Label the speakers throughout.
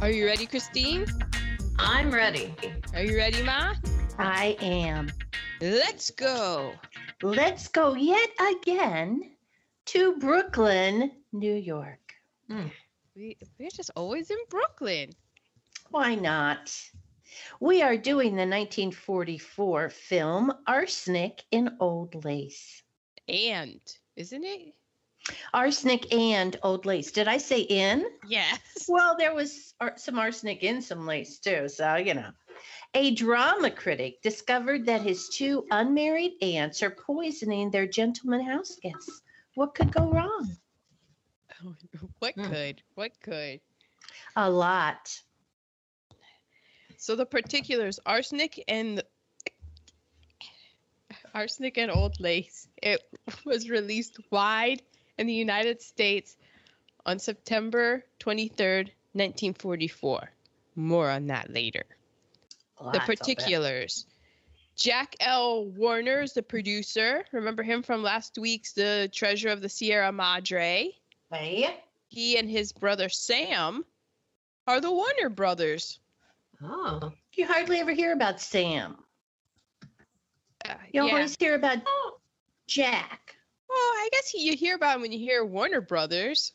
Speaker 1: Are you ready, Christine?
Speaker 2: I'm ready.
Speaker 1: Are you ready, Ma?
Speaker 3: I am.
Speaker 1: Let's go.
Speaker 3: Let's go yet again to Brooklyn, New York. Hmm.
Speaker 1: We, we're just always in Brooklyn.
Speaker 3: Why not? We are doing the 1944 film Arsenic in Old Lace.
Speaker 1: And, isn't it?
Speaker 3: Arsenic and Old Lace. Did I say in?
Speaker 1: Yes.
Speaker 3: Well, there was ar- some arsenic in some lace too, so you know. A drama critic discovered that his two unmarried aunts are poisoning their gentleman house guests. What could go wrong?
Speaker 1: What
Speaker 2: Hmm.
Speaker 1: could? What could?
Speaker 3: A lot.
Speaker 1: So the particulars: arsenic and arsenic and old lace. It was released wide in the United States on September 23rd, 1944. More on that later. the
Speaker 3: Lots, I'll
Speaker 1: particulars. Jack L. Warner is the producer. Remember him from last week's The Treasure of the Sierra Madre.
Speaker 3: Hey,
Speaker 1: He and his brother Sam are the Warner brothers.
Speaker 2: Oh.
Speaker 3: you hardly ever hear about Sam.
Speaker 1: Uh,
Speaker 3: You
Speaker 1: yeah.
Speaker 3: always hear about Jack.
Speaker 1: Well, I guess you hear about him when you hear Warner Brothers.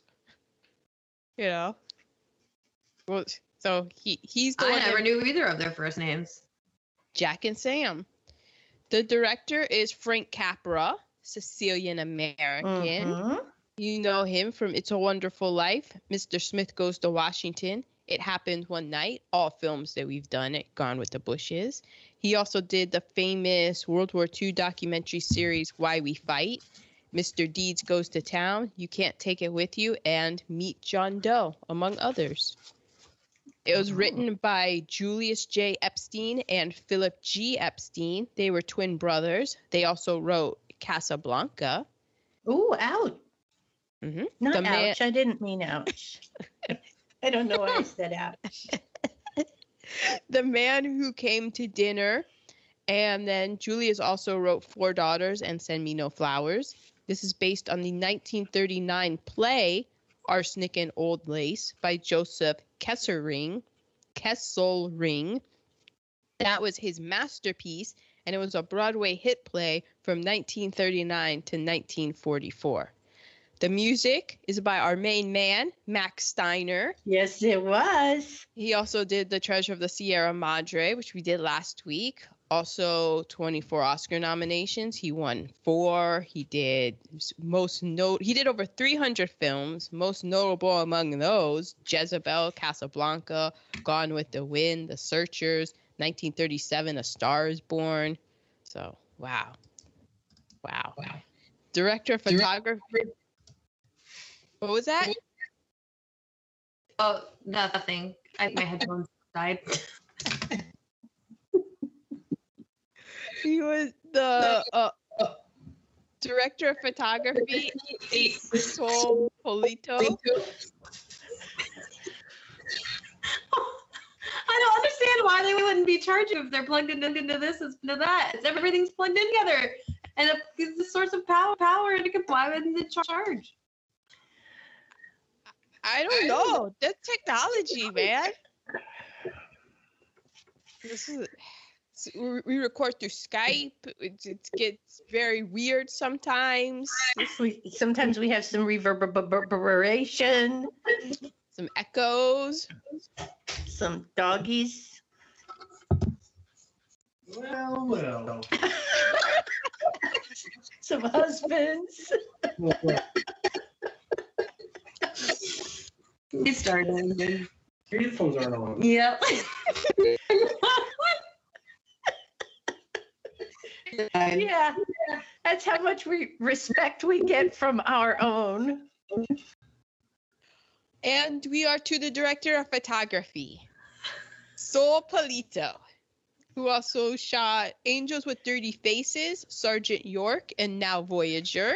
Speaker 1: You know. Well, so he he's the
Speaker 2: I
Speaker 1: one
Speaker 2: never
Speaker 1: that-
Speaker 2: knew either of their first names.
Speaker 1: Jack and Sam. The director is Frank Capra, Sicilian American.
Speaker 3: Mhm.
Speaker 1: You know him from It's a Wonderful Life, Mr. Smith Goes to Washington, It Happened One Night, all films that we've done at Gone with the Bushes. He also did the famous World War II documentary series Why We Fight, Mr. Deeds Goes to Town, You Can't Take It With You, and Meet John Doe, among others. It was
Speaker 2: Oh.
Speaker 1: written by Julius J. Epstein and Philip G. Epstein. They were twin brothers. They also wrote Casablanca.
Speaker 3: Ooh, ouch.
Speaker 1: hmm
Speaker 3: Not
Speaker 1: The man-
Speaker 3: ouch. I didn't mean ouch. I don't know why I said ouch.
Speaker 1: the man who came to dinner and then julius also wrote four daughters and send me no flowers this is based on the 1939 play arsenic and old lace by joseph kesselring kesselring that was his masterpiece and it was a broadway hit play from 1939 to 1944 the music is by our main man max steiner
Speaker 3: Yes, it was.
Speaker 1: he also did The Treasure of the Sierra Madre, which we did last week. Also, 24 Oscar nominations. He won four. He did most note. He did over 300 films. Most notable among those: Jezebel, Casablanca, Gone with the Wind, The Searchers, 1937, A Star Is Born. So, wow, wow.
Speaker 4: Wow.
Speaker 1: Director of photography. What was that?
Speaker 2: Oh, nothing. I, my headphones died.
Speaker 1: He was the uh, director of photography, Sol Polito.
Speaker 2: I don't understand why they wouldn't be charging if they're plugged into, into this and into that. It's, everything's plugged in together, and it's the source of power. Power, and it could, why wouldn't it charge?
Speaker 1: I don't know. That's technology, man. This is we we record through Skype. It, it gets very weird sometimes.
Speaker 3: We, sometimes we have some reverberation,
Speaker 1: Some echoes.
Speaker 3: some doggies.
Speaker 4: Well, well.
Speaker 3: some husbands.
Speaker 4: well, well.
Speaker 2: He started.
Speaker 4: Your headphones aren't on.
Speaker 2: Yep.
Speaker 3: Yeah, that's how much we respect we get from our own.
Speaker 1: And we are to the director of photography, Sol Polito, who also shot Angels with Dirty Faces, Sergeant York, and Now Voyager.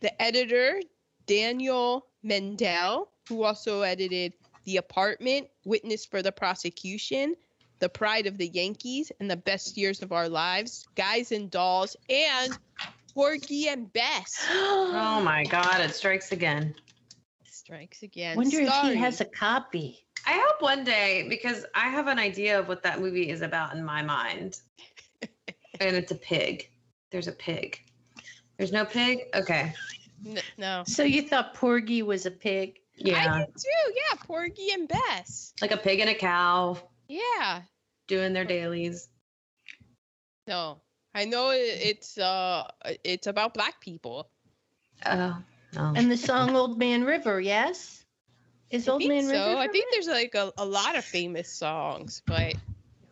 Speaker 1: The editor, Daniel Mandell, who also edited The Apartment, Witness for the Prosecution, The Pride of the Yankees, and The Best Years of Our Lives, Guys and Dolls, and Porgy and Bess.
Speaker 2: Oh my God! It strikes again.
Speaker 1: Strikes again.
Speaker 3: Wonder if he has a copy.
Speaker 2: I hope one day because I have an idea of what that movie is about in my mind, and it's a pig. There's a pig. There's no pig. Okay.
Speaker 1: No.
Speaker 3: So you thought Porgy was a pig?
Speaker 2: Yeah.
Speaker 1: I did too. Yeah, Porgy and Bess.
Speaker 2: Like a pig and a cow
Speaker 1: Yeah.
Speaker 2: doing their dailies.
Speaker 1: No. I know it's uh it's about black people.
Speaker 2: Oh. No.
Speaker 3: And the song Old Man River, yes? Is
Speaker 1: I
Speaker 3: Old
Speaker 1: think
Speaker 3: Man
Speaker 1: so.
Speaker 3: River?
Speaker 1: I think there's like a, a lot of famous songs, but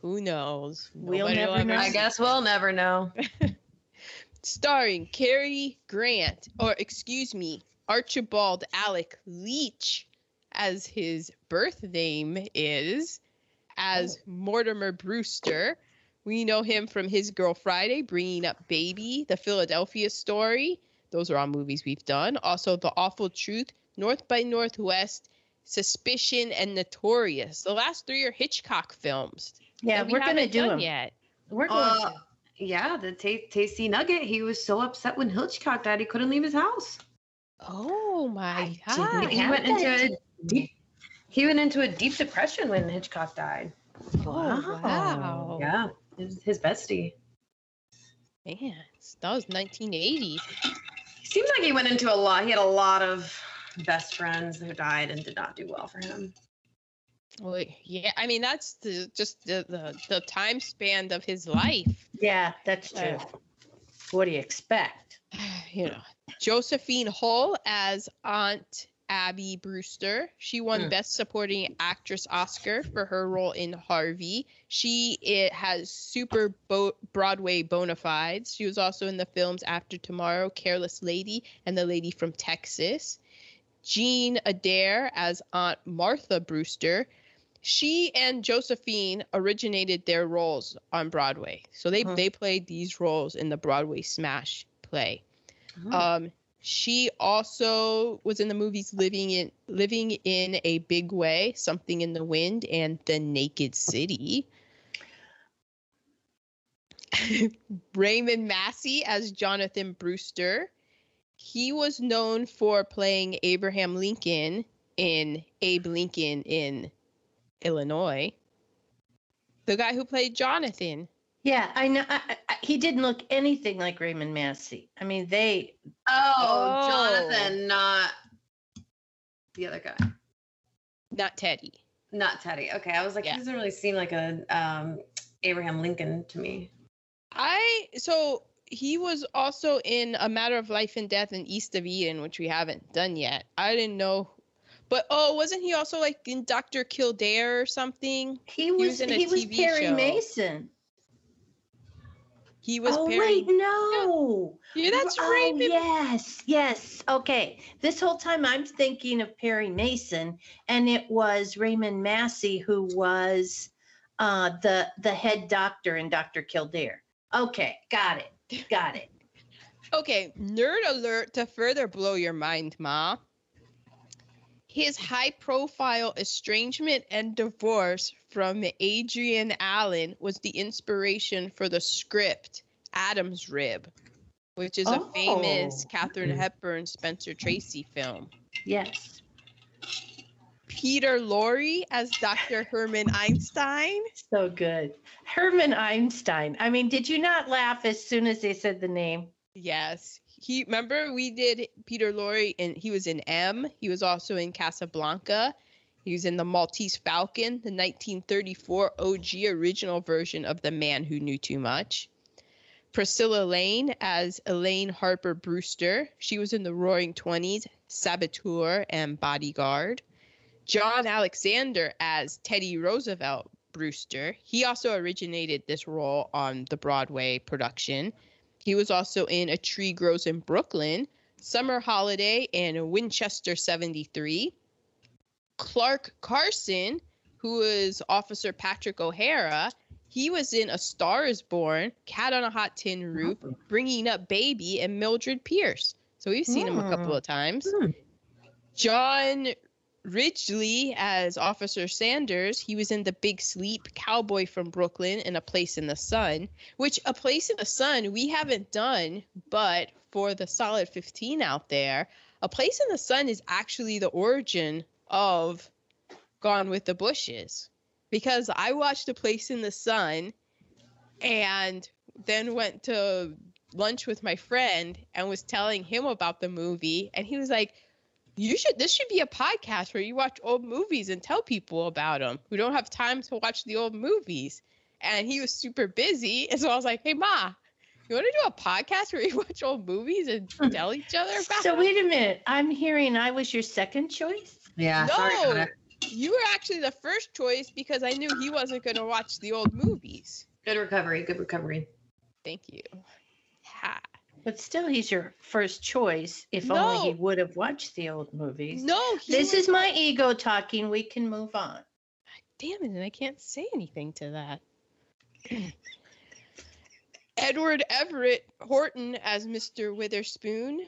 Speaker 1: who knows?
Speaker 3: We'll
Speaker 1: Nobody
Speaker 3: never know.
Speaker 2: I guess we'll never know.
Speaker 1: starring Cary Grant, or excuse me, Archibald Alec Leach, as his birth name is, as Mortimer Brewster. We know him from His Girl Friday, Bringing Up Baby, The Philadelphia Story. Those are all movies we've done. Also, The Awful Truth, North by Northwest, Suspicion, and Notorious. The last three are Hitchcock films.
Speaker 3: Yeah,
Speaker 1: that we
Speaker 3: we're going to do
Speaker 1: done
Speaker 3: them.
Speaker 1: yet.
Speaker 3: We're going
Speaker 2: Uh,
Speaker 3: to.
Speaker 2: Yeah, the ta- tasty nugget. He was so upset when Hitchcock died, he couldn't leave his house.
Speaker 1: Oh my
Speaker 3: I
Speaker 1: god!
Speaker 2: He went into a deep. He went into a deep depression when Hitchcock died.
Speaker 1: Oh, wow.
Speaker 2: Yeah, his, his bestie.
Speaker 1: Man, that was 1980.
Speaker 2: Seems like he went into a lot. He had a lot of best friends who died and did not do well for him.
Speaker 1: Well, yeah, I mean that's the just the the, the time span of his life.
Speaker 3: Yeah, that's true.
Speaker 1: Uh,
Speaker 3: what do you expect?
Speaker 1: You know, Josephine Hull as Aunt Abby Brewster. She won
Speaker 2: Hmm.
Speaker 1: Best Supporting Actress Oscar for her role in Harvey. She it has super bo- Broadway bona fides. She was also in the films After Tomorrow, Careless Lady, and The Lady from Texas. Jean Adair as Aunt Martha Brewster. She and Josephine originated their roles on Broadway. So they,
Speaker 3: Huh.
Speaker 1: they played these roles in the Broadway smash play.
Speaker 2: Oh.
Speaker 1: Um, she also was in the movies Living in Living in a Big Way, Something in the Wind, and The Naked City. Raymond Massey as Jonathan Brewster. He was known for playing Abraham Lincoln in Abe Lincoln in Illinois. The guy who played Jonathan.
Speaker 3: Yeah, I know. I, I, I- he didn't look anything like Raymond Massey. I mean, they.
Speaker 2: oh,
Speaker 1: Oh.
Speaker 2: Jonathan, not the other guy,
Speaker 1: Not Teddy.
Speaker 2: not Teddy. Okay, I was like,
Speaker 1: Yeah.
Speaker 2: he doesn't really seem like a um, Abraham Lincoln to me.
Speaker 1: I so he was also in A Matter of Life and Death and East of Eden, which we haven't done yet. I didn't know, but oh, wasn't he also like in Doctor Kildare or something?
Speaker 3: He was.
Speaker 1: He was in a
Speaker 3: he was
Speaker 1: TV
Speaker 3: Perry
Speaker 1: show.
Speaker 3: Mason.
Speaker 1: He was
Speaker 3: oh wait, no.
Speaker 1: Yeah, that's
Speaker 3: oh,
Speaker 1: right.
Speaker 3: Yes, yes. Okay. This whole time I'm thinking of Perry Mason, and it was Raymond Massey who was uh, the the head doctor in Doctor Kildare. Okay, got it, got it.
Speaker 1: Okay, nerd alert to further blow your mind, Ma. His high profile estrangement and divorce from Adrianne Allen was the inspiration for the script Adam's Rib, which is a famous
Speaker 3: Oh.
Speaker 1: Katharine Hepburn Spencer Tracy film.
Speaker 3: Yes.
Speaker 1: Peter Lorre as Dr. Herman Einstein.
Speaker 3: So good. Herman Einstein. I mean, did you not laugh as soon as they said the name?
Speaker 1: Yes. He remember we did Peter Lorre and he was in M. He was also in Casablanca. He was in the Maltese Falcon, the 1934 OG original version of The Man Who Knew Too Much. Priscilla Lane as Elaine Harper Brewster. She was in the Roaring Twenties, Saboteur, and Bodyguard. John Alexander as Teddy Roosevelt Brewster. He also originated this role on the Broadway production. He was also in A Tree Grows in Brooklyn, Summer Holiday, and Winchester 73. Clark Carson, who is Officer Patrick O'Hara, he was in A Star is Born, Cat on a Hot Tin Roof, Bringing Up Baby, and Mildred Pierce. So we've seen him a couple
Speaker 3: Hmm.
Speaker 1: of times.
Speaker 2: Hmm.
Speaker 1: John Ridgely as Officer Sanders. He was in The Big Sleep, Cowboy from Brooklyn, and A Place in the Sun, which A Place in the Sun we haven't done, but for the solid 15 out there, A Place in the Sun is actually the origin of Gone with the Bushes because I watched A Place in the Sun and then went to lunch with my friend and was telling him about the movie and he was like you should this should be a podcast where you watch old movies and tell people about them who don't have time to watch the old movies and he was super busy and so I was like hey ma you want to do a podcast where you watch old movies and hmm. tell each other about
Speaker 3: So wait a minute. I'm hearing I was your second choice.
Speaker 2: Yeah.
Speaker 1: No.
Speaker 2: Sorry about it.
Speaker 1: You were actually the first choice because I knew he wasn't going to watch the old movies.
Speaker 2: Good recovery. Good recovery.
Speaker 1: Thank you. Ha.
Speaker 3: But still, he's your first choice. If only he would have watched the old movies.
Speaker 1: No, he
Speaker 3: This
Speaker 1: was-
Speaker 3: is my ego talking. We can move on.
Speaker 1: Damn it, and I can't say anything to that. Edward Everett Horton as Mr. Witherspoon.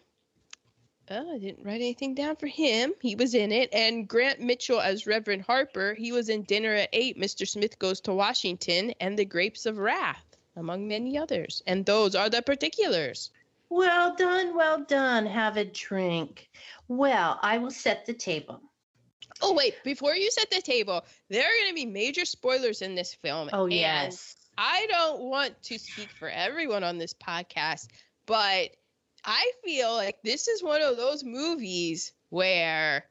Speaker 1: Oh, I didn't write anything down for him. He was in it. And Grant Mitchell as Reverend Harper. He was in Dinner at Eight, Mr. Smith Goes to Washington, and The Grapes of Wrath, among many others. And those are the particulars.
Speaker 3: Well done, well done. Have a drink. Well, I will set the table.
Speaker 1: Oh, wait, before you set the table, there are going to be major spoilers in this film.
Speaker 3: Oh,
Speaker 1: and
Speaker 3: yes.
Speaker 1: I don't want to speak for everyone on this podcast, but I feel like this is one of those movies where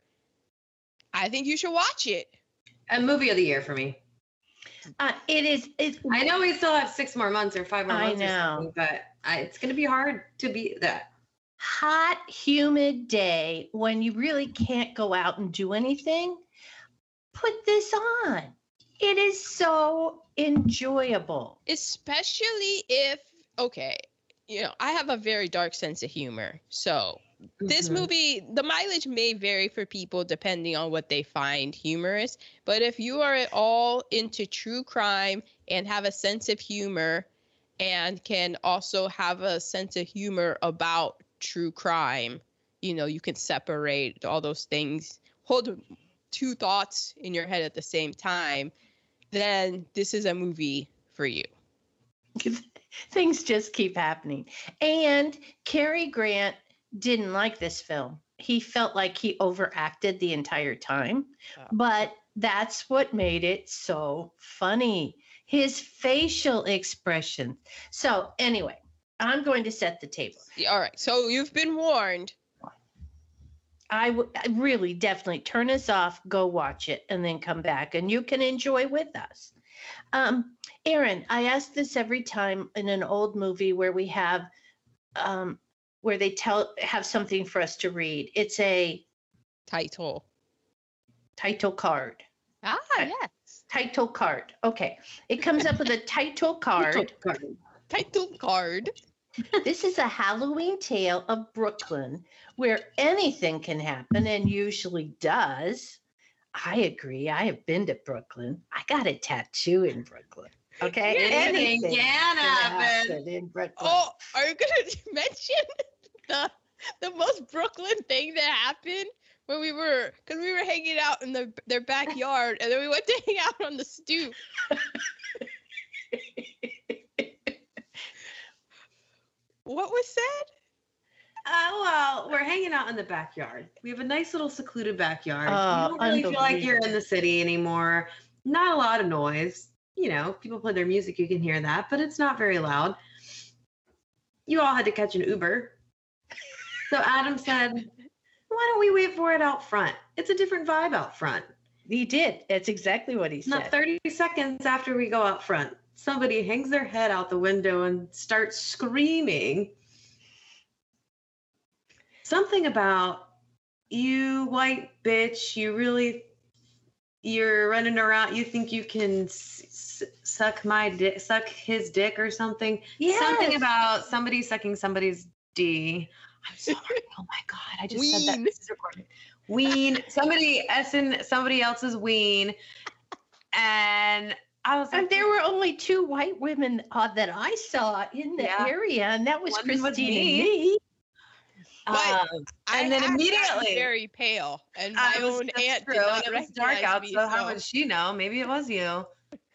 Speaker 1: I think you should watch it.
Speaker 2: A movie of the year for me.
Speaker 3: Uh, it is. It,
Speaker 2: I know we still have six more months or five more
Speaker 3: I
Speaker 2: months or
Speaker 3: know.
Speaker 2: something, but I, it's going to be hard to be that.
Speaker 3: hot, humid day when you really can't go out and do anything, put this on. It is so enjoyable.
Speaker 1: Especially if, okay, you know, I have a very dark sense of humor. So this
Speaker 2: Mhm.
Speaker 1: movie, the mileage may vary for people depending on what they find humorous. But if you are at all into true crime and have a sense of humor and can also have a sense of humor about true crime, you know, you can separate all those things, hold two thoughts in your head at the same time, then this is a movie for you.
Speaker 3: Things just keep happening. And Cary Grant didn't like this film. He felt like he overacted the entire time,
Speaker 1: Oh.
Speaker 3: but that's what made it so funny. His facial expression. So, anyway, I'm going to set the table.
Speaker 1: All right. So you've been warned.
Speaker 3: I would really definitely turn us off, go watch it, and then come back, and you can enjoy with us. Um, Aaron, I ask this every time in an old movie where we have, um, where they tell have something for us to read. It's a
Speaker 1: Title.
Speaker 3: title card.
Speaker 1: Ah, yes.
Speaker 3: Title card. Okay, it comes up with a title card.
Speaker 1: Title card. Title card.
Speaker 3: this is a Halloween tale of Brooklyn where anything can happen and usually does. I agree. I have been to Brooklyn. I got a tattoo in Brooklyn. Okay.
Speaker 2: Anything
Speaker 3: Anything
Speaker 2: can happen.
Speaker 3: happen in Brooklyn.
Speaker 1: Oh, are you gonna mention the the most Brooklyn thing that happened when we were because we were hanging out in the their backyard and then we went to hang out on the stoop. what was said?
Speaker 2: Uh, well, we're hanging out in the backyard. We have a nice little secluded backyard.
Speaker 3: Oh,
Speaker 2: you don't really feel like you're in the city anymore. Not a lot of noise. You know, people play their music, you can hear that, but it's not very loud. You all had to catch an Uber. So Adam said, Why don't we wait for it out front? It's a different vibe out front.
Speaker 3: he did. That's exactly what he said.
Speaker 2: Not 30 seconds after we go out front, somebody hangs their head out the window and starts screaming something about you white bitch you really you're running around you think you can s- suck my dick suck his dick or something something about somebody sucking somebody's d i'm sorry oh my god i just said that this is recorded ween somebody s somebody else's ween and i was like
Speaker 3: And there were only two white women uh, that I saw in the
Speaker 2: Yeah.
Speaker 3: area, and that was
Speaker 2: One was
Speaker 3: Christine
Speaker 2: me.
Speaker 3: and me.
Speaker 1: But
Speaker 2: um,
Speaker 1: I
Speaker 2: And then immediately-
Speaker 1: very pale, and my
Speaker 2: I was
Speaker 1: own aunt
Speaker 2: true,
Speaker 1: did
Speaker 2: and
Speaker 1: not
Speaker 2: it was dark out
Speaker 1: me,
Speaker 2: so how would she know maybe it was you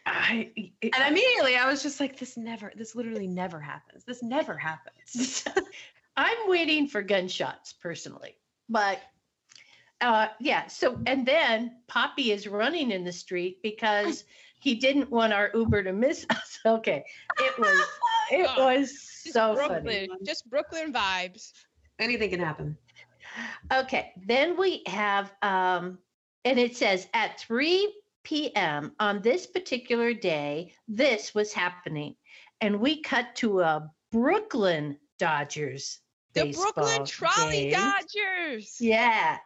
Speaker 3: I,
Speaker 2: And immediately I was just like, this never, this literally never happens. This never happens.
Speaker 3: I'm waiting for gunshots personally, but uh, yeah. So, and then Poppy is running in the street because he didn't want our Uber to miss us. Okay. It was, it
Speaker 1: Oh,
Speaker 3: was so
Speaker 1: Brooklyn,
Speaker 3: funny.
Speaker 1: just Brooklyn vibes.
Speaker 2: Anything can happen.
Speaker 3: Okay. Then we have, um, and it says at 3 p.m. on this particular day, this was happening. And we cut to a Brooklyn Dodgers.
Speaker 1: The
Speaker 3: baseball
Speaker 1: Brooklyn Trolley
Speaker 3: game.
Speaker 1: Dodgers.
Speaker 3: Yeah.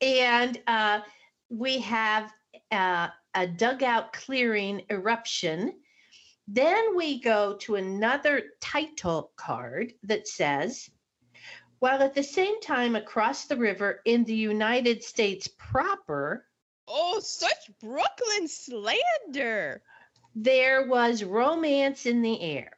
Speaker 3: And uh, we have uh, a dugout clearing eruption. Then we go to another title card that says, while at the same time across the river in the United States proper,
Speaker 1: Oh, such Brooklyn slander.
Speaker 3: there was romance in the air.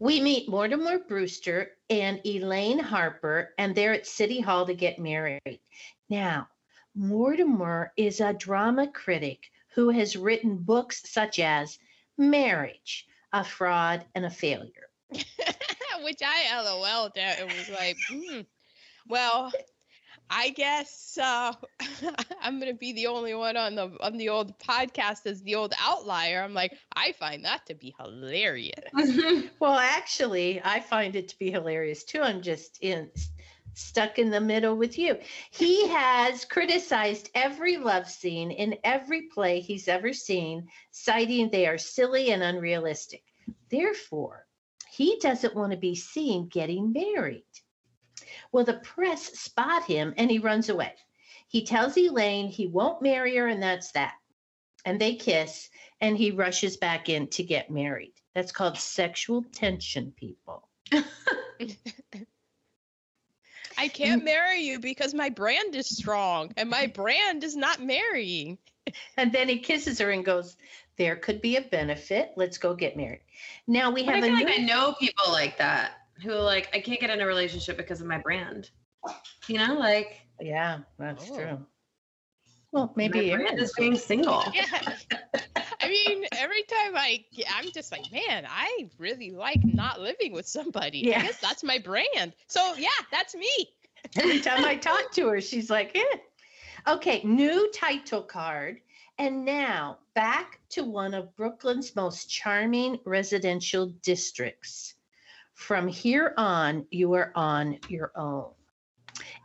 Speaker 3: We meet Mortimer Brewster and Elaine Harper, and they're at City Hall to get married. Now, Mortimer is a drama critic who has written books such as Marriage, a Fraud and a Failure.
Speaker 1: Which I LOL'd at. It was like, hmm. well, I guess uh, I'm gonna be the only one on the on the old podcast as the old outlier. I'm like, I find that to be hilarious.
Speaker 3: Well, actually, I find it to be hilarious too. I'm just in stuck in the middle with you. He has criticized every love scene in every play he's ever seen, citing they are silly and unrealistic. Therefore, he doesn't want to be seen getting married. Well, the press spot him and he runs away. He tells Elaine he won't marry her and that's that. And they kiss and he rushes back in to get married. That's called sexual tension, people.
Speaker 1: I can't marry you because my brand is strong and my brand is not marrying.
Speaker 3: And then he kisses her and goes, There could be a benefit. Let's go get married. Now we have
Speaker 2: I
Speaker 3: a
Speaker 2: feel like
Speaker 3: new-
Speaker 2: I know people like that who like I can't get in a relationship because of my brand. You know, like
Speaker 3: Yeah, that's
Speaker 1: Oh.
Speaker 3: true. Well, maybe
Speaker 2: my
Speaker 3: maybe
Speaker 2: brand
Speaker 3: Aaron-
Speaker 2: is being single.
Speaker 1: Yeah. I mean, every time I, I'm just like, man, I really like not living with somebody.
Speaker 3: Yeah.
Speaker 1: I guess that's my brand. So yeah, that's me.
Speaker 3: every time I talk to her, she's like, eh. Okay, new title card. And now back to one of Brooklyn's most charming residential districts. From here on, you are on your own.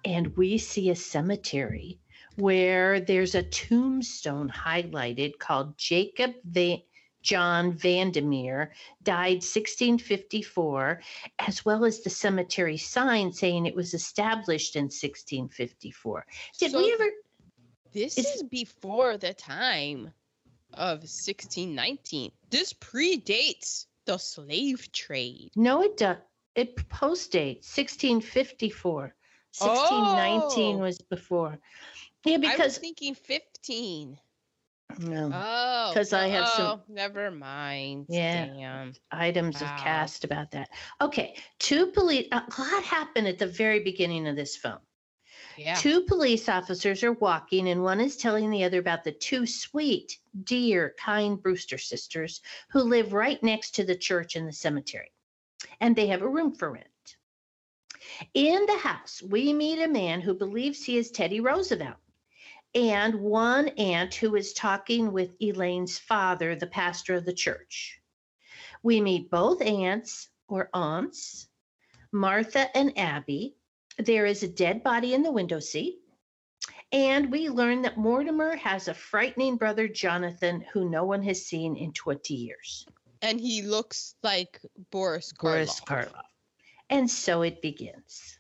Speaker 3: And we see a cemetery where there's a tombstone highlighted called Jacob Va- John Vandermeer, died 1654, as well as the cemetery sign saying it was established in 1654. Did
Speaker 1: So
Speaker 3: we ever?
Speaker 1: This
Speaker 3: Is-
Speaker 1: is before the time of 1619. This predates the slave trade.
Speaker 3: No, it does. It postdates 1654. 1619
Speaker 1: Oh.
Speaker 3: was before. Yeah,
Speaker 1: I was
Speaker 3: because
Speaker 1: thinking 15.
Speaker 3: no,
Speaker 1: Oh,
Speaker 3: 'Cause I have some-
Speaker 1: oh, Never mind.
Speaker 3: Yeah.
Speaker 1: Damn.
Speaker 3: items
Speaker 1: Wow.
Speaker 3: of cast about that. Okay, two police. A lot happened at the very beginning of this film.
Speaker 1: Yeah.
Speaker 3: Two police officers are walking, and one is telling the other about the two sweet, dear, kind Brewster sisters who live right next to the church and the cemetery. And they have a room for rent. In the house, we meet a man who believes he is Teddy Roosevelt, and one aunt who is talking with Elaine's father, the pastor of the church. We meet both aunts or aunts, Martha and Abby, there is a dead body in the window seat. And we learn that Mortimer has a frightening brother, Jonathan, who no one has seen in 20 years.
Speaker 1: And he looks like Boris Karloff.
Speaker 3: Boris Karloff. And so it begins.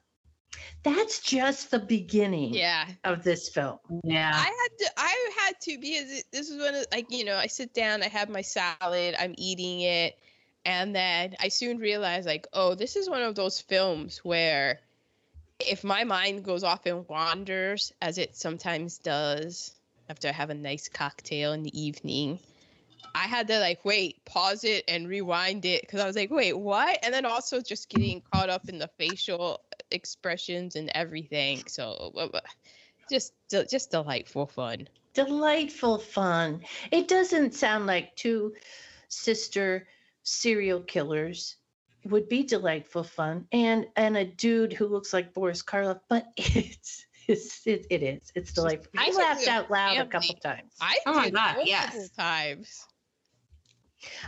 Speaker 3: That's just the beginning
Speaker 1: Yeah.
Speaker 3: of this film.
Speaker 2: Yeah.
Speaker 1: I had to. I had to because it, this is when, it, like, you know, I sit down, I have my salad, I'm eating it, and then I soon realize, like, oh, this is one of those films where, if my mind goes off and wanders, as it sometimes does, after I have a nice cocktail in the evening, I had to like wait, pause it, and rewind it because I was like, wait, what? And then also just getting caught up in the facial expressions and everything. So. uh, uh, just just delightful fun.
Speaker 3: Delightful fun. It doesn't sound like two sister serial killers would be delightful fun and and a dude who looks like Boris Karloff, but it's It's, it, it is. It's delightful. I
Speaker 1: basically
Speaker 3: laughed out loud a couple times.
Speaker 1: I
Speaker 2: Oh my God, yes.
Speaker 1: times.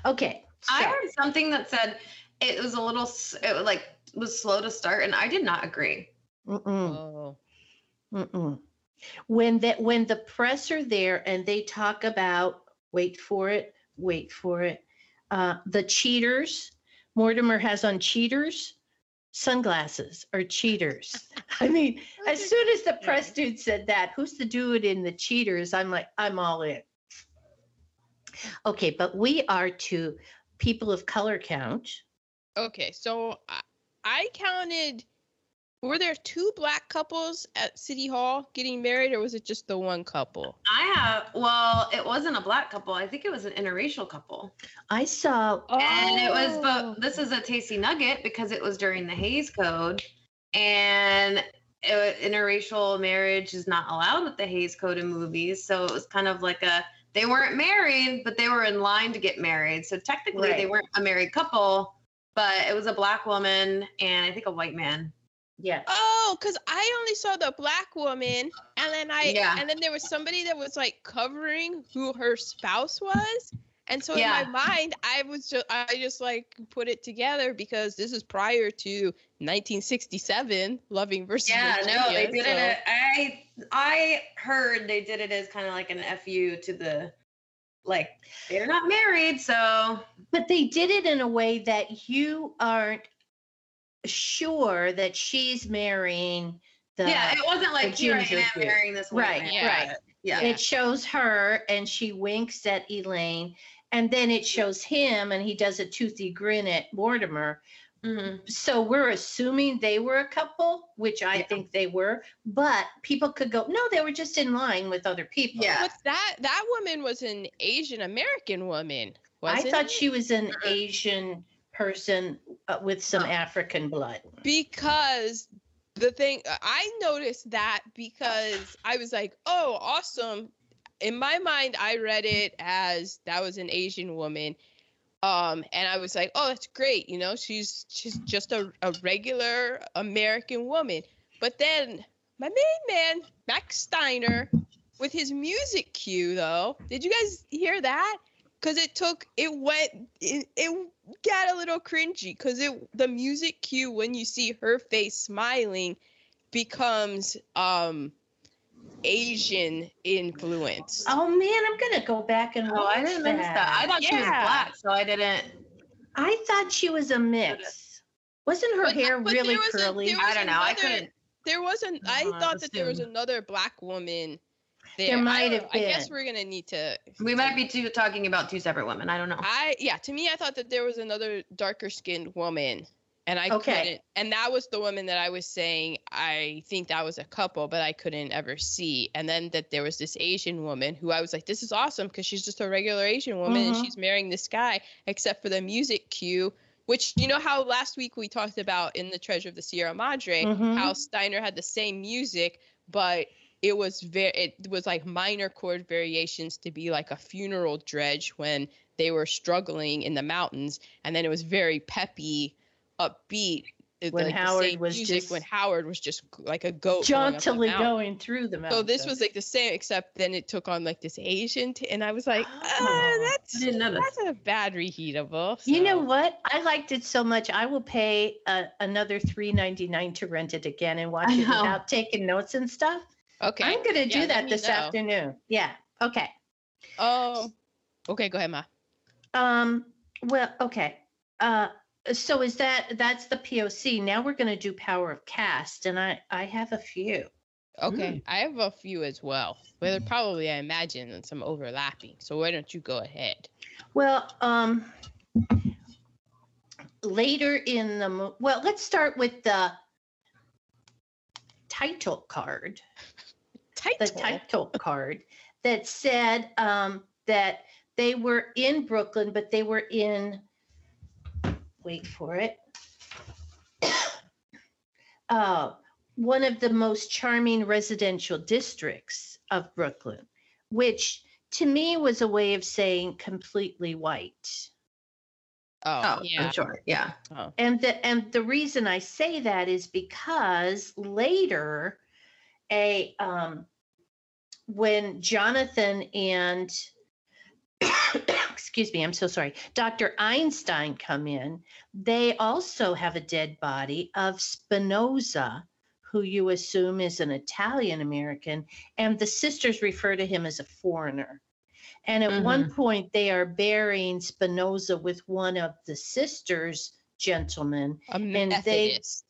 Speaker 3: Okay.
Speaker 2: I
Speaker 3: so-
Speaker 2: heard something that said it was a little, it was like was slow to start, and I did not agree.
Speaker 3: Mm-mm.
Speaker 1: Oh.
Speaker 3: Mm-mm. When that when the press are there and they talk about wait for it, wait for it, uh, the cheaters. Mortimer has on cheaters sunglasses or cheaters. I mean, as soon as the press dude said that, who's the dude in the cheaters? I'm like, I'm all in. Okay, but we are to people of color count.
Speaker 1: Okay, so I counted. Were there two black couples at City Hall getting married, or was it just the one couple?
Speaker 2: I have, well, it wasn't a black couple. I think it was an interracial couple.
Speaker 3: I saw
Speaker 2: And it was,
Speaker 1: Oh.
Speaker 2: but this is a tasty nugget because it was during the Hays Code, and it, interracial marriage is not allowed with the Hays Code in movies. So it was kind of like a they weren't married, but they were in line to get married. So technically, they weren't a married couple, but it was a black woman and I think a white man.
Speaker 3: Yeah.
Speaker 1: Oh, because I only saw the black woman, and then I
Speaker 2: Yeah.
Speaker 1: and then there was somebody that was like covering who her spouse was, and so
Speaker 2: Yeah.
Speaker 1: in my mind, I was just I just like put it together because this is prior to 1967, Loving versus
Speaker 2: Yeah, no, they did
Speaker 1: so-
Speaker 2: it. I I heard they did it as kind of like an fu to the like they're not married, so
Speaker 3: But they did it in a way that you aren't sure that she's marrying the.
Speaker 2: yeah, it wasn't like here I am
Speaker 3: dude.
Speaker 2: marrying this white
Speaker 3: Right,
Speaker 2: man.
Speaker 1: yeah.
Speaker 2: but Yeah.
Speaker 3: It shows her and she winks at Elaine, and then it shows him and he does a toothy grin at Mortimer.
Speaker 2: Mhm.
Speaker 3: So we're assuming they were a couple, which I
Speaker 2: Yeah.
Speaker 3: think they were, but people could go, no, they were just in line with other people.
Speaker 2: Yeah.
Speaker 1: But that that woman was an Asian American woman.
Speaker 3: I
Speaker 1: Wasn't
Speaker 3: thought
Speaker 1: it?
Speaker 3: she was an
Speaker 2: Mhm.
Speaker 3: Asian person uh, with some. African blood.
Speaker 1: because the thing I noticed that because I was like, "Oh, awesome." In my mind, I read it as that was an Asian woman. Um, and I was like, "Oh, that's great." You know, she's she's just a, a regular American woman. But then my main man, Max Steiner, with his music cue though, did you guys hear that? Because it took it went it, it got a little cringy because it the music cue when you see her face smiling becomes um Asian influence.
Speaker 3: Oh man, I'm gonna go back and
Speaker 2: Oh, I didn't notice that. I thought she was black, so I didn't.
Speaker 3: I thought she was a mix. Wasn't her
Speaker 1: But-
Speaker 3: hair
Speaker 1: but
Speaker 3: really
Speaker 1: there was a-
Speaker 3: curly?
Speaker 1: there
Speaker 2: I don't know. I
Speaker 1: another-
Speaker 2: couldn't.
Speaker 1: There wasn't. I
Speaker 2: I
Speaker 1: thought that there was another black woman. There,
Speaker 3: There might
Speaker 1: don't-
Speaker 3: have
Speaker 1: I guess we're gonna need to.
Speaker 2: We might be two talking about two separate women. I don't know.
Speaker 1: I yeah. To me, I thought that there was another darker skinned woman, and I
Speaker 3: Okay.
Speaker 1: couldn't. And that was the woman that I was saying. I think that was a couple, but I couldn't ever see. And then that there was this Asian woman who I was like, this is awesome because she's just a regular Asian woman
Speaker 3: Mhm.
Speaker 1: and she's marrying this guy, except for the music cue. Which you know how last week we talked about in the Treasure of the Sierra Madre,
Speaker 3: Mhm.
Speaker 1: how Steiner had the same music, but it was very it was like minor chord variations to be like a funeral dredge when they were struggling in the mountains and then it was very peppy upbeat
Speaker 3: When
Speaker 1: like
Speaker 3: Howard was just
Speaker 1: when howard was just like a goat going
Speaker 3: Jauntily
Speaker 1: mountain.
Speaker 3: going through the mountain.
Speaker 1: so this was like the same except then it took on like this asian t- and i was like
Speaker 3: Oh.
Speaker 2: I
Speaker 1: that's that's a bad reheatable
Speaker 3: You know what? I liked it so much. I will pay uh, another three ninety nine to rent it again and watch it without taking notes and stuff.
Speaker 1: Okay
Speaker 3: I'm gonna
Speaker 1: Yeah,
Speaker 3: do
Speaker 1: let
Speaker 3: that this
Speaker 1: know.
Speaker 3: afternoon. Yeah. Okay.
Speaker 1: Oh. okay go ahead ma
Speaker 3: Um. Well. Okay. Uh. So is that that's the POC? Now we're gonna do power of cast, and I I have a few.
Speaker 1: Okay, I have a few as well. But there probably, I imagine, some overlapping. So why don't you go ahead?
Speaker 3: Well, um, later in the mo- well, let's start with the title card. The
Speaker 1: Title.
Speaker 3: title card that said um, that they were in Brooklyn, but they were in. Wait for it. Uh, one of the most charming residential districts of Brooklyn, which to me was a way of saying completely white.
Speaker 1: Oh,
Speaker 2: Oh,
Speaker 1: yeah.
Speaker 2: I'm sure. Yeah.
Speaker 3: And the and the reason I say that is because later a um, when Jonathan and excuse me, I'm so sorry, Dr. Einstein come in, they also have a dead body of Spinoza, who you assume is an Italian American, and the sisters refer to him as a foreigner. And at one point, they are burying Spinoza with one of the sisters, gentlemen.
Speaker 1: A
Speaker 3: they-
Speaker 1: Methodist.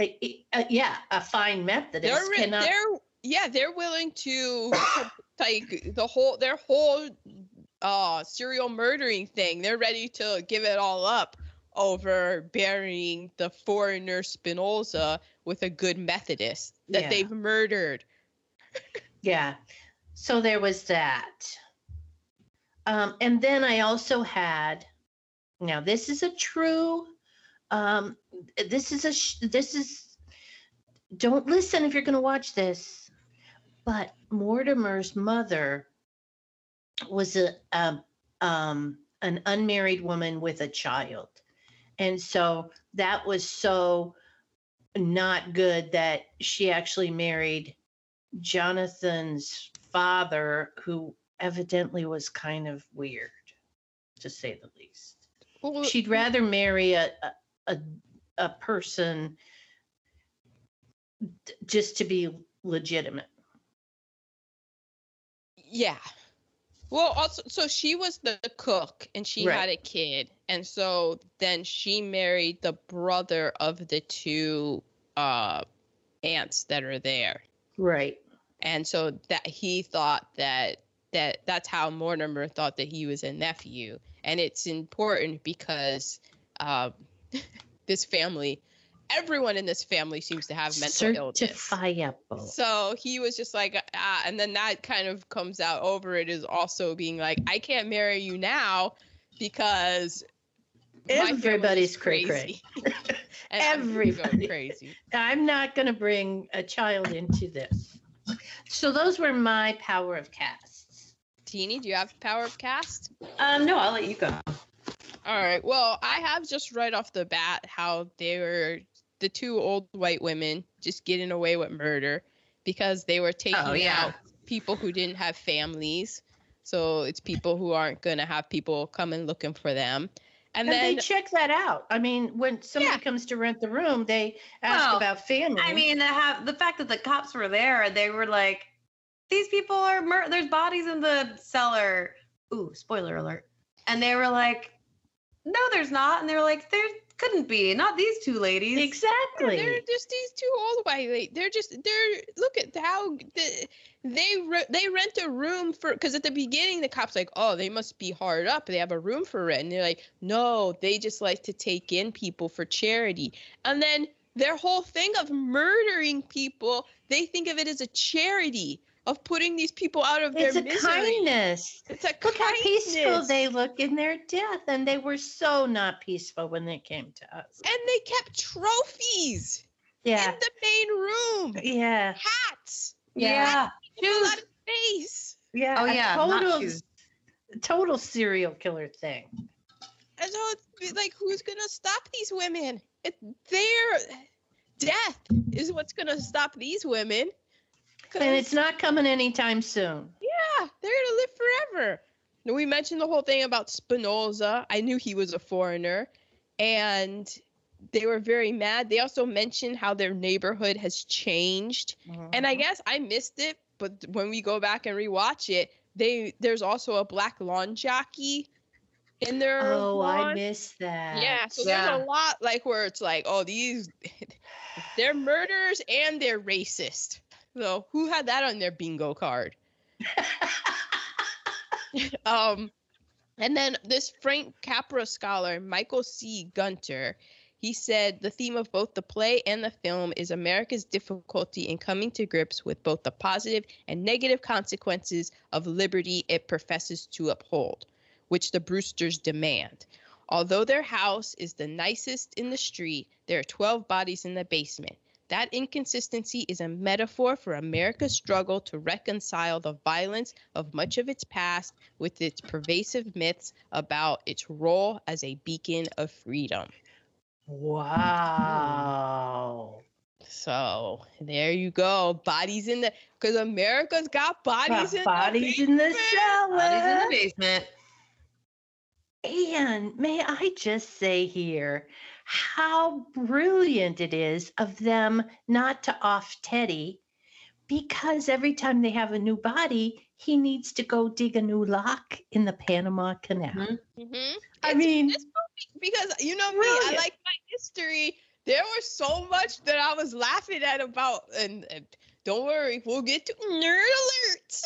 Speaker 3: Uh, uh, yeah, a fine Methodist.
Speaker 1: they're,
Speaker 3: cannot-
Speaker 1: they're yeah they're willing to like the whole their whole uh serial murdering thing they're ready to give it all up over burying the foreigner spinoza with a good methodist that
Speaker 3: Yeah.
Speaker 1: they've murdered
Speaker 3: Yeah. So there was that. Um, and then I also had, now this is a true, um, this is a, sh- this is, don't listen if you're going to watch this, but Mortimer's mother was a, um, um, an unmarried woman with a child. And so that was so not good that she actually married Jonathan's father, who evidently was kind of weird, to say the least.
Speaker 1: Well,
Speaker 3: She'd rather marry a a, a, person d- just to be legitimate.
Speaker 1: Yeah. Well, also, so she was the cook and she
Speaker 3: Right.
Speaker 1: had a kid. And so then she married the brother of the two uh, aunts that are there.
Speaker 3: Right.
Speaker 1: And so that he thought that that that's how Mortimer thought that he was a nephew. And it's important because um, this family, everyone in this family seems to have mental illness.
Speaker 3: Certifiable.
Speaker 1: So he was just like, ah, and then that kind of comes out over it is also being like, I can't marry you now because my family's
Speaker 3: Everybody's cray-cray.
Speaker 1: and I'm gonna go
Speaker 3: Everybody.
Speaker 1: crazy.
Speaker 3: I'm not going to bring a child into this. So those were my power of casts.
Speaker 1: Teeny, do you have power of cast?
Speaker 2: Um, no, I'll let you go.
Speaker 1: All right. Well, I have just right off the bat how they were the two old white women just getting away with murder because they were oh, taking
Speaker 2: Oh, yeah.
Speaker 1: out people who didn't have families. So it's people who aren't gonna have people coming looking for them. And,
Speaker 3: And,
Speaker 1: then
Speaker 3: they check that out. I mean, when somebody
Speaker 1: Yeah.
Speaker 3: comes to rent the room, they ask
Speaker 2: Well,
Speaker 3: about family.
Speaker 2: I mean, the, have, the fact that the cops were there, they were like, these people are mur- there's bodies in the cellar. Ooh, spoiler alert. And they were like, no, there's not. And they were like, there couldn't be. Not these two ladies.
Speaker 3: exactly.
Speaker 1: they're just these two old white ladies. They're just they're look at how the, they re- they rent a room for because at the beginning the cops like oh they must be hard up they have a room for rent and they're like no they just like to take in people for charity and then their whole thing of murdering people they think of it as a charity of putting these people out of
Speaker 3: it's
Speaker 1: their
Speaker 3: a
Speaker 1: misery.
Speaker 3: kindness.
Speaker 1: It's a
Speaker 3: Look how peaceful they look in their death, and they were so not peaceful when they came to us.
Speaker 1: and they kept trophies
Speaker 3: Yeah,
Speaker 1: in the main room.
Speaker 3: yeah,
Speaker 1: Hats.
Speaker 2: Yeah.
Speaker 1: People
Speaker 2: Shoes.
Speaker 1: face.
Speaker 3: yeah.
Speaker 2: Oh, yeah.
Speaker 3: Total,
Speaker 2: shoes.
Speaker 3: total serial killer thing.
Speaker 1: And so it's like, who's gonna stop these women? It, their death is what's gonna stop these women. 'Cause,
Speaker 3: And it's not coming anytime soon.
Speaker 1: yeah, they're gonna live forever. Now, we mentioned the whole thing about Spinoza. I knew he was a foreigner, and they were very mad. They also mentioned how their neighborhood has changed, mm-hmm. and I guess I missed it. But when we go back and rewatch it, they there's also a black lawn jockey in their
Speaker 3: oh, I
Speaker 1: lawn.
Speaker 3: missed that.
Speaker 1: Yeah, so
Speaker 2: Yeah.
Speaker 1: there's a lot like where it's like, oh, these they're murderers and they're racist. So who had that on their bingo card? um, and then this Frank Capra scholar, Michael C. Gunter, he said the theme of both the play and the film is America's difficulty in coming to grips with both the positive and negative consequences of liberty it professes to uphold, which the Brewsters demand. Although their house is the nicest in the street, there are 12 bodies in the basement. That inconsistency is a metaphor for America's struggle to reconcile the violence of much of its past with its pervasive myths about its role as a beacon of freedom.
Speaker 3: Wow.
Speaker 1: So there you go. Bodies in the because America's got bodies
Speaker 3: Got
Speaker 1: in
Speaker 3: bodies
Speaker 1: the
Speaker 3: in the cellar.
Speaker 2: Bodies in the basement.
Speaker 3: And may I just say here how brilliant it is of them not to off Teddy because every time they have a new body, he needs to go dig a new lock in the Panama Canal.
Speaker 2: Mhm.
Speaker 1: Mhm.
Speaker 3: I
Speaker 1: It's-
Speaker 3: mean,
Speaker 1: this movie because you know me, I like my history. There was so much that I was laughing at about, and, and don't worry, we'll get to nerd alerts.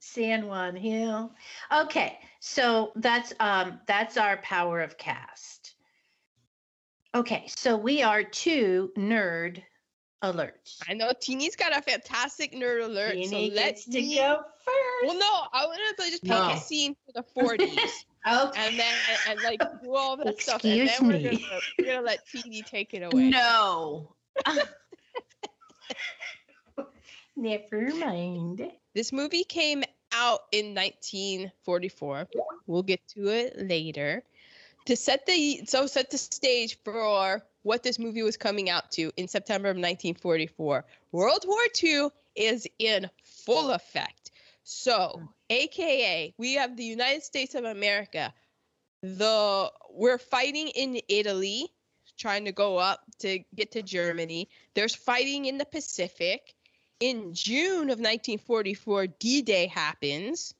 Speaker 3: San Juan Hill. Okay, so that's um that's our power of cast. Okay, so we are two nerd alerts.
Speaker 1: I know Teeny's got a fantastic nerd alert,
Speaker 3: Jeannie
Speaker 1: so let
Speaker 3: gets to
Speaker 1: me.
Speaker 3: go first.
Speaker 1: Well, no, I want to just pick
Speaker 2: No.
Speaker 1: a scene for the 40s.
Speaker 3: okay.
Speaker 1: and then and, and, like do all that stuff, and
Speaker 3: Excuse
Speaker 1: then we're
Speaker 3: me.
Speaker 1: gonna, we're gonna let Teeny take it away.
Speaker 2: No.
Speaker 3: Never mind.
Speaker 1: This movie came out in 1944. We'll get to it later. To set the so set the stage for what this movie was coming out to in September of 1944. World War II is in full effect. So, AKA, we have the United States of America. The we're fighting in Italy, trying to go up to get to Germany. There's fighting in the Pacific in June of 1944, D-Day happens.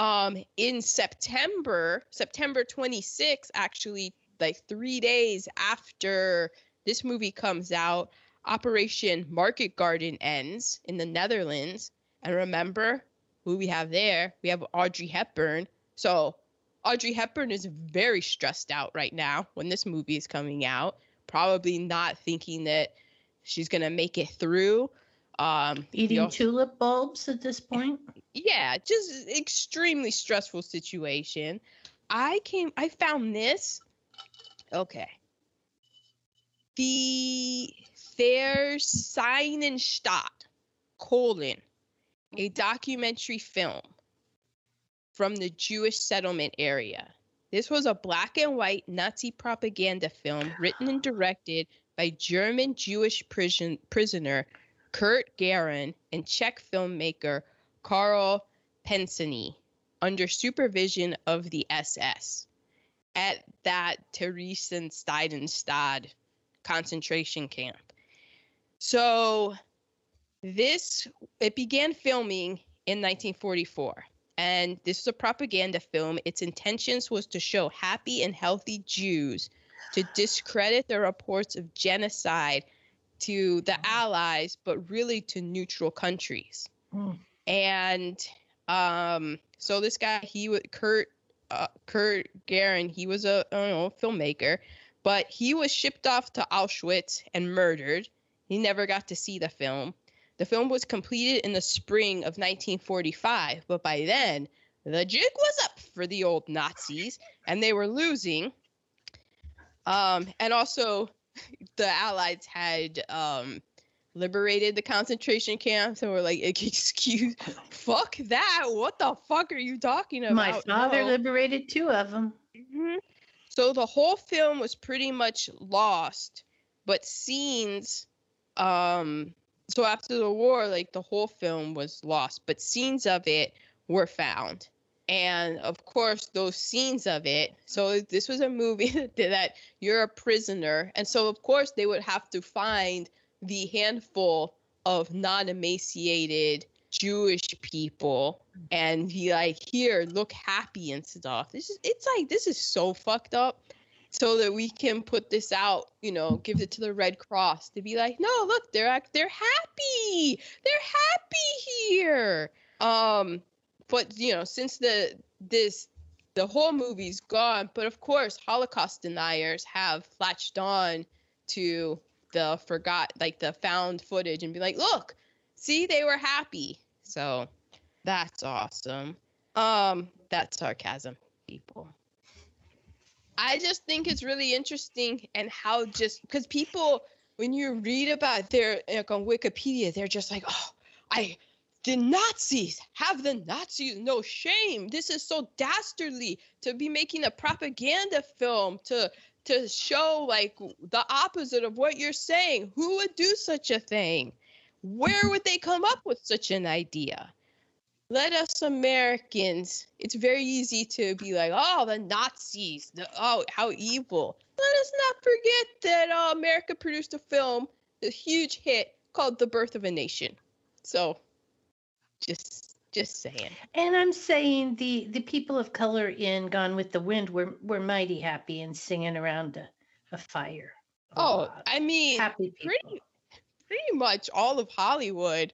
Speaker 1: Um, in September, September 26, actually, like three days after this movie comes out, Operation Market Garden ends in the Netherlands. And remember who we have there? We have Audrey Hepburn. So Audrey Hepburn is very stressed out right now when this movie is coming out, probably not thinking that she's gonna make it through. Um,
Speaker 3: Eating tulip bulbs at this point.
Speaker 1: yeah, just extremely stressful situation. I came, I found this. Okay. The Versaillenstadt, colon, a documentary film from the Jewish settlement area. This was a black and white Nazi propaganda film written and directed by German Jewish prison, prisoner Kurt Gerron and Czech filmmaker Karl Pečený under supervision of the SS at that Theresienstadt concentration camp. So this it began filming in 1944 and this is a propaganda film its intentions was to show happy and healthy Jews to discredit the reports of genocide to the allies but really to neutral countries.
Speaker 3: Mm.
Speaker 1: and um so this guy he was kurt uh, kurt Gerron, he was a I don't know filmmaker but he was shipped off to auschwitz and murdered. He never got to see the film. The film was completed in the spring of 1945 but by then the jig was up for the old nazis and they were losing. Um and also the allies had um liberated the concentration camps and were like excuse fuck that what the fuck are you talking about
Speaker 3: My father
Speaker 1: No."
Speaker 3: liberated two of them.
Speaker 1: Mhm. So the whole film was pretty much lost, but scenes um so after the war like the whole film was lost, but scenes of it were found. And of course those scenes of it. So this was a movie that, you're a prisoner and so of course they would have to find the handful of non-emaciated Jewish people and be like, here, look happy and stuff. This is it's like this is so fucked up. So that we can put this out, you know, give it to the Red Cross to be like, no, look, they're act they're happy. They're happy here. Um, but you know, since the this the whole movie's gone, but of course Holocaust deniers have latched on to the forgot like the found footage and be like, look, see they were happy. So that's awesome. Um, that's sarcasm, people. I just think it's really interesting and how just because people when you read about their like on Wikipedia, they're just like, oh, I the Nazis have the Nazis no shame. This is so dastardly to be making a propaganda film to to show like the opposite of what you're saying. Who would do such a thing? Where would they come up with such an idea? Let us Americans, it's very easy to be like, oh, the Nazis, the, oh, how evil. Let us not forget that uh, America produced a film, a huge hit called The Birth of a Nation. So, just just saying.
Speaker 3: And I'm saying the the people of color in Gone with the Wind were were mighty happy and singing around a, a fire. A
Speaker 1: Oh,
Speaker 3: lot.
Speaker 1: I mean,
Speaker 3: happy people.
Speaker 1: pretty pretty much all of Hollywood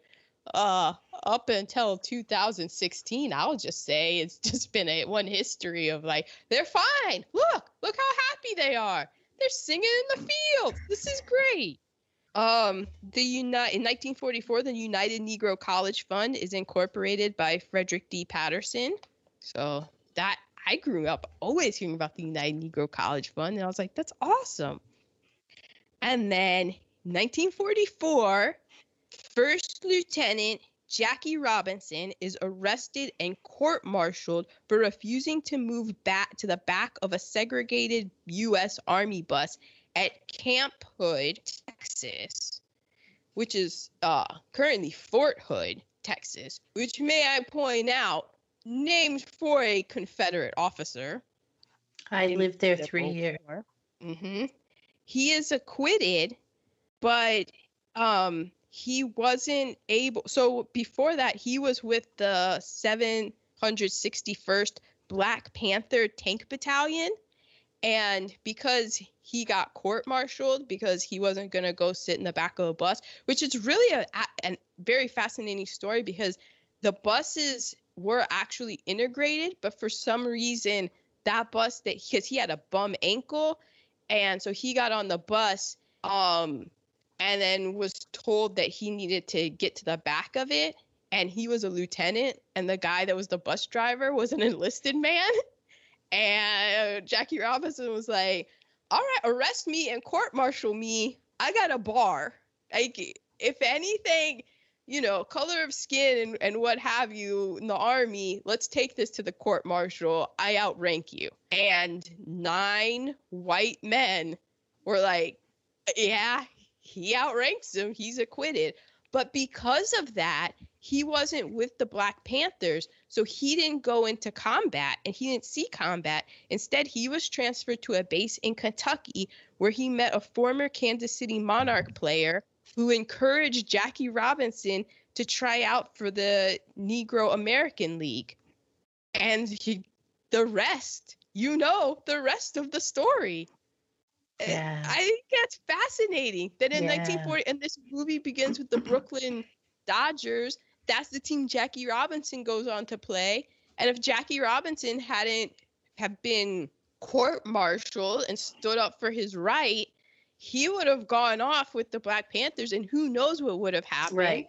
Speaker 1: uh up until 2016 I'll just say it's just been a one history of like they're fine look look how happy they are they're singing in the field this is great um the uni- in 1944 the United Negro College Fund is incorporated by Frederick D Patterson so that I grew up always hearing about the United Negro College Fund and I was like that's awesome and then 1944, First Lieutenant Jackie Robinson is arrested and court martialed for refusing to move back to the back of a segregated U.S. Army bus at Camp Hood, Texas, which is uh, currently Fort Hood, Texas, which may I point out, named for a Confederate officer.
Speaker 3: I lived there three years.
Speaker 1: hmm He is acquitted, but um he wasn't able. So before that, he was with the 761st Black Panther Tank Battalion, and because he got court-martialed because he wasn't gonna go sit in the back of a bus, which is really a, a, a very fascinating story because the buses were actually integrated, but for some reason that bus that because he had a bum ankle and so he got on the bus um and then was told that he needed to get to the back of it and he was a lieutenant and the guy that was the bus driver was an enlisted man and Jackie Robinson was like all right arrest me and court martial me I got a bar like if anything you know, color of skin and, and what have you in the army, let's take this to the court martial. I outrank you. And nine white men were like, yeah, he outranks him. He's acquitted. But because of that, he wasn't with the Black Panthers. So he didn't go into combat and he didn't see combat. Instead, he was transferred to a base in Kentucky where he met a former Kansas City Monarch player who encouraged Jackie Robinson to try out for the Negro American League. And he, the rest, you know, the rest of the story. Uh,
Speaker 3: Yeah.
Speaker 1: I think that's fascinating that in
Speaker 3: Yeah.
Speaker 1: 1940, and this movie begins with the Brooklyn Dodgers. That's the team Jackie Robinson goes on to play. And if Jackie Robinson hadn't have been court-martialed and stood up for his right, he would have gone off with the Black Panthers, and who knows what would have happened.
Speaker 3: Right.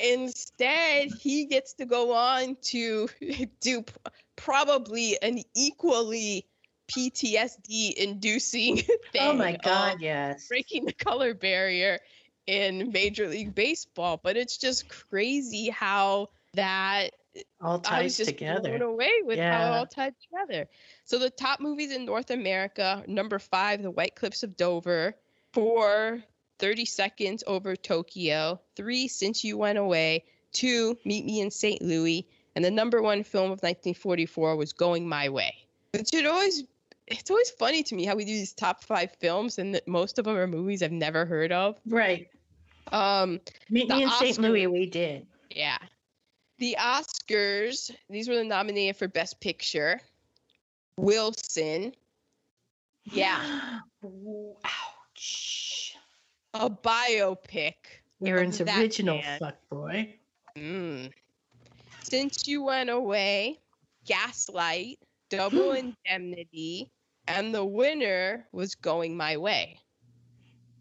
Speaker 1: Instead, he gets to go on to do p- probably an equally PTSD inducing thing.
Speaker 3: Oh my God, yes.
Speaker 1: breaking the color barrier in Major League Baseball. But it's just crazy how that
Speaker 3: All ties
Speaker 1: just blown
Speaker 3: together.
Speaker 1: away with how it
Speaker 3: Yeah.
Speaker 1: all tied together. So the top movies in North America: number five, The White Cliffs of Dover; four, 30 Seconds Over Tokyo; three, Since You Went Away; two, Meet Me in St. Louis; and the number one film of 1944 was Going My Way. Which it always, it's always funny to me how we do these top five films and that most of them are movies I've never heard of.
Speaker 3: Right.
Speaker 1: Um,
Speaker 3: Meet me in St. Louis, we did.
Speaker 1: Yeah. The Oscars, these were the nominated for Best Picture. Wilson. Yeah.
Speaker 3: Ouch.
Speaker 1: A biopic.
Speaker 3: Aaron's original fuck boy.
Speaker 1: Mm. Since You Went Away, Gaslight, Double Indemnity, and the winner was Going My Way.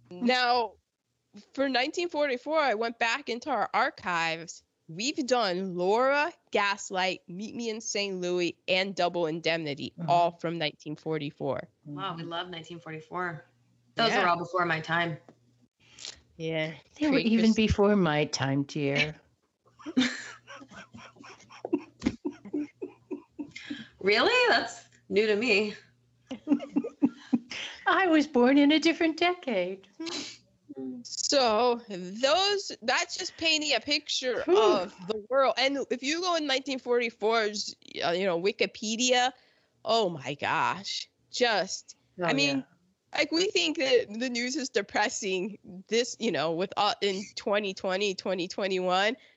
Speaker 1: Now, for 1944, I went back into our archives. We've done Laura, Gaslight, Meet Me in St. Louis, and Double Indemnity,
Speaker 3: Mhm.
Speaker 1: all from 1944.
Speaker 2: Wow, we love 1944. Those
Speaker 1: Yeah.
Speaker 2: were all before my time.
Speaker 1: Yeah.
Speaker 3: They were even before my time, dear.
Speaker 2: Really? That's new to me.
Speaker 3: I was born in a different decade.
Speaker 1: So those that's just painting a picture
Speaker 3: Whew.
Speaker 1: of the world. And if you go in 1944's, uh, you know, Wikipedia, oh my gosh, just I
Speaker 3: Oh,
Speaker 1: mean, like we think that the news is depressing. This, you know, with all in 2020, 2021,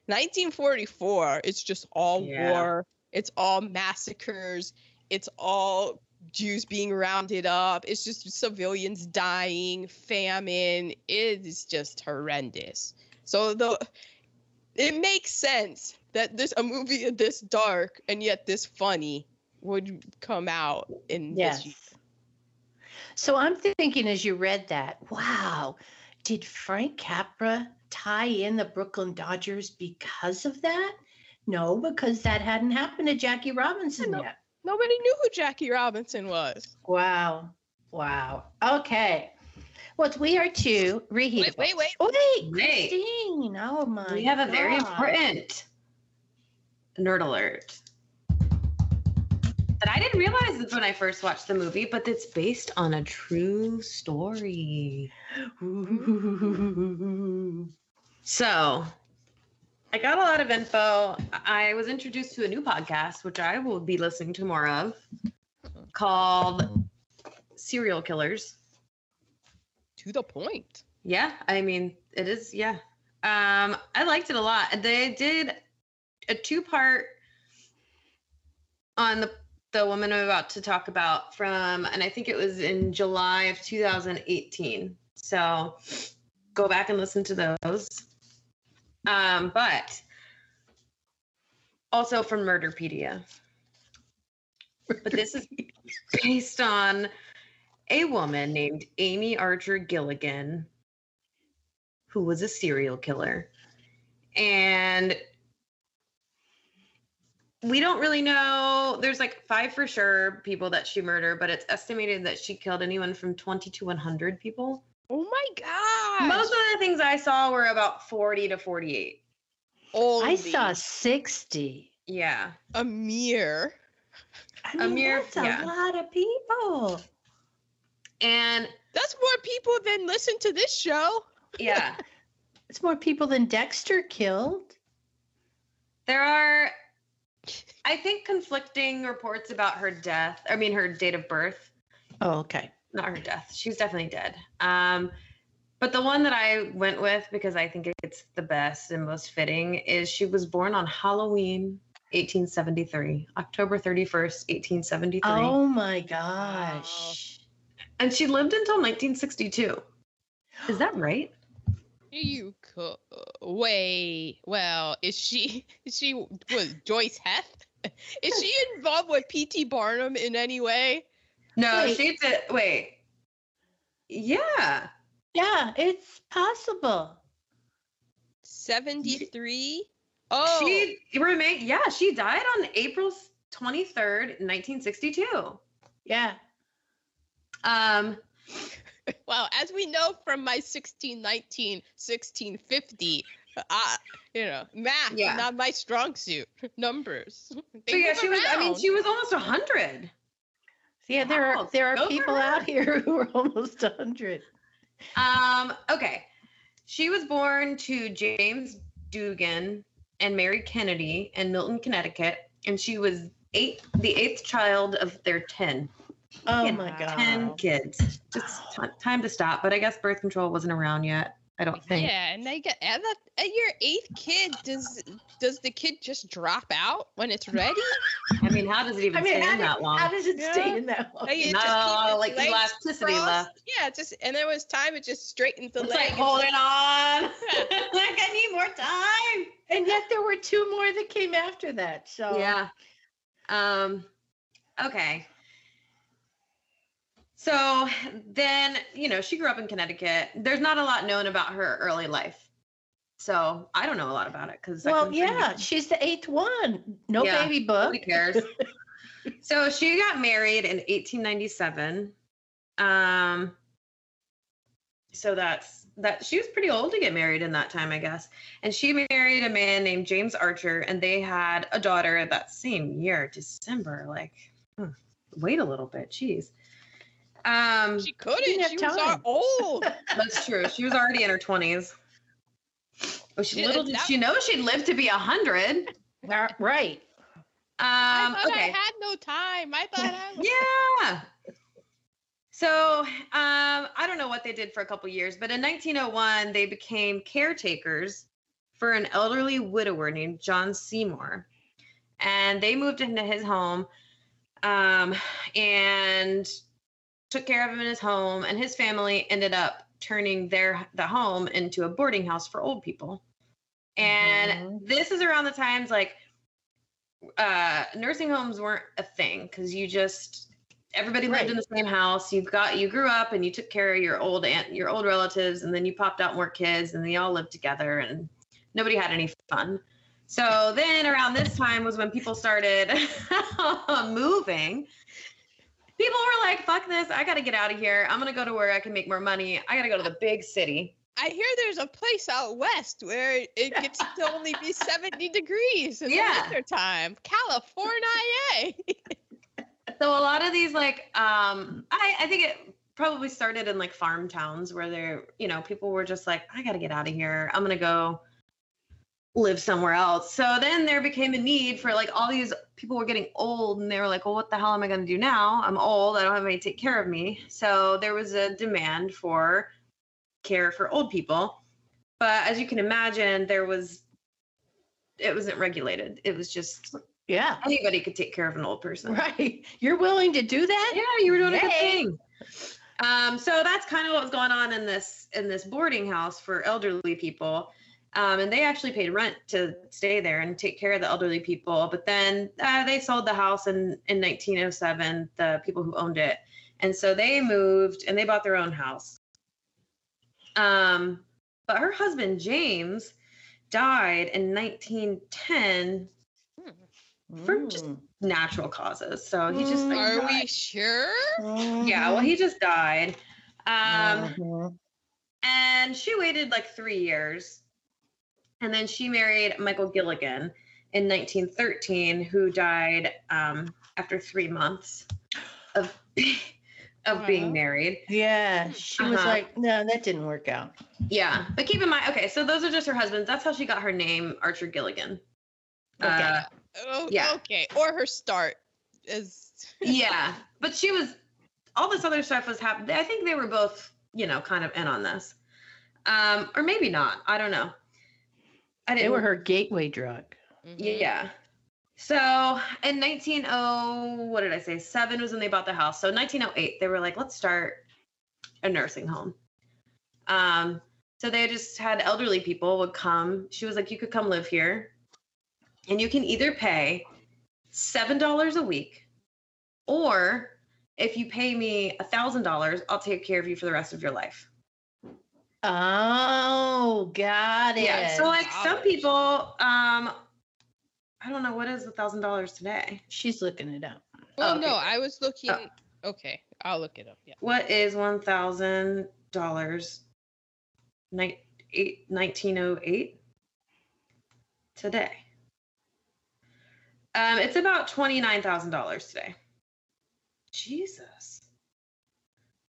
Speaker 1: 1944, it's just all
Speaker 2: Yeah.
Speaker 1: war. It's all massacres. It's all Jews being rounded up. It's just civilians dying, famine. It is just horrendous. So the it makes sense that this a movie this dark and yet this funny would come out in this year.
Speaker 3: Yes. So I'm thinking as you read that, wow, did Frank Capra tie in the Brooklyn Dodgers because of that? No, because that hadn't happened to Jackie Robinson yet.
Speaker 1: Nobody knew who Jackie Robinson was.
Speaker 3: Wow. Wow. Okay. Well, we are to reheat.
Speaker 1: Wait, wait, wait.
Speaker 3: Wait,
Speaker 2: Wait.
Speaker 3: Christine. Oh my.
Speaker 2: we have a very important nerd alert that I didn't realize this when I first watched the movie, but it's based on a true story.
Speaker 3: Ooh.
Speaker 2: So I got a lot of info. I was introduced to a new podcast, which I will be listening to more of, called Serial Killers.
Speaker 1: To the point.
Speaker 2: Yeah, I mean, it is, yeah. Um, I liked it a lot. They did a two-part on the the woman I'm about to talk about from, and I think it was in July of 2018. So go back and listen to those. Um, but also from Murderpedia. But this is based on a woman named Amy Archer Gilligan, who was a serial killer. And we don't really know. There's like five for sure people that she murdered, but it's estimated that she killed anyone from 20 to 100 people.
Speaker 1: Oh my gosh.
Speaker 2: Most of the things I saw were about 40 to 48.
Speaker 1: Only
Speaker 3: I saw 60.
Speaker 2: Yeah.
Speaker 1: a mere.
Speaker 3: I
Speaker 2: A
Speaker 3: mean,
Speaker 2: mere-
Speaker 3: that's a
Speaker 2: yeah.
Speaker 3: lot of people.
Speaker 2: And
Speaker 1: That's more people than listen to this show.
Speaker 2: yeah,
Speaker 3: It's more people than Dexter killed.
Speaker 2: there are, I think, conflicting reports about her death. I mean, her date of birth.
Speaker 3: Oh, okay.
Speaker 2: Not her death. She's definitely dead. Um, but the one that I went with because I think it's the best and most fitting is she was born on Halloween, 1873, October 31st, 1873,
Speaker 3: Oh my gosh.
Speaker 2: and she lived until 1962. Is that right?
Speaker 1: You could wait. Well, is she? Is she was Joice Heth? Is she involved with P.T. Barnum in any way?
Speaker 2: No,
Speaker 3: Wait.
Speaker 2: she did. Wait. Yeah.
Speaker 3: Yeah, it's possible.
Speaker 1: Seventy-three. Oh,
Speaker 2: She remained. Yeah, she died on April 23rd, 1962.
Speaker 3: Yeah.
Speaker 2: Um,
Speaker 1: well, as we know from my 1619, 1650, uh, you know, math
Speaker 2: Yeah.
Speaker 1: is not my strong suit. Numbers.
Speaker 2: So yeah,
Speaker 1: move
Speaker 2: she was. I mean, she was almost 100.
Speaker 3: Yeah, there
Speaker 2: Wow,
Speaker 3: are there are
Speaker 2: go
Speaker 3: people out here who are almost 100.
Speaker 2: Um, okay. She was born to James Dugan and Mary Kennedy in Milton, Connecticut, and she was eight, the eighth child of their 10.
Speaker 3: Oh my god.
Speaker 2: 10 kids. Just ti- time to stop. But I guess birth control wasn't around yet. I don't think.
Speaker 1: Yeah, and they get and the, at your eighth kid. Does does the kid just drop out when it's ready?
Speaker 2: I mean, how does it even
Speaker 3: I mean,
Speaker 2: stay
Speaker 3: how,
Speaker 2: in
Speaker 3: did-
Speaker 2: that long?
Speaker 3: how does it
Speaker 1: Yeah.
Speaker 3: stay in that long?
Speaker 1: Like, it
Speaker 2: Not a lot of, like elasticity
Speaker 1: crossed.
Speaker 2: left.
Speaker 1: Yeah, just and there was time it just straightened the legs.
Speaker 2: It's
Speaker 1: leg.
Speaker 2: like holding on. like I need more time.
Speaker 3: And yet there were two more that came after that. So
Speaker 2: Yeah. Um okay. So then, you know, she grew up in Connecticut. There's not a lot known about her early life. So I don't know a lot about it because
Speaker 3: Well, yeah, she's the eighth one. No
Speaker 2: Yeah,
Speaker 3: baby book.
Speaker 2: Who cares. so she got married in 1897. Um so that's that she was pretty old to get married in that time, I guess. And she married a man named James Archer, and they had a daughter that same year, December. Like, hmm, wait a little bit, jeez. Um,
Speaker 1: She couldn't.
Speaker 3: didn't
Speaker 1: She was all old.
Speaker 2: that's true. She was already in her twenties. Oh, she, little did
Speaker 1: that-
Speaker 2: she know she'd live to be a hundred.
Speaker 3: Right.
Speaker 1: I
Speaker 2: Um,
Speaker 1: thought I had no time. I thought I was.
Speaker 2: Yeah. So um, I don't know what they did for a couple years, but in 1901 they became caretakers for an elderly widower named John Seymour, and they moved into his home, um, and took care of him in his home, and his family ended up turning their the home into a boarding house for old people. And
Speaker 3: Mhm.
Speaker 2: this is around the times like uh nursing homes weren't a thing because you just everybody lived in the same house you got you grew up and you took care of your old aunt your old relatives and then you popped out more kids and they all lived together and nobody had any fun so then around this time was when people started moving people were like fuck this i gotta get out of here i'm gonna go to where i can make more money i gotta go to the big city
Speaker 1: I hear there's a place out west where it gets to only be 70 degrees in
Speaker 2: Yeah.
Speaker 1: the wintertime. California. yay.
Speaker 2: So a lot of these like um I, I think it probably started in like farm towns where they're you know people were just like I got to get out of here. I'm going to go live somewhere else. So then there became a need for like all these people were getting old and they were like, "Well, what the hell am I going to do now? I'm old. I don't have anybody to take care of me." So there was a demand for care for old people. But as you can imagine, there was it wasn't regulated. It was just
Speaker 3: Yeah.
Speaker 2: anybody could take care of an old person.
Speaker 3: Right. You're willing to do that?
Speaker 2: Yeah, you were doing a good thing. Um, so that's kind of what was going on in this in this boarding house for elderly people. Um, and they actually paid rent to stay there and take care of the elderly people. But then uh, they sold the house in in 1907. The people who owned it, and so they moved and they bought their own house. Um, but her husband James died in 1910 For just-
Speaker 3: Mm.
Speaker 2: natural causes. So he just like,
Speaker 1: Are
Speaker 2: died.
Speaker 1: we sure?
Speaker 2: Yeah, well, he just died. Um,
Speaker 3: Mhm.
Speaker 2: and she waited like three years. And then she married Michael Gilligan in 1913, who died um, after three months of of
Speaker 1: Wow.
Speaker 2: being married.
Speaker 3: yeah, she was
Speaker 2: Uh-huh.
Speaker 3: like, no, that didn't work out.
Speaker 2: Yeah, but keep in mind, okay, so those are just her husbands. That's how she got her name, Archer Gilligan.
Speaker 3: Okay.
Speaker 2: Uh,
Speaker 1: Oh,
Speaker 2: Yeah.
Speaker 1: Okay. Or her start is.
Speaker 2: yeah, but she was all this other stuff was happening. I think they were both, you know, kind of in on this, um, or maybe not. I don't know. I didn't.
Speaker 3: were her gateway drug.
Speaker 1: Mhm.
Speaker 2: Yeah. So in 190, what did I say? Seven was when they bought the house. So 1908, they were like, let's start a nursing home. Um, so they just had elderly people would come. She was like, you could come live here, and you can either pay seven dollars a week, or if you pay me a thousand dollars, I'll take care of you for the rest of your life.
Speaker 3: Oh, got it.
Speaker 2: Yeah. So like some people, um, I don't know what is a thousand dollars today.
Speaker 3: she's looking it up.
Speaker 1: Well,
Speaker 2: Oh,
Speaker 1: no,
Speaker 2: okay.
Speaker 1: I was looking.
Speaker 2: Oh.
Speaker 1: Okay, I'll look it up. Yeah.
Speaker 2: What is one thousand dollars? Nineteen oh eight today. Um, it's about twenty nine thousand dollars today. Jesus.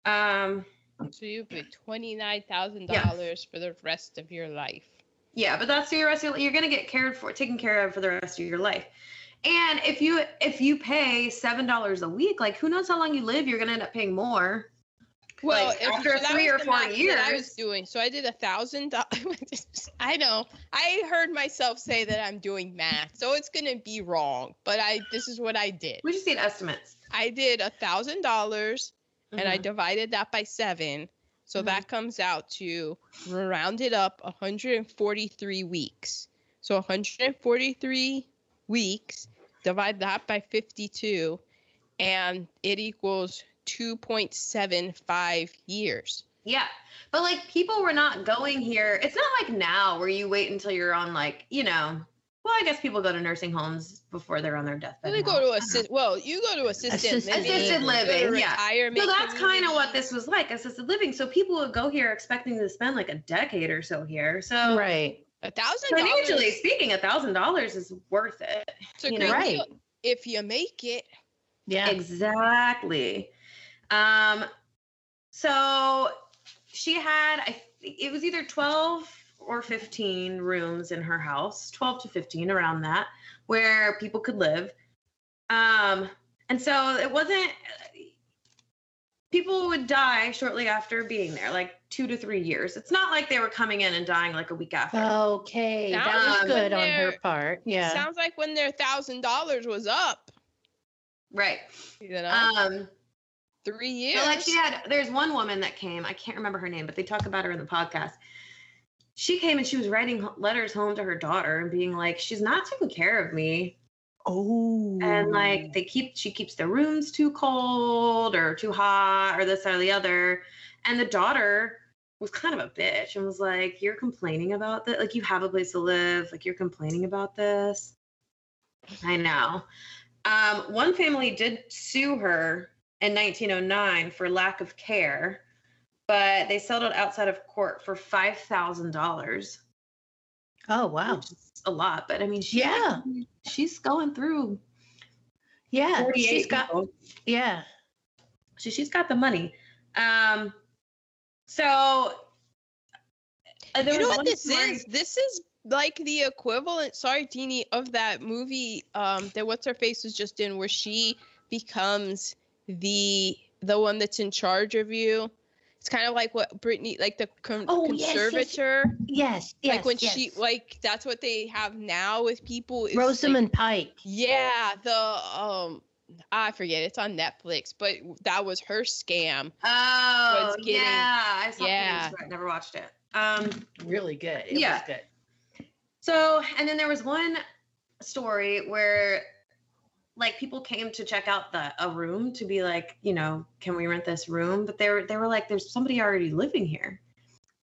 Speaker 2: Um,
Speaker 1: So you pay twenty nine thousand dollars for the rest of your life.
Speaker 2: yeah, but that's your rest. Of, your, you're gonna get cared for, taken care of for the rest of your life. And if you if you pay seven dollars a week, like who knows how long you live, you're gonna end up paying more.
Speaker 1: Well,
Speaker 2: Like,
Speaker 1: if-
Speaker 2: after three or four
Speaker 1: that I was doing. So I did a thousand dollars. I know. I heard myself say that I'm doing math, so it's gonna be wrong. But I this is what I did.
Speaker 2: We just need estimates.
Speaker 1: I did a thousand dollars and I
Speaker 2: Mhm.
Speaker 1: divided that by seven. So
Speaker 2: Mhm.
Speaker 1: that comes out to rounded up 143 weeks. So 143 weeks, divide that by 52, and it equals 2.75 years.
Speaker 2: Yeah. But like people were not going here. It's not like now where you wait until you're on like, you know, well, I guess people go to nursing homes before they're on their deathbed.
Speaker 1: They go to assist. Well, you go to assisted
Speaker 3: Assisted
Speaker 1: living.
Speaker 2: Assisted
Speaker 1: you go to
Speaker 2: living, yeah.
Speaker 1: retirement
Speaker 2: So that's kind of what this was like, assisted living. So people would go here expecting to spend like a decade or so here. So
Speaker 3: Right.
Speaker 1: A thousand
Speaker 2: financially
Speaker 1: dollars.
Speaker 2: speaking, a thousand dollars is worth it.
Speaker 1: It's a
Speaker 2: you know,
Speaker 1: great
Speaker 3: Right.
Speaker 1: deal if you make it.
Speaker 3: Yeah.
Speaker 2: Exactly. Um, So she had, I, it was either 12 or 15 rooms in her house, 12 to 15 around that, where people could live. Um, and so it wasn't, people would die shortly after being there, like two to three years. It's not like they were coming in and dying like a week after.
Speaker 3: Okay, that
Speaker 1: Sounds
Speaker 3: was good on her part. Yeah.
Speaker 1: Sounds like when their thousand dollars was up.
Speaker 2: Right.
Speaker 1: You know,
Speaker 2: Um,
Speaker 1: three years.
Speaker 2: So like she had there's one woman that came, I can't remember her name, but they talk about her in the podcast. She came and she was writing letters home to her daughter and being like, she's not taking care of me.
Speaker 3: oh.
Speaker 2: And like they keep she keeps the rooms too cold or too hot or this or the other. And the daughter was kind of a bitch and was like, You're complaining about that? Like you have a place to live, like you're complaining about this. I know. Um, one family did sue her in 1909 for lack of care, but they settled outside of court for five thousand dollars,
Speaker 3: oh wow.
Speaker 2: which is a lot. But I mean, she,
Speaker 3: Yeah.
Speaker 2: she's going through
Speaker 3: Yeah. She's got.
Speaker 2: people.
Speaker 3: Yeah.
Speaker 2: So she's got the money. Um, so uh, there
Speaker 1: you know what this
Speaker 2: story-
Speaker 1: is? This is like the equivalent, sorry, Teeny, of that movie um that what's her face was just in where she becomes the the one that's in charge of you. It's kind of like what Brittany, like the con-
Speaker 3: Oh, yes, yes,
Speaker 1: conservator,
Speaker 3: Yes. Yes.
Speaker 1: like when
Speaker 3: yes.
Speaker 1: she, like that's what they have now with people. is, like-
Speaker 3: Rosamund Pike.
Speaker 1: yeah, the um, I forget. It's on Netflix, but that was her scam.
Speaker 2: Oh,
Speaker 1: was getting-
Speaker 2: yeah. I saw
Speaker 1: yeah.
Speaker 2: yeah. I never watched it. Um,
Speaker 3: Really good. It
Speaker 2: Yeah.
Speaker 3: was good.
Speaker 2: so, and then there was one story where like people came to check out the a room to be like, you know, can we rent this room? But they were they were like, there's somebody already living here.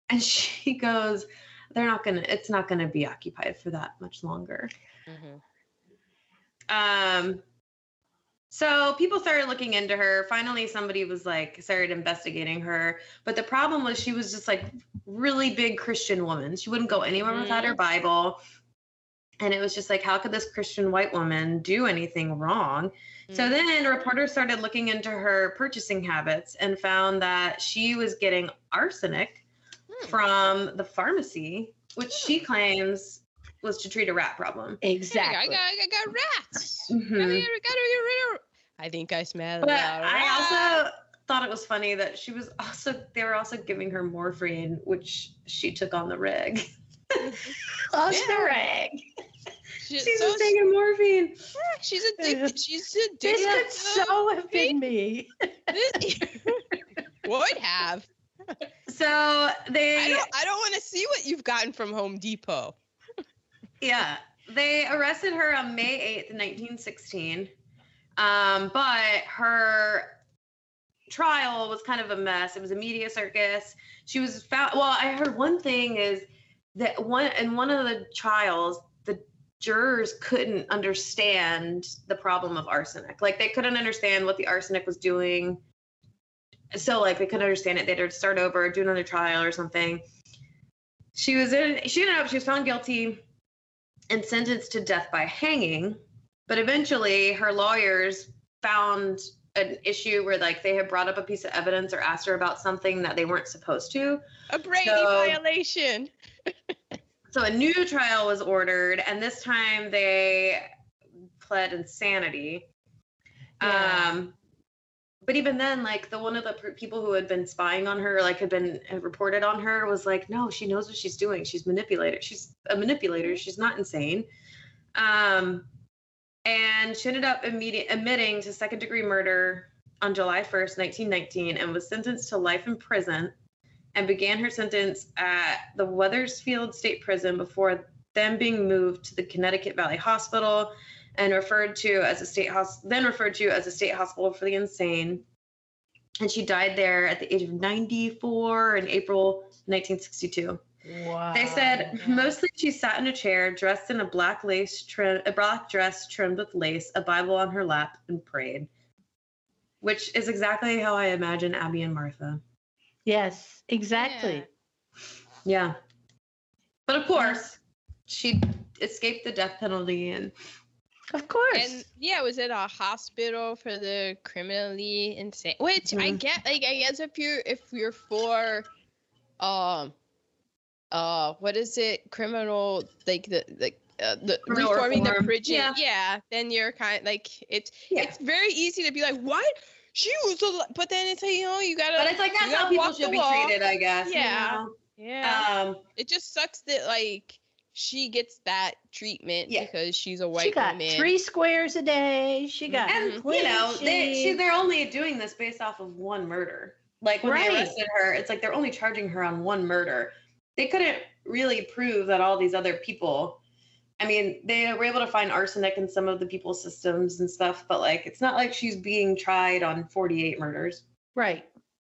Speaker 2: And she goes, they're not gonna, it's not gonna be occupied for that much longer. Um, so people started looking into her. Finally, somebody was like started investigating her. But the problem was she was just like really big Christian woman. She wouldn't go anywhere without her Bible. And it was just like, how could this Christian white woman do anything wrong? So
Speaker 1: Mm.
Speaker 2: then reporters started looking into her purchasing habits and found that she was getting arsenic
Speaker 1: Hmm.
Speaker 2: from the pharmacy, which she claims was to treat a rat problem.
Speaker 1: Hey, I
Speaker 3: Exactly.
Speaker 1: got, I got rats.
Speaker 2: Mhm.
Speaker 1: Gotta, gotta get. I think I smell
Speaker 2: But i also thought it was funny that she was also they were also giving her morphine, which she took on the rig.
Speaker 3: On
Speaker 1: Yeah.
Speaker 3: the rag.
Speaker 1: She-
Speaker 2: She's
Speaker 1: so
Speaker 2: taking morphine.
Speaker 1: she- she's addicted. She's addicted.
Speaker 3: This could so have been me.
Speaker 1: this- Would have.
Speaker 2: So
Speaker 1: I
Speaker 2: they
Speaker 1: don't. I don't want to see what you've gotten from Home Depot.
Speaker 2: yeah they arrested her on May eighth, nineteen sixteen. Um, but her trial was kind of a mess. It was a media circus. She was found. Well, I heard one thing is that one in one of the trials, jurors couldn't understand the problem of arsenic. Like they couldn't understand what the arsenic was doing. So like they couldn't understand it. They had to start over, do another trial or something. She was in. She ended up. She was found guilty and sentenced to death by hanging. But eventually, her lawyers found an issue where like they had brought up a piece of evidence or asked her about something that they weren't supposed to.
Speaker 1: A Brady
Speaker 2: So-
Speaker 1: violation.
Speaker 2: So a new trial was ordered, and this time they pled insanity.
Speaker 3: Yeah.
Speaker 2: Um, but even then, like the one of the people who had been spying on her, like had been had reported on her, was like, no, she knows what she's doing. She's manipulated. She's a manipulator. She's not insane. Um, and she ended up admitting to second degree murder on July 1st, 1919, and was sentenced to life in prison and began her sentence at the Wethersfield State Prison before then being moved to the Connecticut Valley Hospital and referred to as a state hos- then referred to as a state hospital for the insane. And she died there at the age of 94 in April 1962.
Speaker 3: Wow.
Speaker 2: They said mostly she sat in a chair, dressed in a black lace trim, a black dress trimmed with lace, a Bible on her lap, and prayed. Which is exactly how I imagine Abby and Martha.
Speaker 3: Yes, exactly.
Speaker 2: Yeah. But of course, she escaped the death penalty and
Speaker 3: Of course.
Speaker 1: And yeah, was at a hospital for the criminally insane. Which I
Speaker 2: Mhm.
Speaker 1: get, like, I guess if you're if you're for, um, uh, what is it, criminal, like the like uh, the
Speaker 2: Criminal
Speaker 1: reforming the prison,
Speaker 2: Yeah.
Speaker 1: yeah. then you're kind like it's
Speaker 2: Yeah.
Speaker 1: it's very easy to be like, what? She was, a, but then it's like you know you gotta,
Speaker 2: But it's like that's
Speaker 1: you
Speaker 2: how people should be
Speaker 1: walk.
Speaker 2: treated, I guess. you
Speaker 1: Yeah.
Speaker 2: know?
Speaker 1: yeah.
Speaker 2: Um,
Speaker 1: it just sucks that like she gets that treatment
Speaker 2: Yeah.
Speaker 1: because she's a white
Speaker 3: she got
Speaker 1: woman.
Speaker 3: three squares a day. She got
Speaker 2: and you know, they, she, they're only doing this based off of one murder. Like when
Speaker 3: Right.
Speaker 2: they arrested her, it's like they're only charging her on one murder. They couldn't really prove that all these other people. I mean, they were able to find arsenic in some of the people's systems and stuff, but like, it's not like she's being tried on 48 murders.
Speaker 3: right.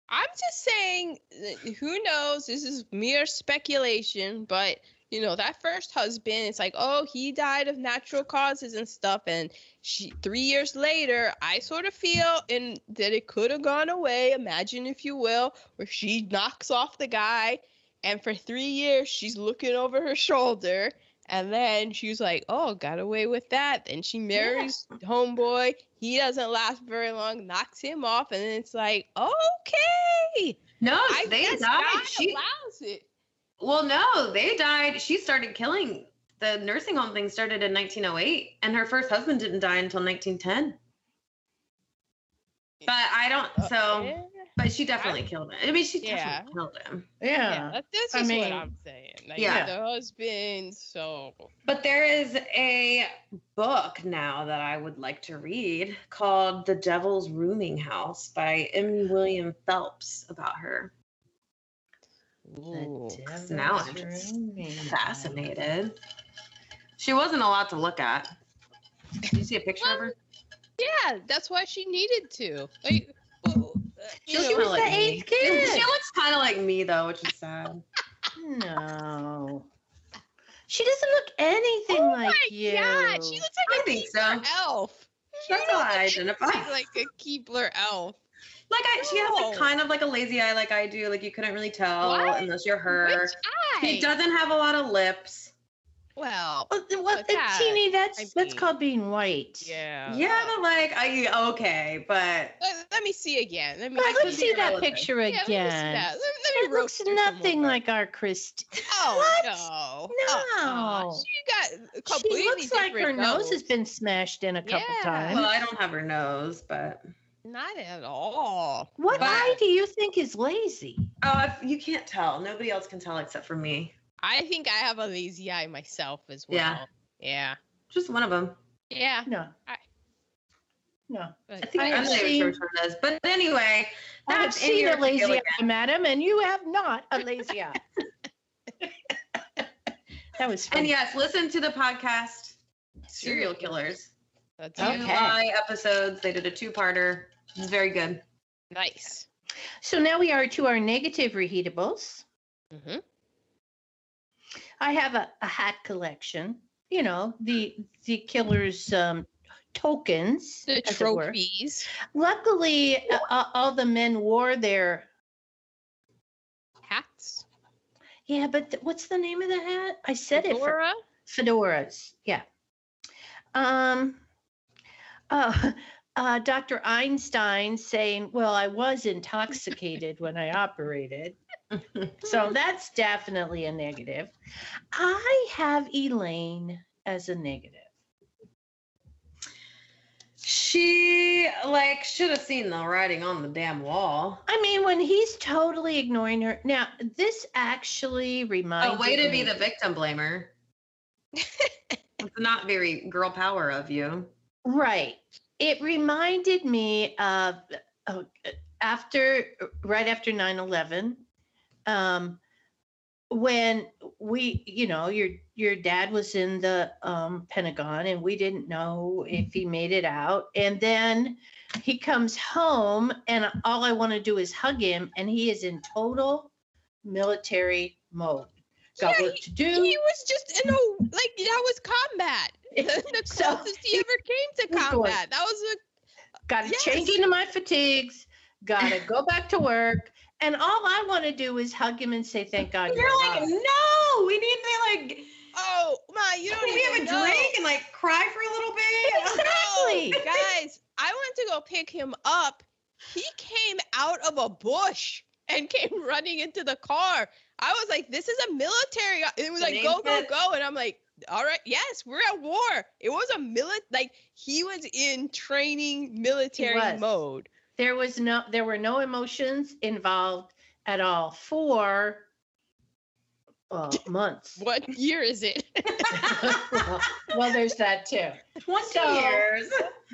Speaker 1: I'm just saying, uh, who knows? This is mere speculation, but you know that first husband. It's like, oh, he died of natural causes and stuff, and she three years later, I sort of feel in that it could have gone away. Imagine if you will, where she knocks off the guy, and for three years she's looking over her shoulder. And then she's like, "Oh, got away with that." Then she marries homeboy. He doesn't last very long, knocks him off, and then it's like, "Okay,
Speaker 2: No,
Speaker 1: I
Speaker 2: they died.
Speaker 1: God
Speaker 2: She,
Speaker 1: allows it.
Speaker 2: well, no, they died. She started killing. The nursing home thing started in 1908, and her first husband didn't die until 1910. But I don't. So,
Speaker 1: Yeah,
Speaker 2: but she definitely killed him. I mean, she
Speaker 1: Yeah.
Speaker 2: definitely killed him.
Speaker 3: Yeah.
Speaker 1: yeah, that- that's
Speaker 3: I mean,
Speaker 1: what I'm saying. Like,
Speaker 2: yeah.
Speaker 1: the husband. So
Speaker 2: But there is a book now that I would like to read called The Devil's Rooming House by M. William Phelps about her.
Speaker 1: ooh.
Speaker 3: The
Speaker 2: now I'm just. Fascinated. She wasn't a lot to look at. Did you see a picture of her?
Speaker 1: yeah, that's why she needed to. Like, well, know,
Speaker 3: was
Speaker 2: kinda like
Speaker 3: the eighth
Speaker 2: She-
Speaker 3: kid.
Speaker 2: She looks kind of like me though, which is sad.
Speaker 3: No. She doesn't look anything
Speaker 1: oh
Speaker 3: like
Speaker 1: my
Speaker 3: you.
Speaker 1: god, she looks like
Speaker 2: I
Speaker 1: a
Speaker 2: think so.
Speaker 1: Keebler elf.
Speaker 2: That's how I identify.
Speaker 1: She's like a Keebler elf.
Speaker 2: Like I, she has like kind of like a lazy eye, like I do. Like you couldn't really tell
Speaker 1: What?
Speaker 2: unless you're her.
Speaker 1: Which eye?
Speaker 2: She doesn't have a lot of lips.
Speaker 1: Well,
Speaker 3: Well, th- well, uh,
Speaker 1: that-
Speaker 3: Teeny, that's
Speaker 1: I
Speaker 3: that's called being white.
Speaker 1: yeah.
Speaker 2: Yeah, but like I okay, but
Speaker 1: Let, let me see again. Let me.
Speaker 3: Well, let's see that
Speaker 2: relative.
Speaker 3: picture
Speaker 1: yeah, let me
Speaker 3: again.
Speaker 1: Let, let me
Speaker 3: It looks
Speaker 1: roast her some
Speaker 3: nothing like our Christ.
Speaker 1: Oh
Speaker 3: What?
Speaker 1: no!
Speaker 3: No.
Speaker 1: Uh-uh. She got a
Speaker 3: She looks like her
Speaker 1: different
Speaker 3: nose has been smashed in a couple
Speaker 1: Yeah.
Speaker 3: times.
Speaker 2: well, I don't have her nose, but
Speaker 1: Not at all.
Speaker 3: what
Speaker 2: but-
Speaker 3: eye do you think is lazy?
Speaker 2: oh, if, you can't tell. Nobody else can tell except for me.
Speaker 1: I think I have a lazy eye myself as well.
Speaker 2: Yeah.
Speaker 1: Yeah.
Speaker 2: Just one of them.
Speaker 1: Yeah.
Speaker 3: No.
Speaker 1: I-
Speaker 3: No.
Speaker 2: I think
Speaker 3: I
Speaker 2: I
Speaker 3: have
Speaker 2: am not even
Speaker 3: seen-
Speaker 2: sure which one. But anyway,
Speaker 3: I have seen
Speaker 2: your
Speaker 3: a lazy
Speaker 2: Gilligan.
Speaker 3: eye, madam, and you have not a lazy eye. that was
Speaker 2: And yes, listen to the podcast Serial Killers.
Speaker 1: That's
Speaker 2: Two
Speaker 3: Okay.
Speaker 2: July episodes. They did a two-parter. It's very good.
Speaker 1: nice.
Speaker 3: So now we are to our negative reheatables.
Speaker 1: hmm
Speaker 3: I have a, a hat collection. You know, the the killer's um, tokens.
Speaker 1: The
Speaker 3: it
Speaker 1: trophies.
Speaker 3: Luckily, uh, uh, all the men wore their.
Speaker 1: Hats.
Speaker 3: Yeah, but th- what's the name of the hat? I said it. For,
Speaker 1: Fedora.
Speaker 3: fedoras. Yeah. Um. Uh, uh, Dr. Einstein saying, "Well, I was intoxicated when I operated." So that's definitely a negative. I have Elaine as a negative.
Speaker 2: She like should have seen the writing on the damn wall.
Speaker 3: I mean, when he's totally ignoring her. Now, this actually reminds
Speaker 2: A way to be the victim blamer. it's not very girl power of you.
Speaker 3: Right. It reminded me of uh, after, right after 9 11, um, when we, you know, your your dad was in the um, Pentagon and we didn't know if he made it out. And then he comes home and all I want to do is hug him and he is in total military mode. Got
Speaker 1: Yeah,
Speaker 3: work to do.
Speaker 1: He was just in a like that was combat. the
Speaker 3: So,
Speaker 1: closest he ever came to combat. That was a
Speaker 3: Got to
Speaker 1: Yes.
Speaker 3: change into my fatigues. Got to go back to work. And all I want to do is hug him and say, "Thank God
Speaker 2: You're
Speaker 3: you're
Speaker 2: like,
Speaker 3: alive."
Speaker 2: no, we need to like
Speaker 1: oh my, you don't
Speaker 2: Can we have a
Speaker 1: know.
Speaker 2: drink and like cry for a little bit?
Speaker 3: Exactly.
Speaker 1: No, guys, I went to go pick him up. He came out of a bush and came running into the car. I was like, this is a military. It was like, go, go,
Speaker 2: fit?
Speaker 1: go. And I'm like, all right, yes, we're at war. It was a mili like he was in training military mode.
Speaker 3: There was no there were no emotions involved at all for uh, months.
Speaker 1: What year is it?
Speaker 3: well, well, there's that too.
Speaker 2: 20
Speaker 3: So-
Speaker 2: years.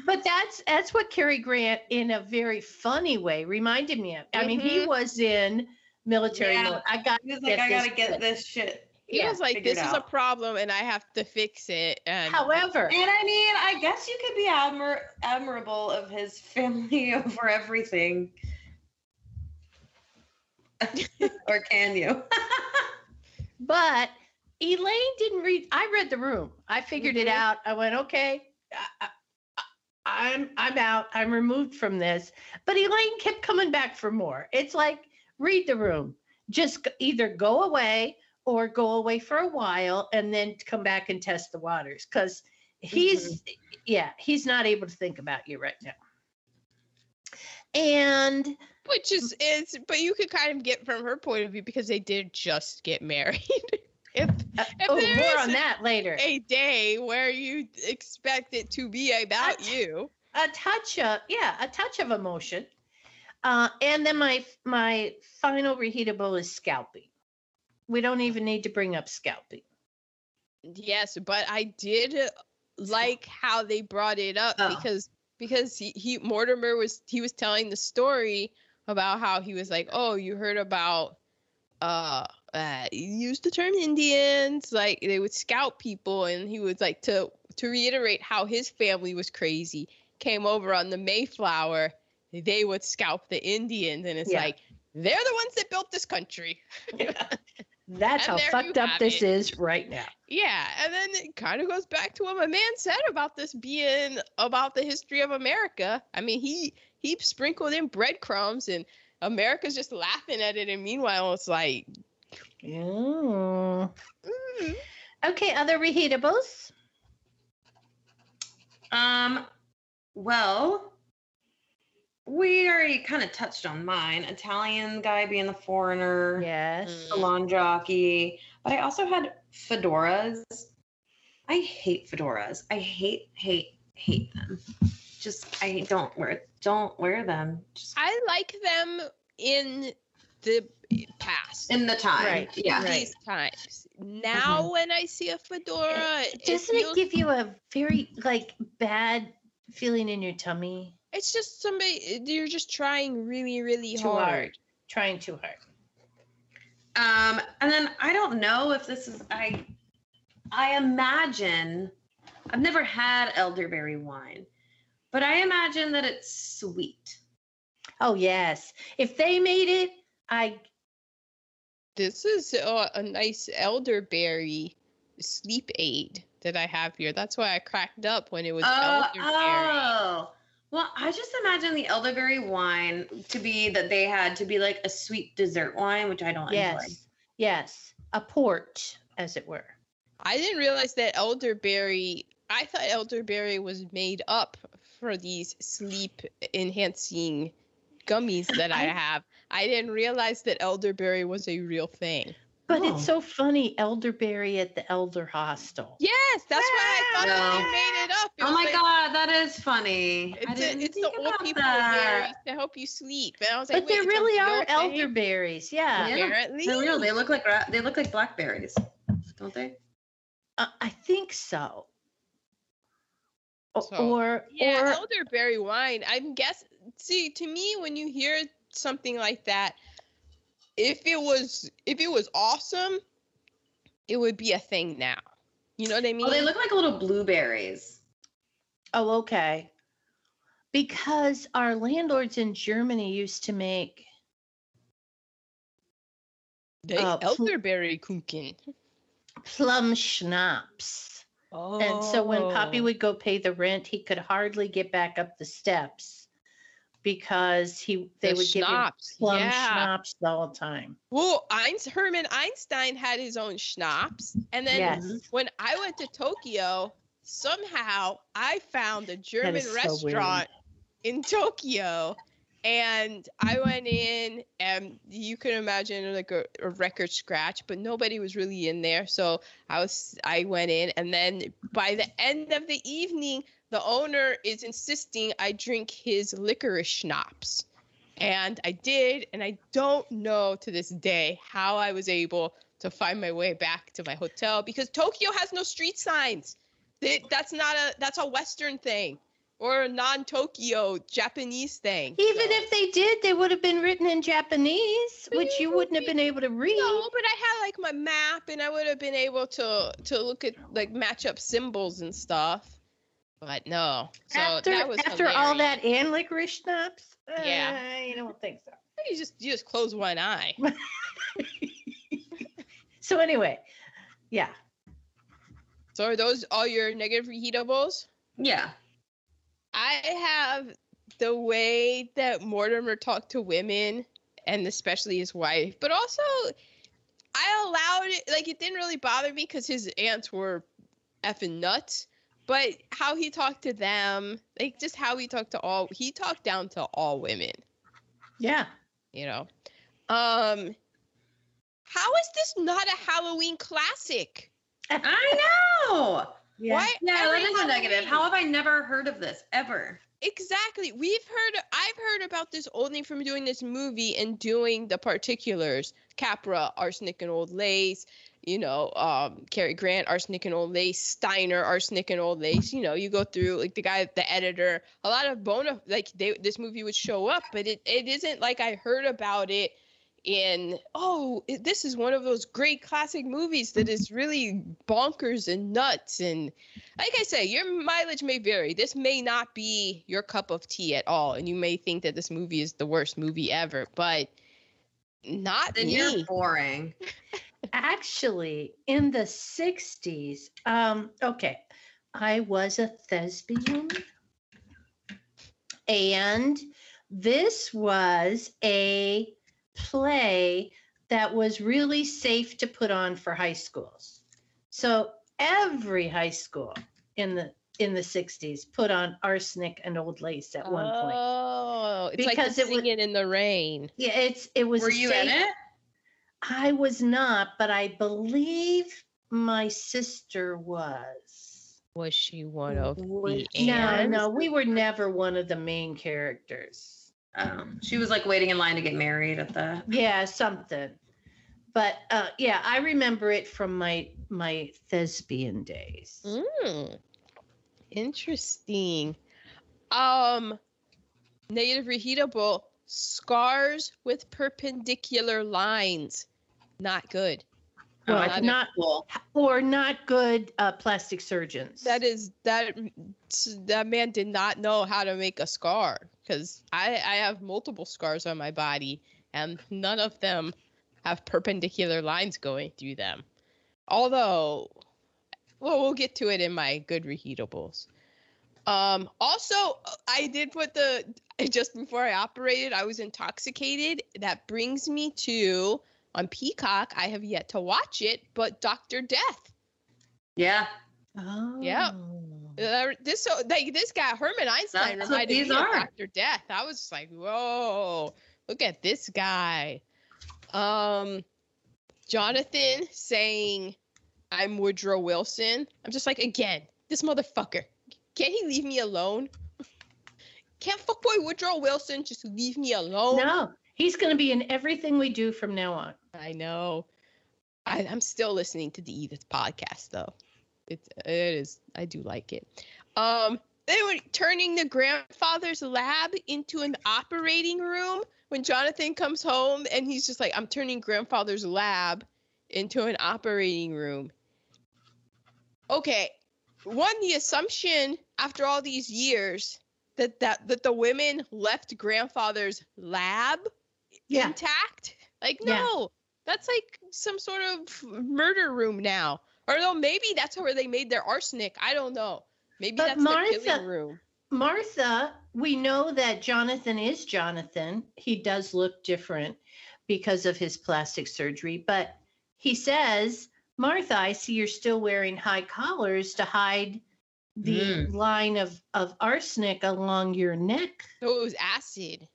Speaker 3: But that's that's what Cary Grant, in a very funny way, reminded me of. I mean, he
Speaker 1: Mhm.
Speaker 3: was in military
Speaker 2: Yeah.
Speaker 3: mode. I got
Speaker 2: He was like, I gotta
Speaker 3: this
Speaker 2: get
Speaker 3: fit."
Speaker 2: this shit.
Speaker 1: He
Speaker 3: Yeah,
Speaker 1: was like, this is a problem and I have to fix it. And
Speaker 3: However,
Speaker 2: And I mean, I guess you could be admir- admirable of his family over everything. or can you?
Speaker 3: but Elaine didn't read. I read the room. I figured it
Speaker 2: Mhm.
Speaker 3: out. I went, okay, I, I, I'm I'm out. I'm removed from this. But Elaine kept coming back for more. It's like read the room. Just either go away or go away for a while and then come back and test the waters because he's yeah he's not able to think about you right now. And
Speaker 1: which is is but you could kind of get from her point of view because they did just get married. if
Speaker 3: uh,
Speaker 1: If
Speaker 3: oh, more on that later.
Speaker 1: a day where you expect it to be about
Speaker 3: That's-
Speaker 1: you.
Speaker 3: a touch of yeah a touch of emotion uh, and then my my final reheatable is scalping we don't even need to bring up scalping
Speaker 1: Yes, but I did like how they brought it up
Speaker 2: Oh.
Speaker 1: because because he, he Mortimer was he was telling the story about how he was like, "Oh, you heard about uh uh he used the term Indians, like they would scout people and he was like to to reiterate how his family was crazy, came over on the Mayflower, they would scalp the Indians and it's
Speaker 3: Yeah.
Speaker 1: like they're the ones that built this country.
Speaker 3: that's
Speaker 1: And
Speaker 3: how fucked up this
Speaker 1: it.
Speaker 3: is right now
Speaker 1: Yeah, and then it kind of goes back to what my man said about this being about the history of America. I mean, he he sprinkled in breadcrumbs, and America's just laughing at it. And meanwhile, it's like,
Speaker 3: Mm.
Speaker 1: mm,
Speaker 3: okay other reheatables
Speaker 2: Um, well, we already kind of touched on mine. Italian guy being the foreigner,
Speaker 3: yes
Speaker 2: salon jockey. But I also had fedoras. I hate fedoras. I hate, hate, hate them. Just I don't wear don't wear them. Just
Speaker 1: I like them in the past.
Speaker 2: in the time.
Speaker 3: Right,
Speaker 2: Yeah.
Speaker 1: in
Speaker 3: right.
Speaker 1: these times. Now, mm-hmm. when I see a fedora, it
Speaker 3: doesn't it
Speaker 1: feels-
Speaker 3: give you a very like bad feeling in your tummy
Speaker 1: It's just somebody you're just trying really, really
Speaker 3: Too
Speaker 1: hard.
Speaker 3: hard. trying too hard
Speaker 2: Um, and then I don't know if this is I I imagine I've never had elderberry wine, but I imagine that it's sweet.
Speaker 3: oh yes if they made it i
Speaker 1: This is a, a nice elderberry sleep aid that I have here. That's why I cracked up when it was
Speaker 2: Oh,
Speaker 1: elderberry.
Speaker 2: oh. Well, I just imagine the elderberry wine to be that they had to be like a sweet dessert wine, which I don't enjoy.
Speaker 3: yes yes a port as it were
Speaker 1: I didn't realize that elderberry. I thought elderberry was made up for these sleep enhancing gummies that I
Speaker 2: I-
Speaker 1: have. I didn't realize that elderberry was a real thing.
Speaker 3: But
Speaker 2: Oh.
Speaker 3: it's so funny, elderberry at the elder hostel.
Speaker 1: Yes, that's why I thought that
Speaker 2: No.
Speaker 1: they made it up. It
Speaker 2: Oh my
Speaker 1: like-
Speaker 2: god, that is funny.
Speaker 1: It's, a, it's the old people
Speaker 2: that.
Speaker 1: berries to help you sleep. And I was like,
Speaker 3: But there
Speaker 1: Wait, it's a
Speaker 3: really are
Speaker 1: thing?
Speaker 3: elderberries. Yeah.
Speaker 2: Yeah.
Speaker 1: Apparently.
Speaker 2: They're real. They look like they look like blackberries, don't they?
Speaker 3: Uh, I think so. O-
Speaker 1: So,
Speaker 3: or
Speaker 1: Yeah,
Speaker 3: or
Speaker 1: elderberry wine. I'm guess. See, to me, when you hear something like that, if it was if it was awesome, it would be a thing now. You know what I mean?
Speaker 2: Oh, they look like little blueberries.
Speaker 3: oh okay. Because our landlords in Germany used to make
Speaker 1: They-
Speaker 3: uh, pl-
Speaker 1: elderberry kuchen.
Speaker 3: plum schnapps.
Speaker 1: Oh.
Speaker 3: And so when Poppy would go pay the rent, he could hardly get back up the steps because he they
Speaker 1: The
Speaker 3: would give him
Speaker 1: schnapps.
Speaker 3: plum
Speaker 1: yeah.
Speaker 3: schnapps all the time.
Speaker 1: Well, Einst- Herman Einstein had his own schnapps, and then
Speaker 3: yes. Mm-hmm.
Speaker 1: when I went to Tokyo, somehow I found a German
Speaker 3: is so weird.
Speaker 1: restaurant in Tokyo. And I went in, and you can imagine like a, a record scratch, but nobody was really in there. So I was, I went in, and then by the end of the evening, the owner is insisting I drink his licorice schnapps. And I did, and I don't know to this day how I was able to find my way back to my hotel because Tokyo has no street signs. That's not a that's a Western thing or a non-Tokyo Japanese thing.
Speaker 3: Even
Speaker 1: So-
Speaker 3: if they did, they would have been written in Japanese, which you wouldn't have been able to read.
Speaker 1: no, but I had like my map, and I would have been able to to look at like match up symbols and stuff. But no, so
Speaker 3: after
Speaker 1: that was
Speaker 3: after all that and licorice schnapps,
Speaker 1: Yeah.
Speaker 3: uh, you don't think so.
Speaker 1: you just you just close one eye.
Speaker 3: So anyway, yeah,
Speaker 1: So are those all your negative reheatables?
Speaker 2: Yeah.
Speaker 1: I have the way that Mortimer talked to women, and especially his wife, but also I allowed it. Like it didn't really bother me because his aunts were effing nuts. But how he talked to them, like just how he talked to all, he talked down to all women.
Speaker 3: yeah.
Speaker 1: You know, um, how is this not a Halloween classic?
Speaker 2: I know.
Speaker 3: Yeah.
Speaker 1: Why
Speaker 2: Yeah,
Speaker 1: every
Speaker 2: that is a negative. How have I never heard of this ever?
Speaker 1: Exactly. We've heard I've heard about this only from doing this movie and doing the particulars. Capra, Arsenic and Old Lace, you know, um, Cary Grant, Arsenic and Old Lace, Steiner, Arsenic and Old Lace. You know, you go through like the guy, the editor, a lot of bona like they this movie would show up, but it, it isn't like I heard about it in oh this is one of those great classic movies that is really bonkers and nuts and like I say, your mileage may vary. This may not be your cup of tea at all, and you may think that this movie is the worst movie ever, but not
Speaker 2: Then
Speaker 1: me.
Speaker 2: you're boring.
Speaker 3: Actually, in the 60s, um, okay, I was a thespian. And this was a play that was really safe to put on for high schools. So every high school in the in the 60s put on arsenic and old lace at one point.
Speaker 1: Oh, it's like
Speaker 3: Because
Speaker 1: the
Speaker 3: it was-
Speaker 1: singing in the rain.
Speaker 3: Yeah, it's it was
Speaker 2: Were you
Speaker 3: safe,
Speaker 2: in it?
Speaker 3: I was not, but I believe my sister was.
Speaker 1: Was she one of
Speaker 3: We-
Speaker 1: the
Speaker 3: no,
Speaker 1: ants?
Speaker 3: no, we were never one of the main characters.
Speaker 2: Um, she was like waiting in line to get married at the.
Speaker 3: Yeah, something. But uh, yeah, I remember it from my my thespian days.
Speaker 1: Mm, interesting. Um, negative reheatable scars with perpendicular lines. Not good.
Speaker 3: Well,
Speaker 2: I
Speaker 1: not
Speaker 2: think
Speaker 3: not
Speaker 2: it's cool.
Speaker 3: or not good uh, plastic surgeons.
Speaker 1: That is that that man did not know how to make a scar because I I have multiple scars on my body and none of them have perpendicular lines going through them. Although, well, we'll get to it in my good reheatables. Um, also, I did put the just before I operated, I was intoxicated. That brings me to on Peacock. I have yet to watch it, but Doctor Death.
Speaker 2: Yeah.
Speaker 3: oh.
Speaker 1: Yeah. Uh, this so like this guy Herman Einstein
Speaker 2: That's
Speaker 1: reminded
Speaker 2: these
Speaker 1: me
Speaker 2: are.
Speaker 1: of Doctor Death. I was just like, whoa, look at this guy. Um, Jonathan saying, "I'm Woodrow Wilson." I'm just like, again, this motherfucker. Can't he leave me alone? Can't fuckboy Woodrow Wilson just leave me alone?
Speaker 3: No, he's going to be in everything we do from now on.
Speaker 1: I know. I, I'm still listening to the Edith podcast though. It's it is I do like it. Um, they were turning the grandfather's lab into an operating room when Jonathan comes home and he's just like, I'm turning grandfather's lab into an operating room. Okay, one the assumption after all these years that that that the women left grandfather's lab
Speaker 3: Yeah.
Speaker 1: intact. Like,
Speaker 3: Yeah.
Speaker 1: no, that's like some sort of murder room now. Or no, maybe that's where they made their arsenic. I don't know. Maybe
Speaker 3: But
Speaker 1: that's
Speaker 3: Martha-
Speaker 1: the killing room.
Speaker 3: Martha we know that Jonathan is Jonathan. He does look different because of his plastic surgery, but he says, Martha, I see you're still wearing high collars to hide the
Speaker 2: Mm.
Speaker 3: line of, of arsenic along your neck,
Speaker 1: So it was acid.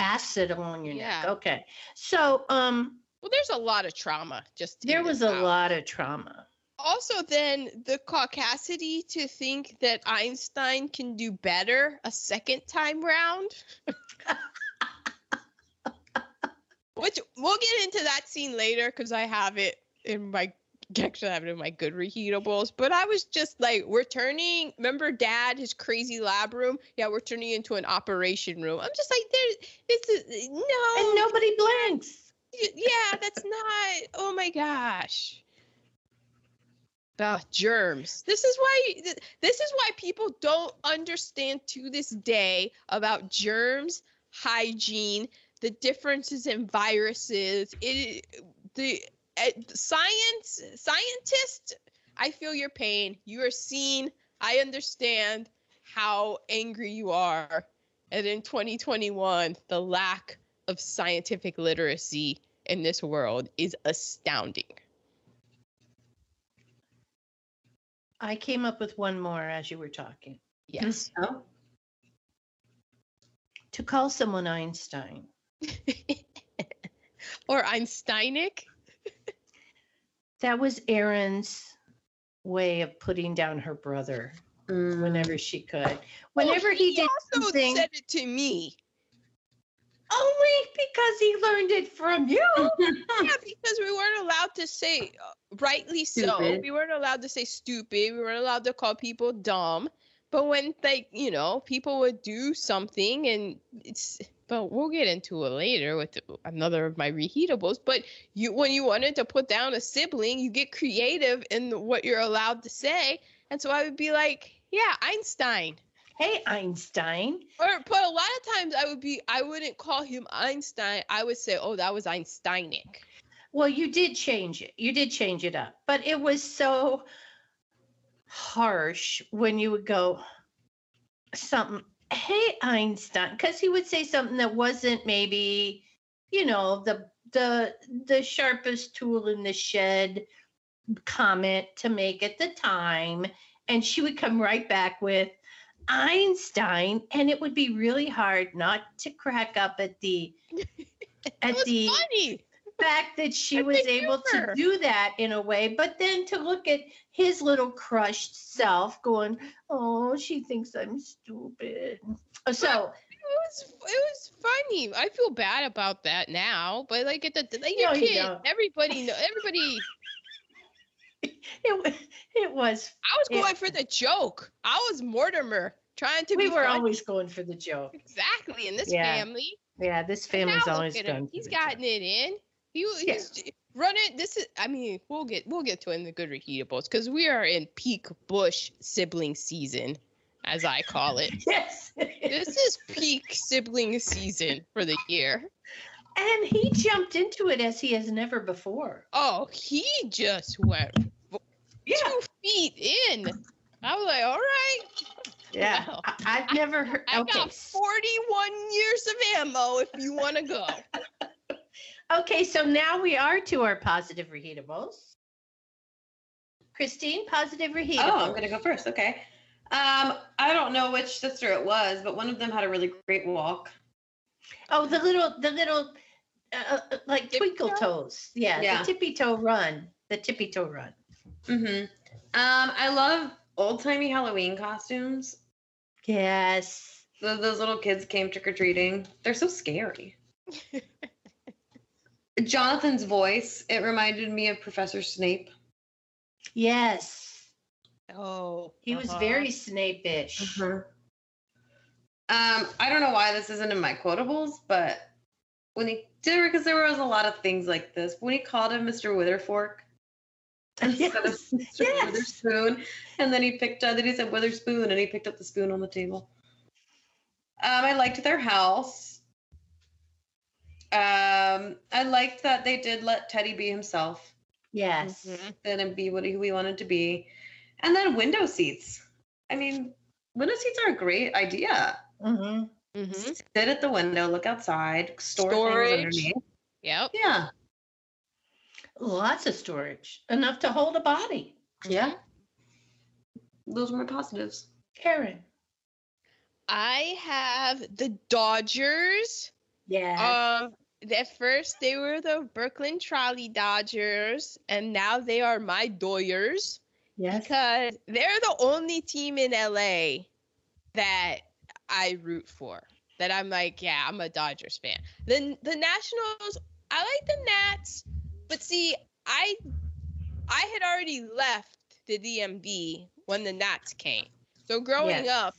Speaker 3: Acid along your
Speaker 1: Yeah.
Speaker 3: neck. Okay. So um
Speaker 1: Well, there's a lot of trauma. Just
Speaker 3: there was a lot of trauma.
Speaker 1: Also, then the caucasity to think that Einstein can do better a second time round. Which we'll get into that scene later because I have it in my actually I have in my good reheatables. But I was just like, we're turning. Remember, Dad, his crazy lab room? Yeah, we're turning into an operation room. I'm just like, there. This is no.
Speaker 3: And nobody blinks.
Speaker 1: Yeah, that's not. Oh my gosh. Ah, germs. This is why. This is why people don't understand to this day about germs, hygiene, the differences in viruses. It the Uh, science scientist. I feel your pain. You are seen. I understand how angry you are. And in 2021, the lack of scientific literacy in this world is astounding.
Speaker 3: I came up with one more as you were talking.
Speaker 1: Yes.
Speaker 2: Oh,
Speaker 3: To call someone Einstein.
Speaker 1: or Einsteinic.
Speaker 3: That was Erin's way of putting down her brother
Speaker 2: mm.
Speaker 3: whenever she could. Whenever he, did
Speaker 1: also
Speaker 3: something,
Speaker 1: said it to me.
Speaker 3: only because he learned it from you.
Speaker 1: Yeah, because we weren't allowed to say, uh, rightly so,
Speaker 2: Stupid.
Speaker 1: we weren't allowed to say stupid. We weren't allowed to call people dumb. But when, like, you know, people would do something and it's, but we'll get into it later with another of my reheatables. But you, when you wanted to put down a sibling, you get creative in what you're allowed to say. And so I would be like, yeah, Einstein.
Speaker 3: hey, Einstein.
Speaker 1: Or, but a lot of times I would be, I wouldn't call him Einstein. I would say, oh, that was Einsteinic.
Speaker 3: Well, you did change it. You did change it up, but it was so harsh when you would go something, hey, Einstein, because he would say something that wasn't maybe, you know, the the the sharpest tool in the shed comment to make at the time. And she would come right back with Einstein, and it would be really hard not to crack up at the at
Speaker 1: was
Speaker 3: the
Speaker 1: funny.
Speaker 3: Fact that she was able to do that in a way, but then to look at his little crushed self going, Oh, she thinks I'm stupid. Uh, So,
Speaker 1: It was it was funny. I feel bad about that now, but like at the like
Speaker 3: No,
Speaker 1: your
Speaker 3: you
Speaker 1: kid,
Speaker 3: don't.
Speaker 1: everybody know everybody.
Speaker 3: it, it was,
Speaker 1: I was going for the joke. I was Mortimer trying to
Speaker 3: we
Speaker 1: be
Speaker 3: were
Speaker 1: funny.
Speaker 3: always going for the joke.
Speaker 1: exactly in this
Speaker 3: Yeah.
Speaker 1: family.
Speaker 3: Yeah, this family's always done.
Speaker 1: He's gotten it in. He, he's running. This is. I mean, we'll get we'll get to it in the good reheatables because we are in peak Bush sibling season, as I call it.
Speaker 3: Yes.
Speaker 1: this is peak sibling season for the year.
Speaker 3: and he jumped into it as he has never before.
Speaker 1: Oh, he just went two feet in. I was like, all right,
Speaker 3: Yeah.
Speaker 1: Wow.
Speaker 3: I, I've never heard.
Speaker 1: I
Speaker 3: okay.
Speaker 1: got 41 years of ammo if you want to go.
Speaker 3: Okay, so now we are to our positive reheatables. Christine, positive reheatables.
Speaker 2: Oh, I'm gonna go first. Okay. Um, I don't know which sister it was, but one of them had a really great walk.
Speaker 3: Oh, the little, the little, uh, uh, like
Speaker 1: Tippy
Speaker 3: twinkle
Speaker 1: toe?
Speaker 3: toes. Yeah,
Speaker 2: Yeah.
Speaker 3: the tippy toe run. The tippy toe run.
Speaker 2: Mm-hmm. Um, I love old timey Halloween costumes.
Speaker 3: Yes.
Speaker 2: Th- those little kids came trick or treating. They're so scary. Jonathan's voice, it reminded me of Professor Snape.
Speaker 3: Yes.
Speaker 1: Oh,
Speaker 3: He was
Speaker 1: uh-huh.
Speaker 3: very Snape-ish.
Speaker 2: Um, I don't know why this isn't in my quotables, but when he did because there was a lot of things like this. When he called him Mr. Witherfork instead of Mr.
Speaker 3: Yes.
Speaker 2: Witherspoon, and then he picked up, then he said Witherspoon, and he picked up the spoon on the table. Um, I liked their house. Um, I liked that they did let Teddy be himself
Speaker 3: Yes.
Speaker 1: Mhm.
Speaker 2: and be what he, who wanted to be. And then window seats. I mean, window seats are a great idea.
Speaker 3: hmm
Speaker 1: hmm
Speaker 2: Sit at the window, look outside, store
Speaker 1: Storage.
Speaker 2: things underneath.
Speaker 1: Yep.
Speaker 2: Yeah.
Speaker 3: Lots of storage, enough to hold a body.
Speaker 2: Yeah. Those were my positives.
Speaker 3: Karen.
Speaker 1: I have the Dodgers.
Speaker 3: Yeah.
Speaker 1: Um, at first they were the Brooklyn Trolley Dodgers, and now they are my Doyers
Speaker 3: yes.
Speaker 1: because they're the only team in LA that I root for. That I'm like, yeah, I'm a Dodgers fan. The the Nationals, I like the Nats, but see, I I had already left the DMV when the Nats came. So growing
Speaker 3: Yes.
Speaker 1: up,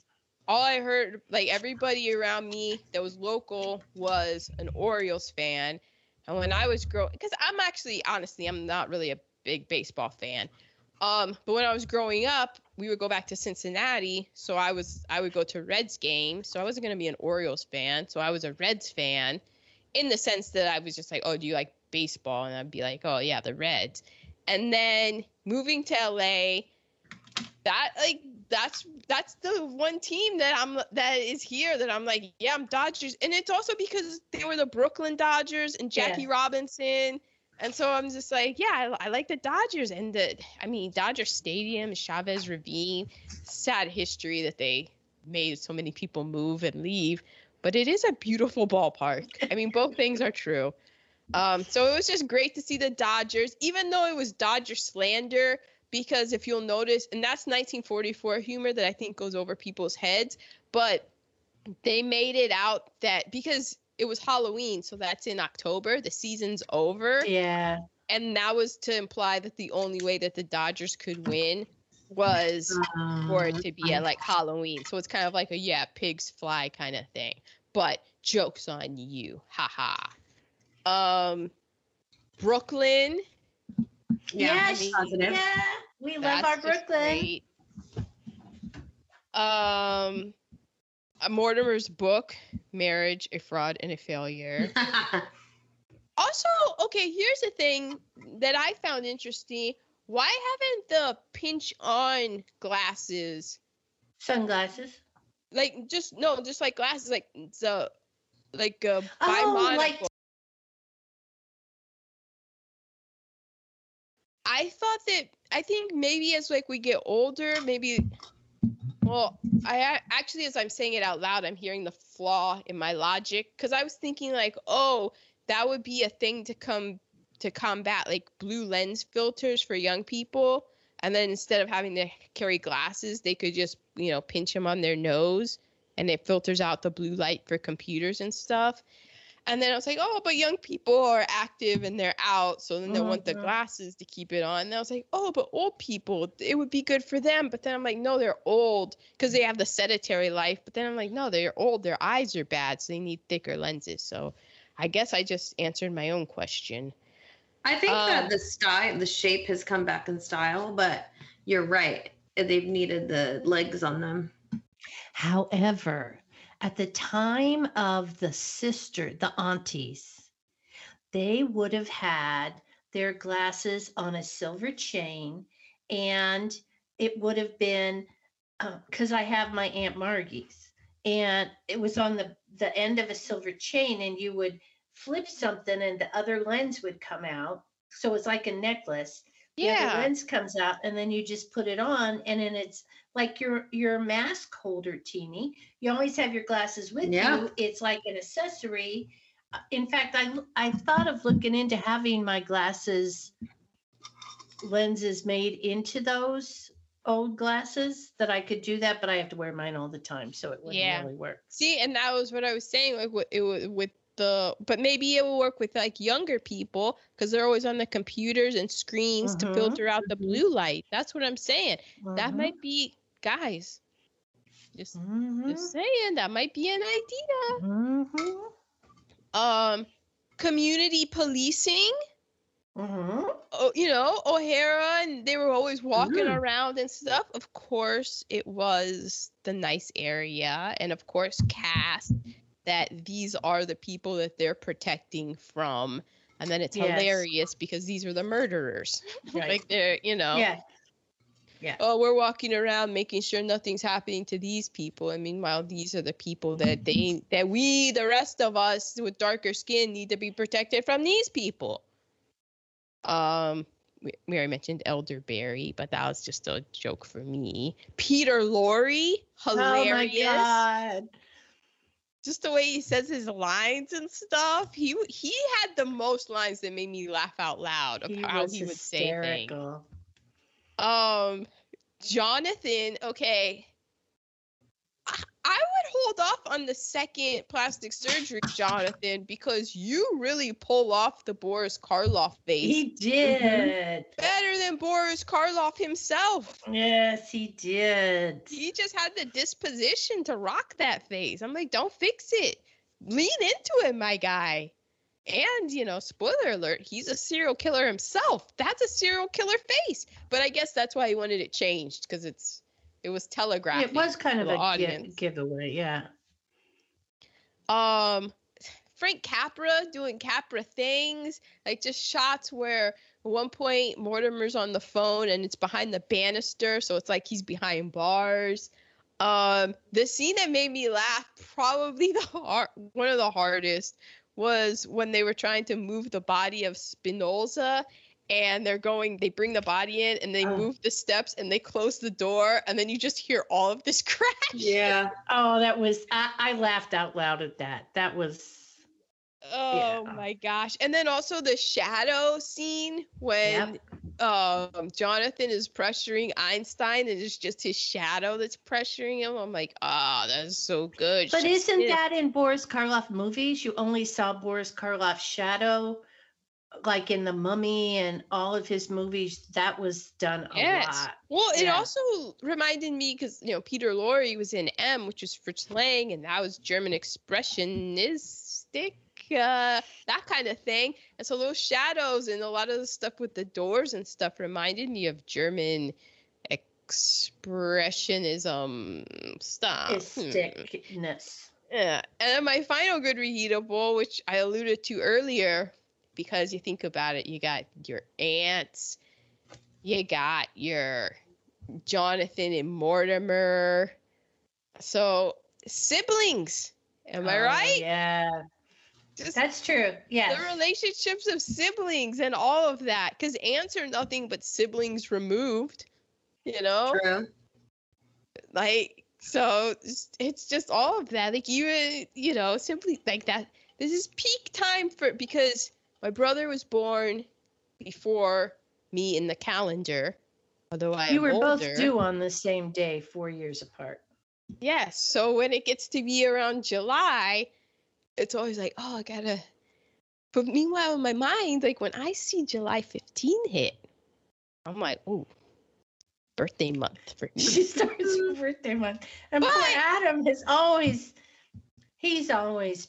Speaker 1: all I heard, like everybody around me that was local, was an Orioles fan. And when I was growing, because I'm actually, honestly, I'm not really a big baseball fan. Um, but when I was growing up, we would go back to Cincinnati, so I was I would go to Reds games. So I wasn't gonna be an Orioles fan, so I was a Reds fan, in the sense that I was just like, oh, do you like baseball? And I'd be like, oh yeah, the Reds. And then moving to LA, that like that's that's the one team that I'm that is here that I'm like, yeah, I'm Dodgers, and it's also because they were the Brooklyn Dodgers and Jackie Robinson, and so I'm just like, yeah, I, I like the Dodgers, and the I mean Dodger Stadium, Chavez Ravine, sad history that they made so many people move and leave, but it is a beautiful ballpark. I mean, both things are true. Um, so it was just great to see the Dodgers, even though it was Dodger slander because if you'll notice, and that's 1944 humor that I think goes over people's heads, but they made it out that because it was Halloween, so that's in October, the season's over,
Speaker 3: Yeah.
Speaker 1: and that was to imply that the only way that the Dodgers could win was for it to be at like Halloween. So it's kind of like a yeah, pigs fly kind of thing. But jokes on you. Haha. Um Brooklyn.
Speaker 2: Yeah,
Speaker 3: yeah,
Speaker 2: positive.
Speaker 3: yeah. We love
Speaker 1: That's
Speaker 3: our Brooklyn.
Speaker 1: Um, Mortimer's book, Marriage, a Fraud and a Failure. also, okay, here's the thing that I found interesting. Why haven't the pinch on glasses,
Speaker 3: Sunglasses.
Speaker 1: like just no, just like glasses, like the like uh,
Speaker 3: Oh, like
Speaker 1: I thought that I think maybe as like we get older, maybe well, I actually as I'm saying it out loud, I'm hearing the flaw in my logic cuz I was thinking like, "Oh, that would be a thing to come to combat like blue lens filters for young people." And then instead of having to carry glasses, they could just, you know, pinch them on their nose and it filters out the blue light for computers and stuff. And then I was like, oh, but young people are active and they're out, so then they want the
Speaker 3: Mhm.
Speaker 1: glasses to keep it on. And I was like, oh, but old people, it would be good for them. But then I'm like, no, they're old because they have the sedentary life. But then I'm like, no, they're old, their eyes are bad, so they need thicker lenses. So I guess I just answered my own question.
Speaker 2: I think
Speaker 1: Um,
Speaker 2: that the style, the shape has come back in style, but you're right. They've needed the legs on them.
Speaker 3: However, at the time of the sister, the aunties, they would have had their glasses on a silver chain, and it would have been uh, because I have my Aunt Margie's, and it was on the the end of a silver chain, and you would flip something, and the other lens would come out. So it's like a necklace. The
Speaker 1: Yeah.
Speaker 3: lens comes out, and then you just put it on, and then it's like your your mask holder, teeny. You always have your glasses with
Speaker 2: Yeah.
Speaker 3: you. It's like an accessory. Uh, In fact, i i thought of looking into having my glasses lenses made into those old glasses that I could do that, but I have to wear mine all the time, so it wouldn't
Speaker 1: Yeah.
Speaker 3: really work.
Speaker 1: See, and that was what I was saying. Like, with, it with the, but maybe it will work with like younger people because they're always on the computers and screens to
Speaker 3: Mhm,
Speaker 1: filter out the
Speaker 3: mhm.
Speaker 1: blue light. That's what I'm saying. That
Speaker 3: Mhm,
Speaker 1: might be, guys. Just,
Speaker 3: mhm,
Speaker 1: just saying, that might be an idea. Um, community policing. Oh, you know, O'Hara, and they were always walking around and stuff. Of course, it was the nice area, and of course, cast that these are the people that they're protecting from. And then it's
Speaker 3: Yes.
Speaker 1: hilarious because these are the murderers.
Speaker 3: Right.
Speaker 1: like they're, you know.
Speaker 3: Yeah. Yeah.
Speaker 1: oh, we're walking around making sure nothing's happening to these people, and meanwhile, these are the people that they that we, the rest of us with darker skin, need to be protected from these people. Um, we, we already mentioned Elderberry, but that was just a joke for me. Peter Lorre, hilarious.
Speaker 3: Oh my god.
Speaker 1: Just the way he says his lines and stuff. He he had the most lines that made me laugh out loud of
Speaker 3: He
Speaker 1: how he would say things. Um, Jonathan, okay. I, would hold off on the second plastic surgery, Jonathan, because you really pull off the Boris Karloff face
Speaker 3: He did.
Speaker 1: better than Boris Karloff himself.
Speaker 3: Yes, he did.
Speaker 1: He just had the disposition to rock that face. I'm like, don't fix it. Lean into it, my guy. And, you know, spoiler alert, he's a serial killer himself. That's a serial killer face. But I guess that's why he wanted it changed because it's it was telegraphed.
Speaker 3: It was kind of a
Speaker 1: audience.
Speaker 3: giveaway, yeah.
Speaker 1: Um Frank Capra doing Capra things, like just shots where at one point Mortimer's on the phone and it's behind the banister, so it's like he's behind bars. Um, the scene that made me laugh, probably the hard, one of the hardest, was when they were trying to move the body of Spinoza, and they're going, they bring the body in and they
Speaker 2: Oh.
Speaker 1: move the steps and they close the door, and then you just hear all of this crash.
Speaker 2: Yeah.
Speaker 3: Oh, that was I, I laughed out loud at that. That was
Speaker 1: Oh
Speaker 3: Yeah.
Speaker 1: my gosh. And then also the shadow scene when yep. um Jonathan is pressuring Einstein and it's just his shadow that's pressuring him. I'm like, ah, that's so good.
Speaker 3: But isn't
Speaker 1: kiss."
Speaker 3: that in Boris Karloff movies? You only saw Boris Karloff's shadow, like in The Mummy and all of his movies. That was done a
Speaker 1: Yes.
Speaker 3: lot.
Speaker 1: Well, it also reminded me because you know Peter Lorre was in M, which was Fritz Lang, and that was German expressionistic, uh, that kind of thing. And so those shadows and a lot of the stuff with the doors and stuff reminded me of German expressionism stuff. Hmm. Yeah. And then my final good reheatable, which I alluded to earlier, because you think about it, you got your aunts, you got your Jonathan and Mortimer. So siblings. Am I
Speaker 3: Oh,
Speaker 1: right?
Speaker 3: Yeah,
Speaker 1: Just
Speaker 3: that's true. Yeah.
Speaker 1: the relationships of siblings and all of that. Because aunts are nothing but siblings removed. You know?
Speaker 2: True.
Speaker 1: like so it's- it's just all of that like you you know simply like that this is peak time for because my brother was born before me in the calendar although i
Speaker 3: you were
Speaker 1: older.
Speaker 3: both due on the same day, four years apart.
Speaker 1: yes so when it gets to be around july it's always like oh i gotta but meanwhile in my mind like when i see july 15 hit i'm like oh birthday month for me
Speaker 3: She starts her birthday month, and poor Adam has always, he's always.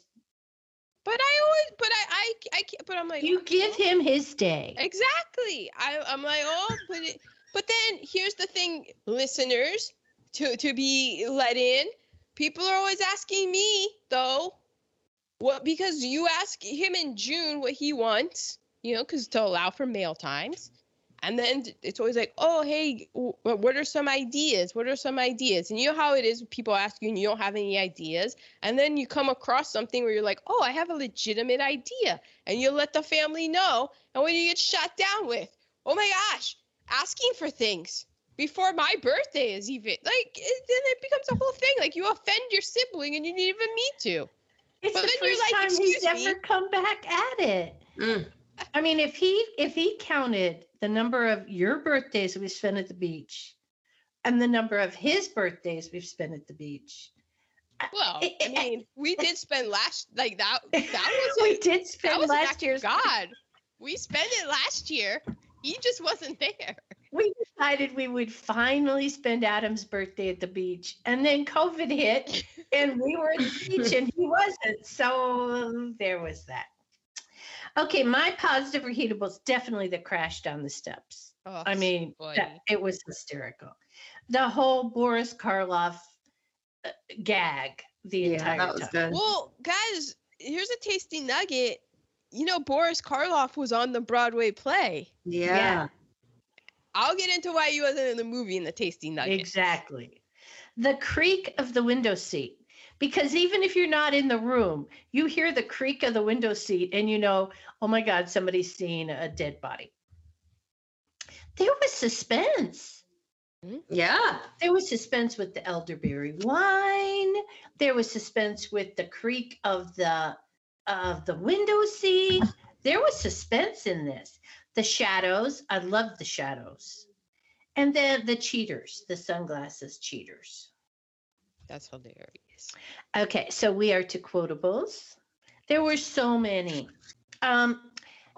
Speaker 1: But i always but i i, I can't but i'm like
Speaker 3: You give oh. him his day.
Speaker 1: Exactly. I, I'm like, oh, but it, but then here's the thing, listeners, to to be let in. People are always asking me though, what because you ask him in June what he wants, you know, because to allow for mail times. And then it's always like, oh, hey, wh- what are some ideas? What are some ideas? And you know how it is, when people ask you and you don't have any ideas. And then you come across something where you're like, oh, I have a legitimate idea. And you let the family know. And when you get shut down with, oh my gosh, asking for things before my birthday is even like, it, then it becomes a whole thing. Like you offend your sibling and you didn't even mean to.
Speaker 3: It's
Speaker 1: But
Speaker 3: the
Speaker 1: then you're
Speaker 3: first
Speaker 1: like,
Speaker 3: time he's
Speaker 1: "Excuse me?"
Speaker 3: ever come back at it.
Speaker 2: Mm.
Speaker 3: I mean, if he if he counted the number of your birthdays we spent at the beach, and the number of his birthdays we've spent at the beach,
Speaker 1: Well,
Speaker 3: I-
Speaker 1: mean, we did spend last like that. That was
Speaker 3: we
Speaker 1: did
Speaker 3: spend last year's.
Speaker 1: God. We spent it last year. He just wasn't there.
Speaker 3: We decided we would finally spend Adam's birthday at the beach, and then COVID hit, and we were at the beach, and he wasn't. So there was that. Okay, my positive reheatable is definitely the crash down the steps.
Speaker 1: Oh,
Speaker 3: I mean, that, it was hysterical. The whole Boris Karloff uh, gag the
Speaker 2: Yeah,
Speaker 3: entire
Speaker 2: that was
Speaker 3: time.
Speaker 2: good.
Speaker 1: Well, guys, here's a tasty nugget. You know, Boris Karloff was on the Broadway play.
Speaker 2: Yeah.
Speaker 1: I'll get into why you wasn't in the movie in the tasty nugget.
Speaker 3: Exactly. The creak of the window seat. Because even if you're not in the room, you hear the creak of the window seat and you know, oh my God, somebody's seeing a dead body. There was suspense. Mm-hmm.
Speaker 2: Yeah.
Speaker 3: There was suspense with the elderberry wine. There was suspense with the creak of the of the window seat. There was suspense in this. The shadows. I love the shadows. And then the cheaters, the sunglasses cheaters.
Speaker 1: That's hilarious.
Speaker 3: Okay, so we are to quotables. There were so many. Um,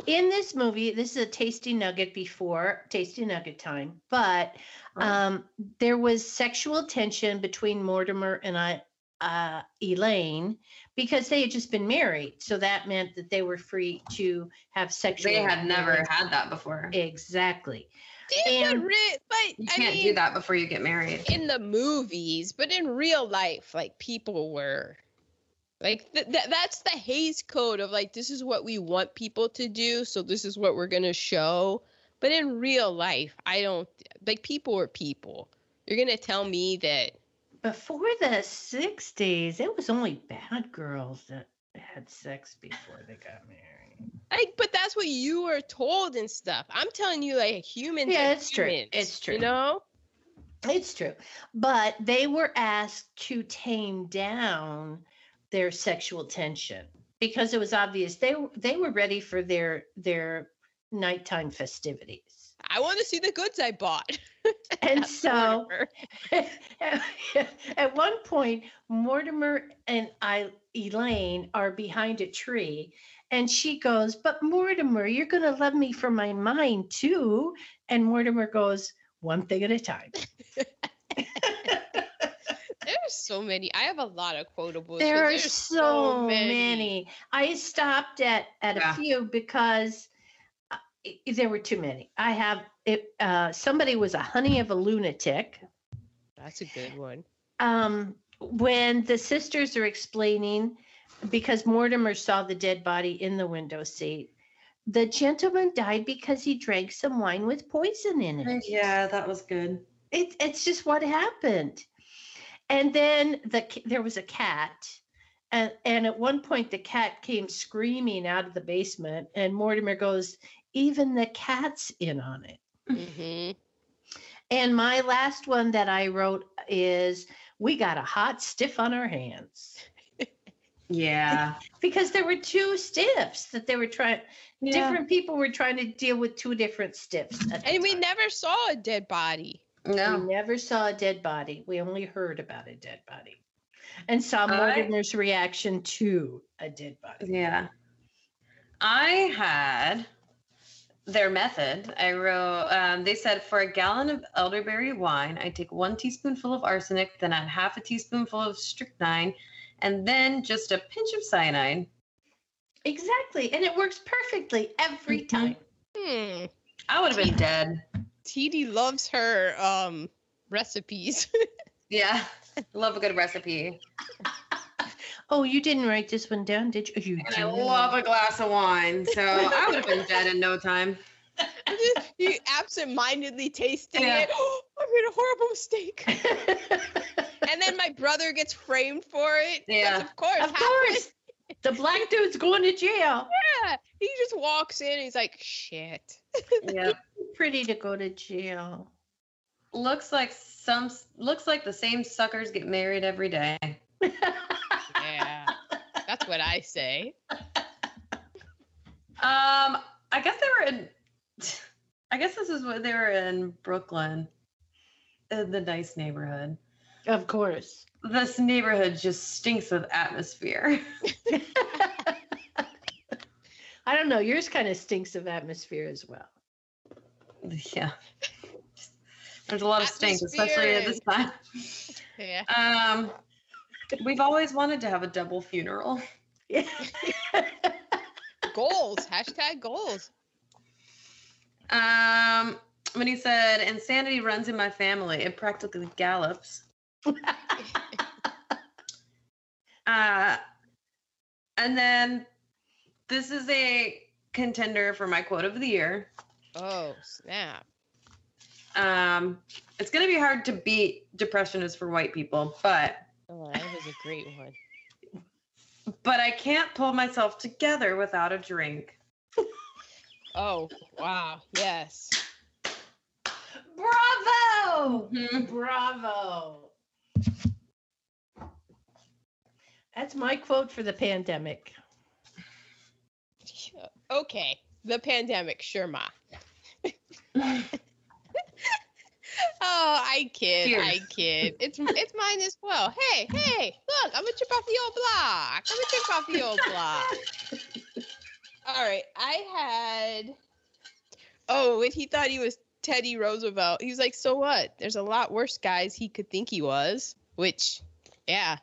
Speaker 3: in this movie, this is a tasty nugget before tasty nugget time, but um, there was sexual tension between Mortimer and I, uh, Elaine because they had just been married. So that meant that they were free to have sexual.
Speaker 2: They had never had that before.
Speaker 3: Exactly.
Speaker 1: Damn,
Speaker 3: And-
Speaker 1: but, re- but
Speaker 2: You
Speaker 1: I
Speaker 2: can't
Speaker 1: mean,
Speaker 2: do that before you get married.
Speaker 1: in the movies, but in real life, like people were like th- th- that's the Hays code of like this is what we want people to do, so this is what we're gonna show. But in real life, I don't like people are people. You're gonna tell me that
Speaker 3: Before the 60s, it was only bad girls that had sex before they got married.
Speaker 1: Like, but that's what you were told and stuff. I'm telling you, like humans.
Speaker 3: Yeah, it's true. It's true.
Speaker 1: You know.
Speaker 3: It's true. But they were asked to tame down their sexual tension because it was obvious they they were ready for their their nighttime festivities.
Speaker 1: I want to see the goods I bought.
Speaker 3: And so at one point Mortimer and I Elaine are behind a tree and she goes, "But Mortimer, you're going to love me for my mind too." And Mortimer goes, "One thing at a time."
Speaker 1: There's so many. I have a lot of quotables.
Speaker 3: There are
Speaker 1: there's
Speaker 3: so many. I stopped at at
Speaker 2: Yeah.
Speaker 3: a few because uh, there were too many. I have it. Uh, somebody was a honey of a lunatic.
Speaker 1: That's a good one.
Speaker 3: Um, when the sisters are explaining, because Mortimer saw the dead body in the window seat, the gentleman died because he drank some wine with poison in it.
Speaker 2: Yeah, that was good.
Speaker 3: It, it's just what happened. And then the there was a cat, and and at one point the cat came screaming out of the basement, and Mortimer goes, "Even the cat's in on it."
Speaker 1: hmm
Speaker 3: And my last one that I wrote is, "We got a hot stiff on our hands."
Speaker 2: Yeah.
Speaker 3: Because there were two stiffs that they were trying.
Speaker 2: yeah.
Speaker 3: Different people were trying to deal with two different stiffs.
Speaker 1: And we
Speaker 3: time.
Speaker 1: never saw a dead body.
Speaker 2: No.
Speaker 3: We never saw a dead body. We only heard about a dead body and saw
Speaker 2: I-
Speaker 3: Mortimer's reaction to a dead body.
Speaker 2: Yeah. I had their method. I wrote, um, they said for a gallon of elderberry wine, I take one teaspoonful of arsenic, then add half a teaspoonful of strychnine, and then just a pinch of cyanide.
Speaker 3: Exactly. And it works perfectly every
Speaker 2: Mhm.
Speaker 3: time.
Speaker 1: Hmm.
Speaker 2: I would have been dead.
Speaker 1: TD loves her um recipes.
Speaker 2: Yeah. Love a good recipe.
Speaker 3: Oh, you didn't write this one down, did you? You
Speaker 2: I love a glass of wine. So I would have been dead in no time.
Speaker 1: you absent-mindedly tasting
Speaker 2: Yeah.
Speaker 1: it. Oh, I made a horrible mistake. And then my brother gets framed for it.
Speaker 2: Yeah.
Speaker 1: Of course.
Speaker 3: of course. The black dude's going to jail.
Speaker 1: Yeah. He just walks in. He's like, shit.
Speaker 2: Yeah.
Speaker 3: Pretty to go to jail.
Speaker 2: looks like some looks like the same suckers get married every day.
Speaker 1: Yeah. That's what I say.
Speaker 2: Um, I guess they were in. I guess this is what they were in Brooklyn, in the nice neighborhood.
Speaker 3: Of course.
Speaker 2: This neighborhood just stinks of atmosphere.
Speaker 3: I don't know. Yours kind of stinks of atmosphere as well.
Speaker 2: yeah, there's a lot of stink, especially at this time.
Speaker 1: Yeah.
Speaker 2: Um, we've always wanted to have a double funeral.
Speaker 3: Yeah.
Speaker 1: Goals. Hashtag goals.
Speaker 2: Um, when he said insanity runs in my family, it practically gallops. Uh, and then this is a contender for my quote of the year.
Speaker 1: Oh, snap.
Speaker 2: Um, it's gonna be hard to beat depression is for white people, but
Speaker 1: Oh, that was a great one.
Speaker 2: but I can't pull myself together without a drink.
Speaker 1: Oh, wow. Yes.
Speaker 3: Bravo!
Speaker 2: Mhm.
Speaker 3: Bravo. That's my quote for the pandemic.
Speaker 1: Okay. The pandemic, sure, Ma. Oh, I kid.
Speaker 2: Cheers.
Speaker 1: I kid. It's it's mine as well. Hey, hey, look, I'm gonna chip off the old block. I'm gonna chip off the old block. All right, I had. Oh, and he thought he was Teddy Roosevelt. He was like, so what? There's a lot worse guys he could think he was. Which, yeah,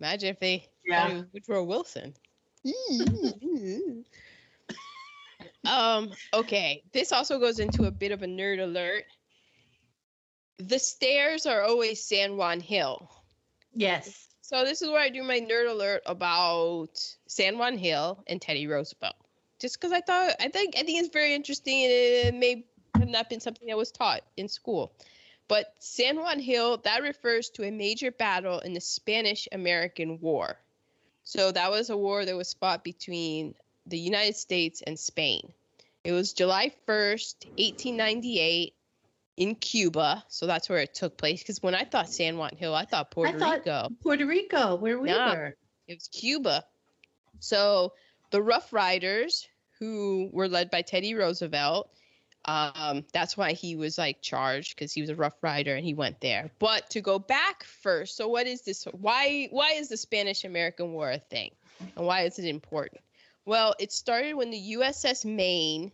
Speaker 1: imagine if they thought he was Woodrow Wilson. um. Okay. This also goes into a bit of a nerd alert. The stairs are always San Juan Hill.
Speaker 3: Yes.
Speaker 1: So this is where I do my nerd alert about San Juan Hill and Teddy Roosevelt. Just because I thought I think I think it's very interesting and it may have not been something that was taught in school. But San Juan Hill that refers to a major battle in the Spanish American War. So that was a war that was fought between the United States and Spain. It was July 1st, 1898 in Cuba. So that's where it took place. Because when I thought San Juan Hill, I thought Puerto I
Speaker 3: thought-
Speaker 1: Rico.
Speaker 3: Puerto Rico, where we
Speaker 1: Yeah.
Speaker 3: were.
Speaker 1: It was Cuba. So the Rough Riders, who were led by Teddy Roosevelt, um, that's why he was like charged because he was a Rough Rider and he went there. But to go back first, so what is this? Why why is the Spanish American War a thing, and why is it important? Well, it started when the USS Maine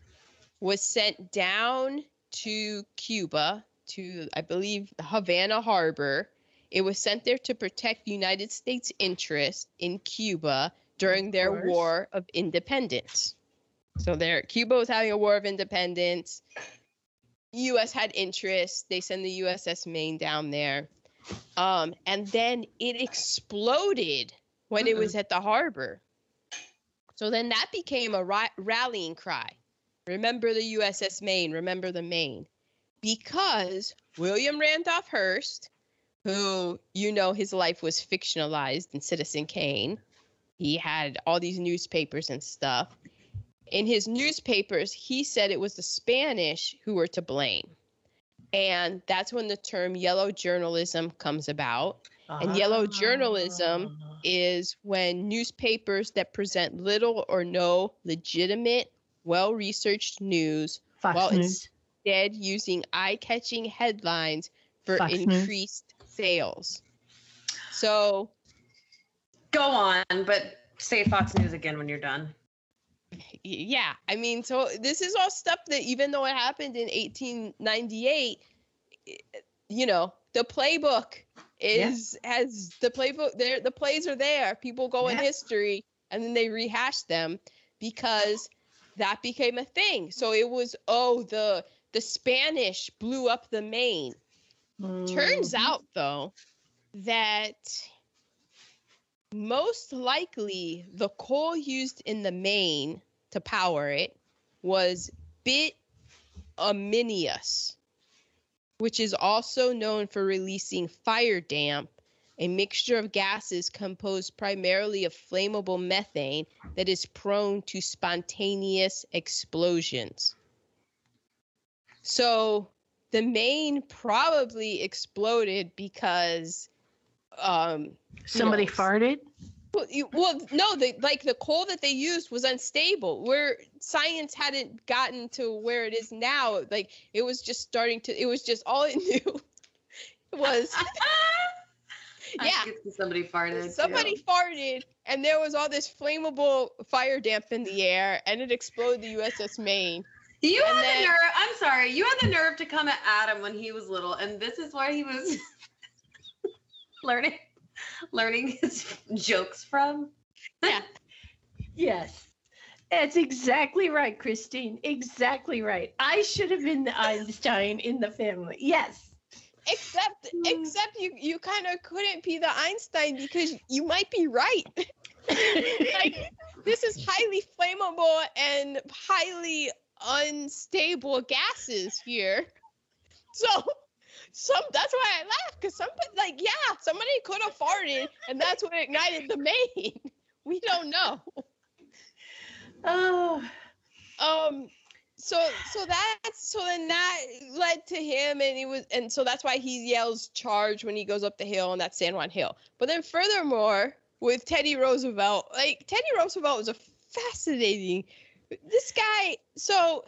Speaker 1: was sent down to Cuba to I believe Havana Harbor. It was sent there to protect United States interests in Cuba during their war of independence. So there, Cuba was having a war of independence. U.S. had interest. They send the USS Maine down there, um, and then it exploded when it was at the harbor. So then that became a ri- rallying cry. Remember the USS Maine. Remember the Maine, because William Randolph Hearst, who you know his life was fictionalized in Citizen Kane, he had all these newspapers and stuff. In his newspapers, he said it was the Spanish who were to blame. And that's when the term yellow journalism comes about. And yellow journalism
Speaker 3: Ah.
Speaker 1: Is when newspapers that present little or no legitimate, well researched news
Speaker 3: Fox
Speaker 1: well, it's-
Speaker 3: News.
Speaker 1: instead using eye catching headlines for
Speaker 3: Fox News.
Speaker 1: increased sales. So
Speaker 2: Go on, but say Fox News again when you're done.
Speaker 1: Yeah i mean so this is all stuff that even though it happened in 1898 you know the playbook
Speaker 3: Yeah.
Speaker 1: is has the playbook there the plays are there people go in history and then they rehash them because that became a thing so it was oh the the spanish blew up the maine Turns
Speaker 3: Mhm.
Speaker 1: out, though, that most likely the coal used in the Maine to power it was bituminous, which is also known for releasing fire damp, a mixture of gases composed primarily of flammable methane that is prone to spontaneous explosions. So the Maine probably exploded because um
Speaker 3: Somebody
Speaker 1: knows?
Speaker 3: farted.
Speaker 1: Well, you, well no the like the coal that they used was unstable where science hadn't gotten to where it is now like it was just starting to it was just all it knew was Yeah.
Speaker 2: somebody farted.
Speaker 1: somebody
Speaker 2: too.
Speaker 1: farted and there was all this flammable fire damp in the air and it exploded the USS Maine
Speaker 2: You
Speaker 1: and
Speaker 2: had
Speaker 1: then-
Speaker 2: the nerve. I'm sorry. You had the nerve to come at Adam when he was little, and this is why he was learning, learning his jokes from. Yeah.
Speaker 3: Yes. That's exactly right, Christine. Exactly right. I should have been the Einstein in the family. Yes.
Speaker 1: except
Speaker 3: Hmm.
Speaker 1: except you you kind of couldn't be the Einstein because you might be right like this is highly flammable and highly unstable gases here. So, some that's why I laugh because somebody like yeah, somebody could have farted and that's what ignited the Maine. We don't know.
Speaker 3: Oh,
Speaker 1: Um. So so that's so then that led to him and he was and so that's why he yells charge when he goes up the hill and that's San Juan Hill. But then furthermore, with Teddy Roosevelt, like Teddy Roosevelt was a fascinating this guy so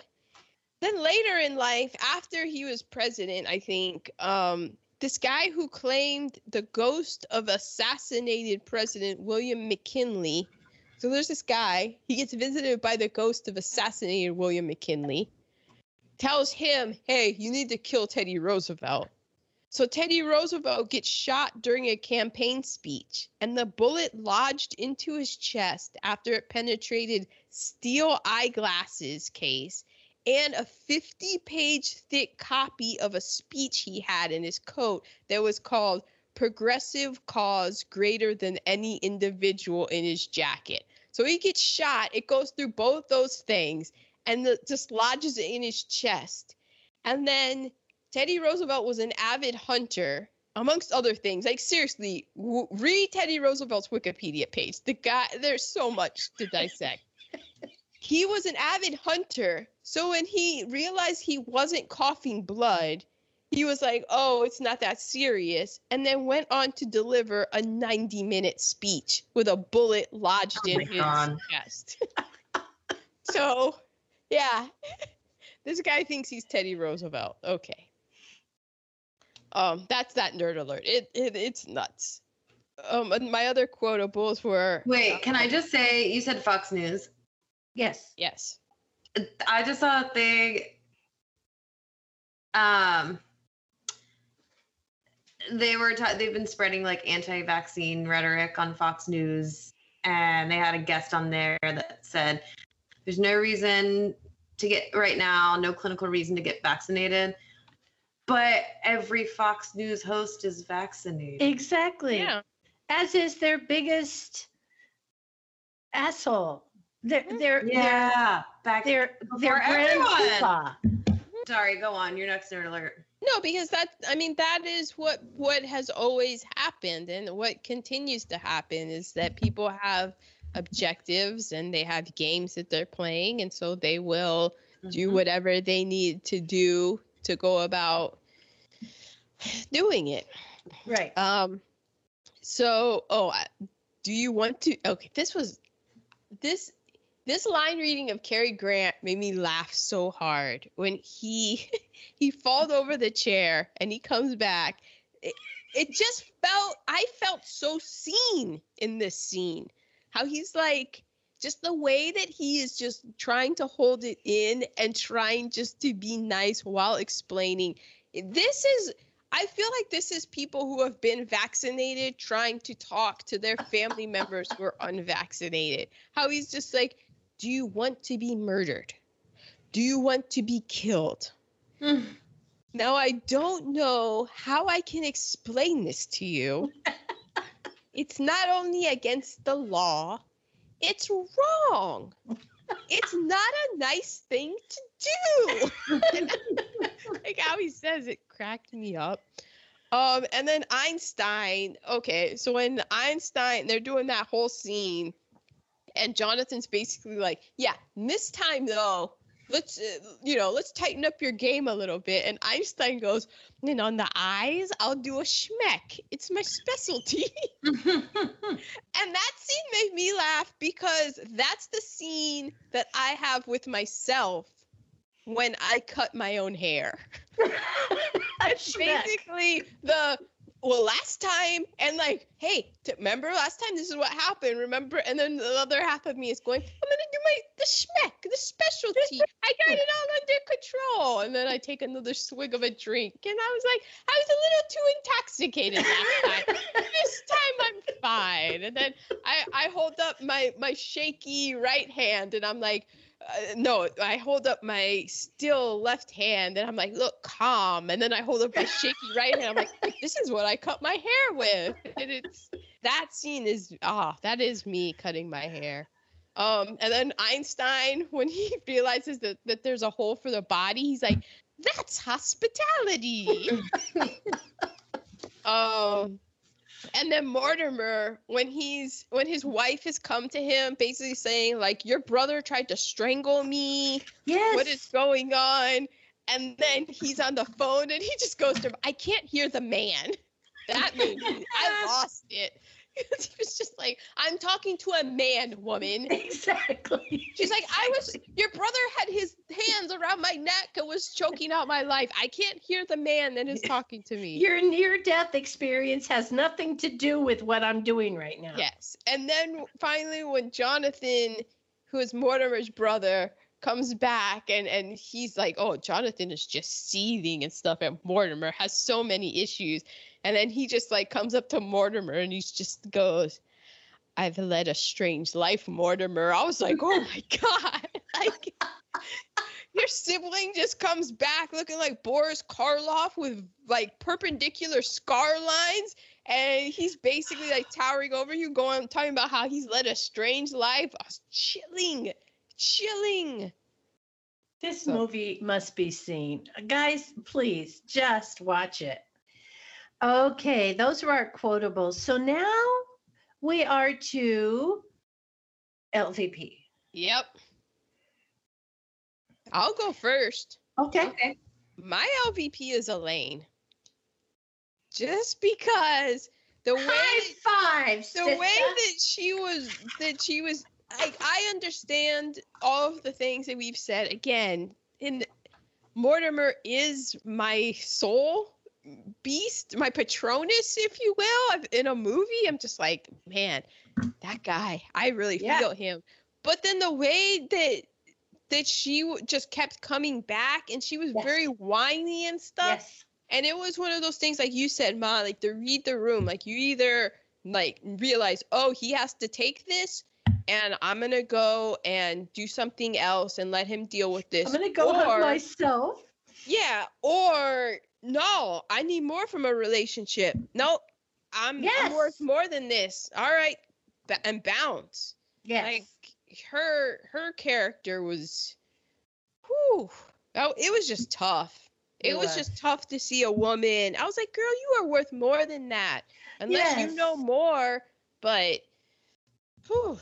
Speaker 1: then later in life after he was president i think um this guy who claimed the ghost of assassinated president william mckinley. So there's this guy he gets visited by the ghost of assassinated william mckinley tells him hey you need to kill teddy roosevelt. So Teddy Roosevelt gets shot during a campaign speech, and the bullet lodged into his chest after it penetrated steel eyeglasses case and a 50 page thick copy of a speech he had in his coat that was called Progressive Cause Greater Than Any Individual in His Jacket. So he gets shot, it goes through both those things, and the, just lodges it in his chest. And then Teddy Roosevelt was an avid hunter, amongst other things. Like seriously, w- read Teddy Roosevelt's Wikipedia page. The guy, there's so much to dissect. he was an avid hunter, so when he realized he wasn't coughing blood, he was like, "Oh, it's not that serious," and then went on to deliver a 90-minute speech with a bullet lodged
Speaker 2: Oh
Speaker 1: in his
Speaker 2: God.
Speaker 1: chest. so, yeah, this guy thinks he's Teddy Roosevelt. Okay. Um, that's that nerd alert. It, it it's nuts. Um, my other quotables were
Speaker 2: Wait, can I just say you said Fox News?
Speaker 3: yes.
Speaker 1: yes.
Speaker 2: I just saw a thing. Um, they were ta- they've been spreading like anti-vaccine rhetoric on Fox News, and they had a guest on there that said, "There's no reason to get right now, no clinical reason to get vaccinated." But every Fox News host is vaccinated.
Speaker 3: Exactly.
Speaker 1: Yeah.
Speaker 3: As is their biggest asshole. They're, they're,
Speaker 2: yeah, back.
Speaker 3: they're, they're grand
Speaker 2: everyone. Sorry, go on. Your next nerd alert.
Speaker 1: No, because that I mean that is what what has always happened and what continues to happen is that people have objectives and they have games that they're playing and so they will do
Speaker 2: Mhm.
Speaker 1: whatever they need to do to go about doing it.
Speaker 3: Right.
Speaker 1: Um so oh do you want to okay this was this this line reading of Cary Grant made me laugh so hard when he he falls over the chair and he comes back. It, it just felt I felt so seen in this scene. How he's like just the way that he is just trying to hold it in and trying just to be nice while explaining. This is I feel like this is people who have been vaccinated trying to talk to their family members who are unvaccinated. How he's just like, Do you want to be murdered? Do you want to be killed?
Speaker 2: Mm.
Speaker 1: Now, I don't know how I can explain this to you. it's not only against the law, it's wrong. It's not a nice thing to do. like how he says it cracked me up. Um, and then Einstein. Okay, so when Einstein, they're doing that whole scene, and Jonathan's basically like, "Yeah, this time though, let's, uh, you know, let's tighten up your game a little bit." And Einstein goes, "And on the eyes, I'll do a schmeck. It's my specialty." And that scene made me laugh because that's the scene that I have with myself when I cut my own hair. It's basically the well last time and like hey t- remember last time? This is what happened remember? And then the other half of me is going i'm gonna do my the schmeck the specialty. I got it all under control. And then i take another swig of a drink and i was like i was a little too intoxicated last time. This time i'm fine. And then i i hold up my my shaky right hand and i'm like uh, no, I hold up my still left hand and I'm like, look, calm. And then I hold up my shaky right hand. I'm like, this is what I cut my hair with. And it's that scene is ah, that is me cutting my hair. Um, and then Einstein, when he realizes that, that there's a hole for the body, he's like, That's hospitality. um and then Mortimer, when he's when his wife has come to him, basically saying like, "Your brother tried to strangle me.
Speaker 3: Yes.
Speaker 1: What is going on?" And then he's on the phone and he just goes to, "I can't hear the man." That made me, I lost it. he was just like, "I'm talking to a man, woman."
Speaker 3: exactly.
Speaker 1: She's like, I was, your brother had his hands around my neck and was choking out my life. I can't hear the man that is talking to me.
Speaker 3: Your near death experience has nothing to do with what I'm doing right now.
Speaker 1: Yes. And then finally, when Jonathan, who is Mortimer's brother, comes back and, and he's like, oh, Jonathan is just seething and stuff. And Mortimer has so many issues. And then he just like comes up to Mortimer and he just goes, I've led a strange life, Mortimer. I was like, oh my God. Like, your sibling just comes back looking like Boris Karloff with like perpendicular scar lines. And he's basically like towering over you, going talking about how he's led a strange life. I was chilling, chilling.
Speaker 3: This
Speaker 1: So-
Speaker 3: movie must be seen. Guys, please just watch it. Okay, those were our quotables. So now we are to LVP.
Speaker 1: Yep. I'll go first.
Speaker 3: Okay.
Speaker 2: Okay.
Speaker 1: My LVP is Elaine. Just because the way
Speaker 3: High five.
Speaker 1: the
Speaker 3: sister.
Speaker 1: way that she was that she was like I understand all of the things that we've said again in Mortimer is my soul beast my patronus if you will in a movie I'm just like man that guy I really
Speaker 3: Yeah.
Speaker 1: feel him but then the way that that she just kept coming back and she was
Speaker 3: Yes.
Speaker 1: very whiny and stuff
Speaker 3: Yes.
Speaker 1: and it was one of those things like you said ma like to read the room like you either like realize oh he has to take this and i'm gonna go and do something else and let him deal with this
Speaker 3: I'm gonna go
Speaker 1: or,
Speaker 3: myself.
Speaker 1: yeah or no i need more from a relationship. No i'm, I'm worth more than this. All right. Ba- and bounce.
Speaker 3: Yes.
Speaker 1: like her her character was whew, oh it was just tough. It,
Speaker 3: It
Speaker 1: was.
Speaker 3: was.
Speaker 1: just tough to see a woman. I was like girl you are worth more than that. Unless you know more but whew,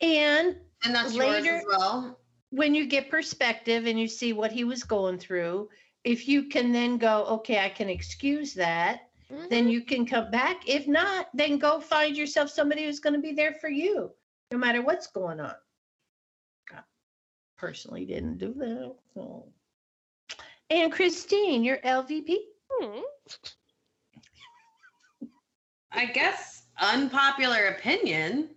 Speaker 3: and
Speaker 2: And that's
Speaker 3: Later-
Speaker 2: yours as well.
Speaker 3: when you get perspective and you see what he was going through, if you can then go, okay, I can excuse that, then you can come back. If not, then go find yourself somebody who's going to be there for you, no matter what's going on. I personally didn't do that. So. And Christine, your LVP.
Speaker 1: Mhm.
Speaker 2: I guess unpopular opinion.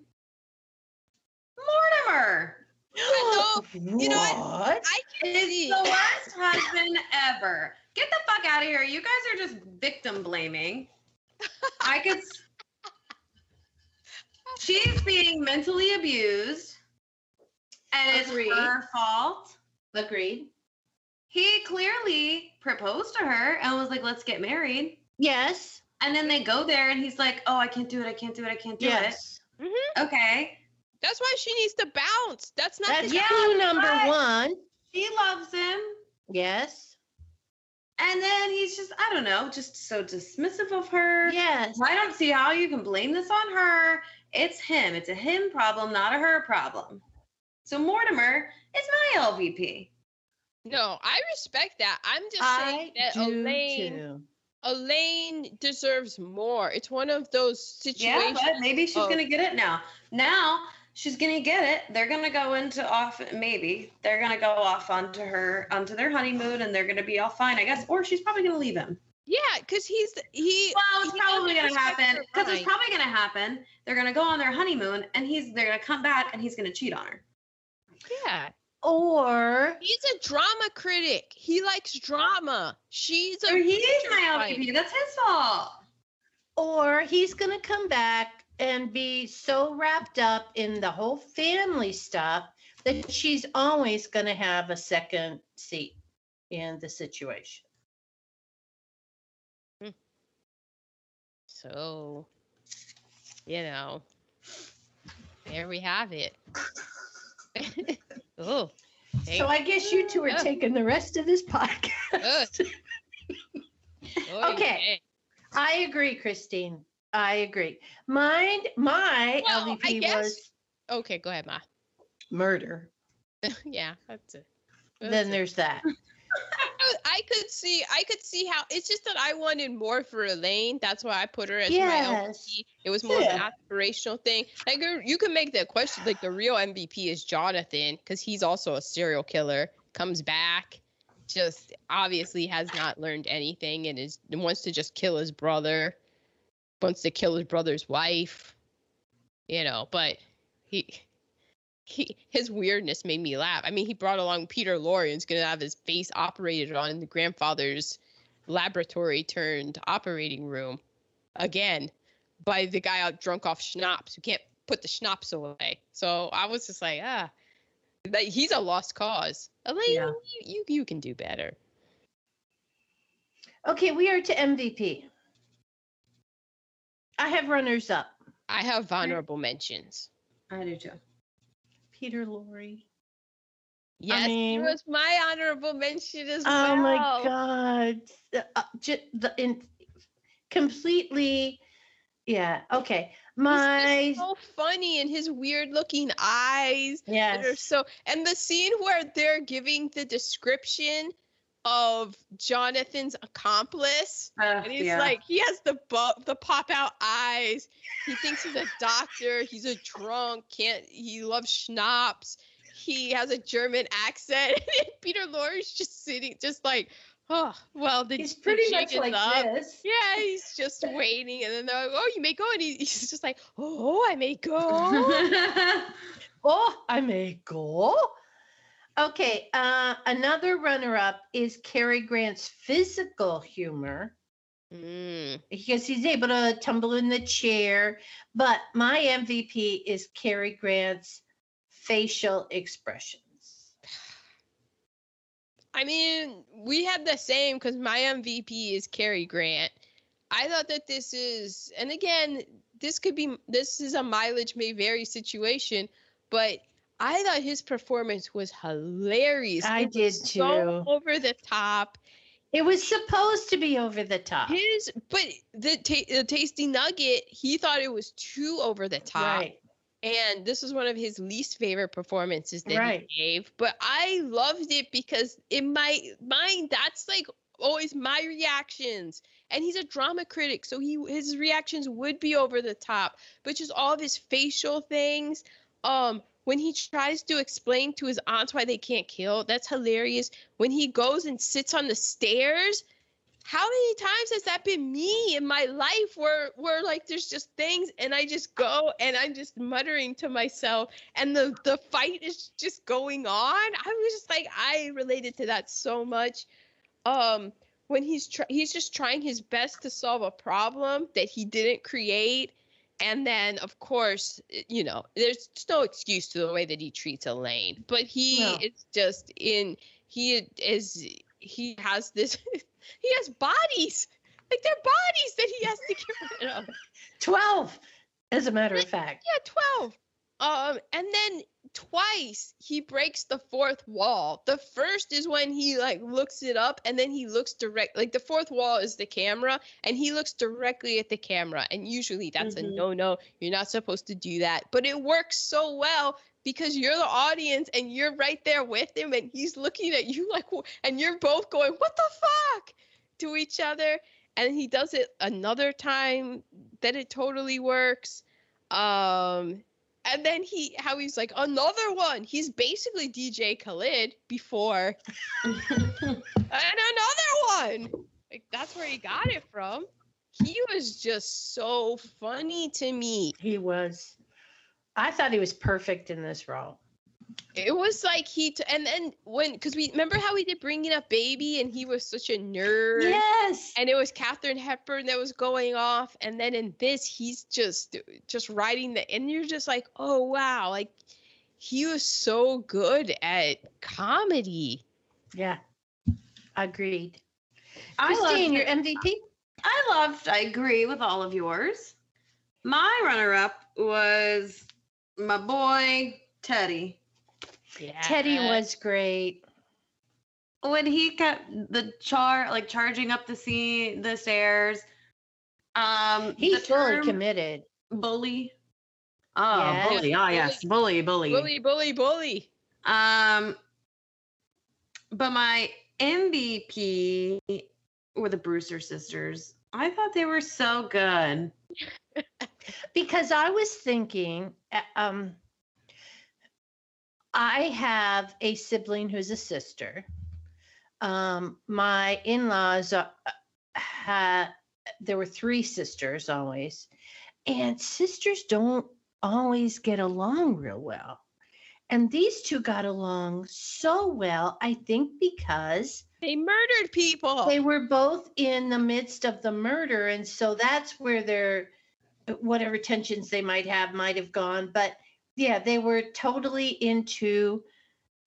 Speaker 2: Mortimer
Speaker 1: I know. You know what?
Speaker 3: What?
Speaker 1: i can
Speaker 2: is
Speaker 1: see
Speaker 2: the worst husband ever. Get the fuck out of here. You guys are just victim blaming. I could. She's being mentally abused, and it's
Speaker 3: Agreed.
Speaker 2: her fault.
Speaker 3: Agreed.
Speaker 2: He clearly proposed to her and was like, "Let's get married."
Speaker 3: Yes.
Speaker 2: And then they go there, and he's like, "Oh, I can't do it. I can't do it. I can't do
Speaker 3: Yes.
Speaker 2: it." Okay.
Speaker 1: That's why she needs to bounce that's not
Speaker 3: That's
Speaker 1: the
Speaker 2: Yeah,
Speaker 3: clue number
Speaker 2: but-
Speaker 3: one.
Speaker 2: She loves him.
Speaker 3: Yes.
Speaker 2: And then he's just, I don't know, just so dismissive of her.
Speaker 3: Yes.
Speaker 2: I don't see how you can blame this on her. It's him. It's a him problem, not a her problem. So Mortimer is my LVP.
Speaker 1: no i respect that i'm just
Speaker 3: I
Speaker 1: saying that
Speaker 3: do
Speaker 1: elaine
Speaker 3: too.
Speaker 1: elaine deserves more it's one of those situations.
Speaker 2: Yeah,
Speaker 1: situations
Speaker 2: but maybe she's
Speaker 1: Oh.
Speaker 2: gonna get it now. Now she's gonna get it. They're gonna go into off. Maybe they're gonna go off onto her onto their honeymoon, and they're gonna be all fine, I guess. Or she's probably gonna leave him.
Speaker 1: Yeah, because he's he.
Speaker 2: Well, it's
Speaker 1: he
Speaker 2: probably gonna happen because it's probably gonna happen. They're gonna go on their honeymoon, and he's they're gonna come back, and he's gonna cheat on her.
Speaker 1: Yeah,
Speaker 3: Or
Speaker 1: he's a drama critic. He likes drama. She's a.
Speaker 2: So he is
Speaker 1: picture
Speaker 2: my
Speaker 1: fight.
Speaker 2: LVP. That's his fault.
Speaker 3: or he's going to come back and be so wrapped up in the whole family stuff that she's always going to have a second seat in the situation. Hmm.
Speaker 1: So, you know, there we have it. oh,
Speaker 3: So I guess you two are
Speaker 1: Ugh.
Speaker 3: taking the rest of this podcast. Okay. I agree, Christine. I agree. Mine, my
Speaker 1: Well, I
Speaker 3: LVP
Speaker 1: guess-
Speaker 3: was
Speaker 1: Okay, go ahead, Ma.
Speaker 3: murder.
Speaker 1: yeah, that's it. That's
Speaker 3: Then
Speaker 1: it.
Speaker 3: there's that.
Speaker 1: I- could see I could see how it's just that I wanted more for Elaine. That's why I put her as my
Speaker 3: Yes.
Speaker 1: LVP. It was more of an aspirational thing. Like you- you can make the question like the real MVP is Jonathan because he's also a serial killer. Comes back, just obviously has not learned anything and is and wants to just kill his brother. Wants to kill his brother's wife. You know, but he he his weirdness made me laugh. I mean, he brought along Peter Lorre's gonna have his face operated on in the grandfather's laboratory turned operating room again by the guy out drunk off schnapps who can't put the schnapps away. So I was just like, ah, that he's a lost cause. Elaine,
Speaker 2: Yeah.
Speaker 1: you, you you can do better.
Speaker 3: Okay, we are to MVP. I have runners up.
Speaker 1: I have vulnerable mentions.
Speaker 2: I do too.
Speaker 3: Peter Lorre.
Speaker 1: Yes,
Speaker 3: mean-
Speaker 1: it was my honorable mention as
Speaker 3: Oh
Speaker 1: well.
Speaker 3: Oh my God. The, uh, ju- the, in, completely. Yeah. Okay. My.
Speaker 1: He's so funny and his weird looking eyes. that are
Speaker 3: Yes.
Speaker 1: so and the scene where they're giving the description of Jonathan's accomplice.
Speaker 2: Uh,
Speaker 1: and he's
Speaker 2: yeah.
Speaker 1: like he has the bu- the pop out eyes. He thinks he's a doctor. He's a drunk. Can't he loves schnapps. He has a German accent. And Peter Lorre's just sitting just like oh well the,
Speaker 3: He's pretty
Speaker 1: jig
Speaker 3: much like
Speaker 1: up.
Speaker 3: this.
Speaker 1: yeah he's just waiting. And then they're like oh you may go. And he, he's just like oh I may go.
Speaker 3: Oh, I may go. Okay. Uh, another runner up is Cary Grant's physical humor.
Speaker 1: Mm.
Speaker 3: because he's able to tumble in the chair. But my MVP is Cary Grant's facial expressions.
Speaker 1: I mean, we had the same because my MVP is Cary Grant. I thought that this is, and again, this could be, this is a mileage may vary situation, but I thought his performance was hilarious.
Speaker 3: I did
Speaker 1: So
Speaker 3: too.
Speaker 1: over the top.
Speaker 3: It was supposed to be over the top.
Speaker 1: His, but the, ta- the tasty nugget, he thought it was too over the top.
Speaker 3: Right.
Speaker 1: And this was one of his least favorite performances that
Speaker 3: Right.
Speaker 1: he gave. But I loved it because in my mind, that's like always my reactions. And he's a drama critic, so he his reactions would be over the top. But just all of his facial things. Um, when he tries to explain to his aunts why they can't kill, that's hilarious. When he goes and sits on the stairs, how many times has that been me in my life where where like there's just things and I just go and I'm just muttering to myself and the the fight is just going on. I was just like I related to that so much. Um when he's tr- he's just trying his best to solve a problem that he didn't create and then of course eh, you know there's no excuse to the way that he treats Elaine but he
Speaker 3: No.
Speaker 1: is just in he is he has this he has bodies like they're bodies that he has to get rid of
Speaker 3: 12, as a matter of fact.
Speaker 1: yeah 12 um and then twice he breaks the fourth wall. The first is when he like looks it up and then he looks direct like the fourth wall is the camera and he looks directly at the camera. And usually that's a
Speaker 2: Mhm.
Speaker 1: no no you're not supposed to do that. But it works so well because you're the audience and you're right there with him and he's looking at you like and you're both going what the fuck? to each other. And he does it another time that it totally works. Um and then he how he's like another one. He's basically DJ Khaled before. And another one. Like that's where he got it from. He was just so funny to me.
Speaker 3: He was. I thought he was perfect in this role.
Speaker 1: It was like he t- and then when because we remember how we did bringing up baby and he was such a nerd
Speaker 3: Yes.
Speaker 1: and it was Katharine Hepburn that was going off, and then in this he's just just writing the, and you're just like, oh wow, like he was so good at comedy.
Speaker 3: Yeah. Agreed.
Speaker 2: I loved
Speaker 3: Christine, your. MVP?
Speaker 2: I loved, I agree with all of yours. My runner up was my boy Teddy.
Speaker 1: Yeah.
Speaker 3: Teddy was great.
Speaker 2: when he kept the char like charging up the sea the stairs. Um,
Speaker 3: He's
Speaker 2: the
Speaker 3: fully committed.
Speaker 2: bully. Oh,
Speaker 3: Yes.
Speaker 2: bully. Ah, yes, bully, bully.
Speaker 1: bully, bully, bully.
Speaker 2: Um, but my MVP were the Brewster sisters. I thought they were so good.
Speaker 3: because I was thinking, uh, um, I have a sibling who's a sister. Um, my in-laws uh, had there were three sisters always, and sisters don't always get along real well. And these two got along so well, I think because
Speaker 1: They murdered people.
Speaker 3: they were both in the midst of the murder and so that's where their whatever tensions they might have might have gone but yeah they were totally into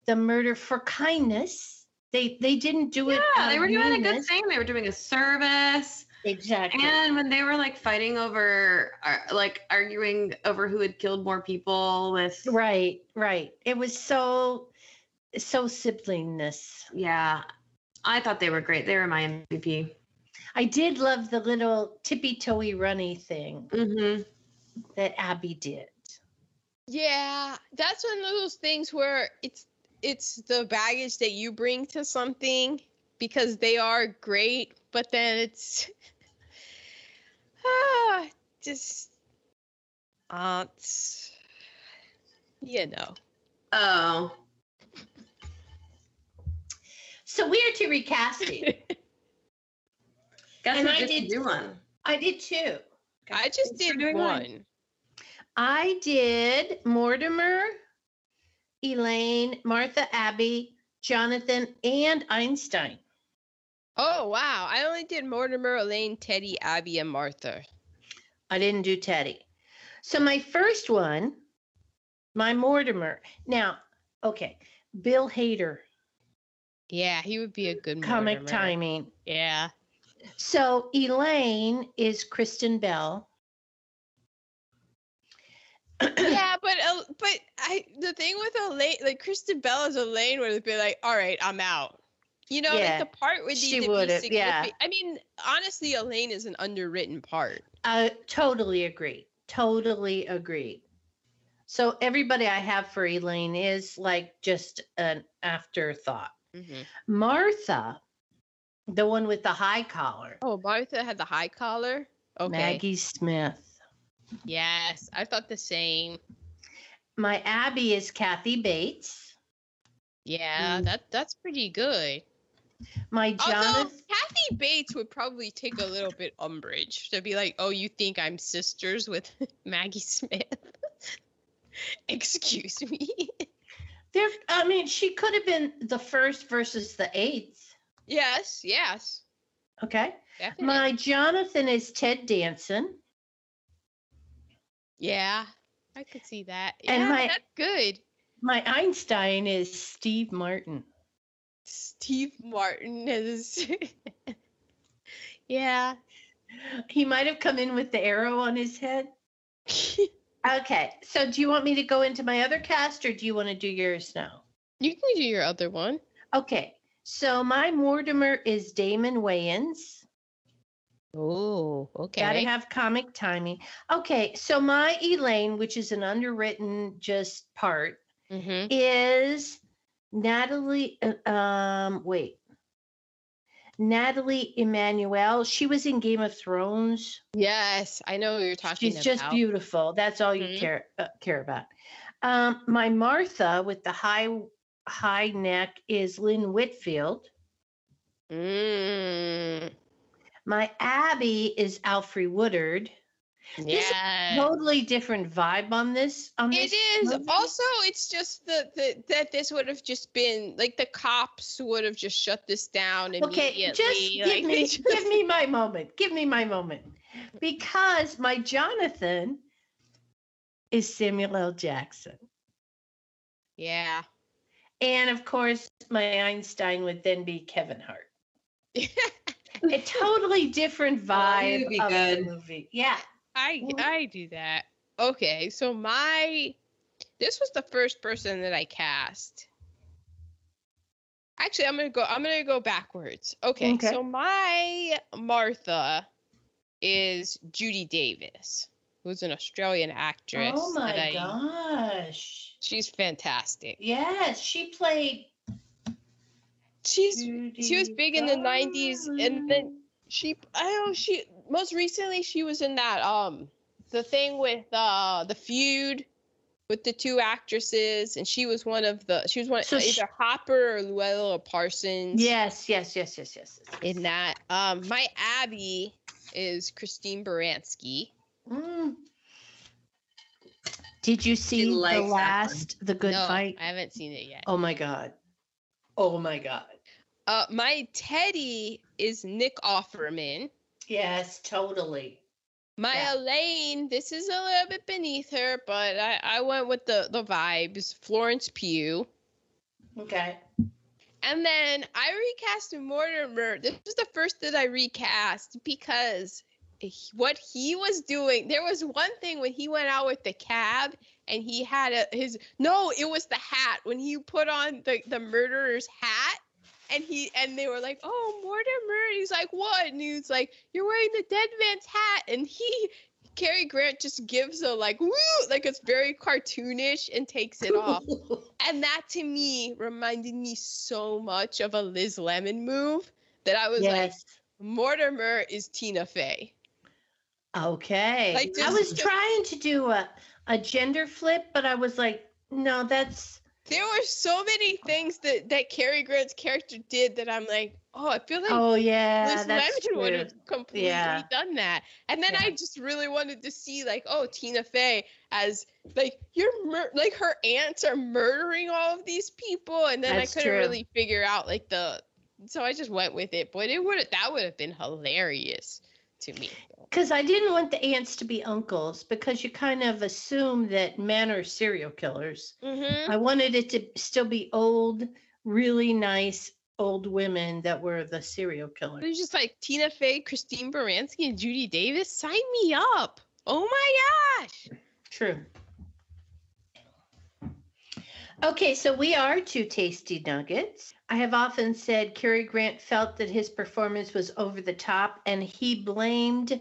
Speaker 3: the murder for kindness they they didn't do it
Speaker 2: Yeah, they were doing a good thing. They were doing a service.
Speaker 3: exactly
Speaker 2: And when they were like fighting over, uh, like arguing over who had killed more people with,
Speaker 3: right right it was so so siblingness
Speaker 2: yeah, I thought they were great. They were my MVP.
Speaker 3: i did love the little tippy toey runny thing
Speaker 2: Mm-hmm.
Speaker 3: that abby did
Speaker 1: Yeah, that's one of those things where it's it's the baggage that you bring to something because they are great, but then it's ah just aunts, you know.
Speaker 2: Oh,
Speaker 3: so we are to recasting
Speaker 2: guess
Speaker 3: And I did-
Speaker 2: do one?
Speaker 3: i did two.
Speaker 1: I just did one.
Speaker 3: I did Mortimer, Elaine, Martha Abby, Jonathan, and Einstein.
Speaker 1: Oh wow, I only did Mortimer, Elaine, Teddy, Abby, and Martha.
Speaker 3: I didn't do Teddy. So my first one, my Mortimer. Now, okay, Bill Hader,
Speaker 1: Yeah, he would be a good mortimer.
Speaker 3: comic
Speaker 1: Mortimer.
Speaker 3: timing.
Speaker 1: Yeah.
Speaker 3: So Elaine is Kristen Bell.
Speaker 1: Yeah, but uh, but I the thing with Elaine, like Kristen Bell as Elaine would have been like, all right, I'm out. You know,
Speaker 3: Yeah,
Speaker 1: like the part would
Speaker 3: she
Speaker 1: need to be
Speaker 3: would've, yeah.
Speaker 1: I mean, honestly, Elaine is an underwritten part.
Speaker 3: I totally agree. Totally agree. So everybody I have for Elaine is like just an afterthought.
Speaker 1: Mm-hmm.
Speaker 3: Martha, the one with the high collar,
Speaker 1: Oh, Martha had the high collar. Okay.
Speaker 3: Maggie Smith.
Speaker 1: Yes, I thought the same.
Speaker 3: My Abby is Kathy Bates.
Speaker 1: Yeah,
Speaker 3: Mm.
Speaker 1: that that's pretty good.
Speaker 3: My
Speaker 1: Although
Speaker 3: Jonathan,
Speaker 1: Kathy Bates would probably take a little bit umbrage to be like, "Oh, you think I'm sisters with Maggie Smith?" Excuse me.
Speaker 3: there. I mean, she could have been the first versus the eighth.
Speaker 1: yes, yes,
Speaker 3: Okay.
Speaker 1: definitely.
Speaker 3: My Jonathan is Ted Danson.
Speaker 1: Yeah, I could see that.
Speaker 3: And
Speaker 1: yeah,
Speaker 3: my-
Speaker 1: that's good.
Speaker 3: My Einstein is Steve Martin.
Speaker 1: Steve Martin is. yeah.
Speaker 3: He might have come in with the arrow on his head. Okay. So do you want me to go into my other cast or do you want to do yours now?
Speaker 1: you can do your other one.
Speaker 3: Okay. So my Mortimer is Damon Wayans.
Speaker 1: Oh, okay.
Speaker 3: Gotta have comic timing. Okay. So my Elaine, which is an underwritten just part,
Speaker 1: mm-hmm.
Speaker 3: is Natalie. uh, Um, wait. Nathalie Emmanuel. She was in Game of Thrones.
Speaker 1: Yes, I know you're talking about.
Speaker 3: She's
Speaker 1: about.
Speaker 3: just beautiful. That's all you
Speaker 1: Mhm.
Speaker 3: care uh, care about. Um, my Martha with the high high neck is Lynn Whitfield.
Speaker 1: Mm,
Speaker 3: My Abby is Alfre Woodard.
Speaker 1: Yeah.
Speaker 3: Totally different vibe on this. On
Speaker 1: It
Speaker 3: this
Speaker 1: is.
Speaker 3: movie.
Speaker 1: Also, it's just the, the that this would have just been like the cops would have just shut this down
Speaker 3: Okay, just
Speaker 1: like,
Speaker 3: give me
Speaker 1: just-
Speaker 3: give me my moment. Give me my moment. Because my Jonathan is Samuel L. Jackson.
Speaker 1: Yeah.
Speaker 3: And of course, my Einstein would then be Kevin Hart. a totally different
Speaker 2: Oh,
Speaker 3: vibe
Speaker 2: you'd be
Speaker 3: of
Speaker 2: good.
Speaker 3: the movie. Yeah.
Speaker 1: I. I do that. Okay, so my This was the first person that I cast. Actually, I'm gonna go. I'm gonna go backwards. Okay,
Speaker 3: Okay.
Speaker 1: so my Martha is Judy Davis, who's an Australian actress.
Speaker 3: Oh my
Speaker 1: I-
Speaker 3: gosh.
Speaker 1: She's fantastic.
Speaker 3: Yes, she played.
Speaker 1: She's she was big in the 90s, and then she I don't know she most recently she was in that um the thing with uh the feud with the two actresses, and she was one of the she was one
Speaker 3: So
Speaker 1: either
Speaker 3: she-
Speaker 1: Hopper or Louella Parsons.
Speaker 3: Yes, yes, yes, yes, yes. yes.
Speaker 1: In that, um, my Abby is Christine Baranski.
Speaker 3: Mm. Did you see the
Speaker 2: likes that one.
Speaker 3: last, the good
Speaker 1: no,
Speaker 3: fight?
Speaker 1: I haven't seen it yet.
Speaker 3: Oh my god. Oh my god.
Speaker 1: Uh, my Teddy is Nick Offerman.
Speaker 3: Yes, totally.
Speaker 1: My
Speaker 3: Yeah.
Speaker 1: Elaine, this is a little bit beneath her, but I, I went with the, the vibes. Florence Pugh.
Speaker 3: Okay.
Speaker 1: And then I recast Mortimer. This was the first that I recast because what he was doing, there was one thing when he went out with the cab and he had a, his, no, it was the hat. When he put on the, the murderer's hat and he, and they were like, oh, Mortimer. And he's like, what? And he's like, you're wearing the dead man's hat. And he, Cary Grant just gives a like, woo, like it's very cartoonish and takes it off. And that to me reminded me so much of a Liz Lemon move that I was like. Mortimer is Tina Fey.
Speaker 3: okay.
Speaker 1: Like,
Speaker 3: I
Speaker 1: just-
Speaker 3: was trying to do a, a gender flip, but I was like, no, that's
Speaker 1: There were so many things that that Cary Grant's character did that I'm like, oh, I feel like
Speaker 3: oh yeah,
Speaker 1: Liz Lemon would have completely
Speaker 3: Yeah.
Speaker 1: done that. And then
Speaker 3: Yeah.
Speaker 1: I just really wanted to see like, oh, Tina Fey as like you're mur- like her aunts are murdering all of these people, and then
Speaker 3: That's
Speaker 1: I couldn't
Speaker 3: true.
Speaker 1: really figure out like the. So I just went with it, but it would that would have been hilarious to me.
Speaker 3: Because I didn't want the aunts to be uncles because you kind of assume that men are serial killers.
Speaker 1: Mm-hmm.
Speaker 3: I wanted it to still be old, really nice old women that were the serial killers.
Speaker 1: It was just like Tina Fey, Christine Baranski, and Judy Davis. Sign me up! Oh my gosh!
Speaker 3: True. Okay, so we are two tasty nuggets. I have often said Cary Grant felt that his performance was over the top, and he blamed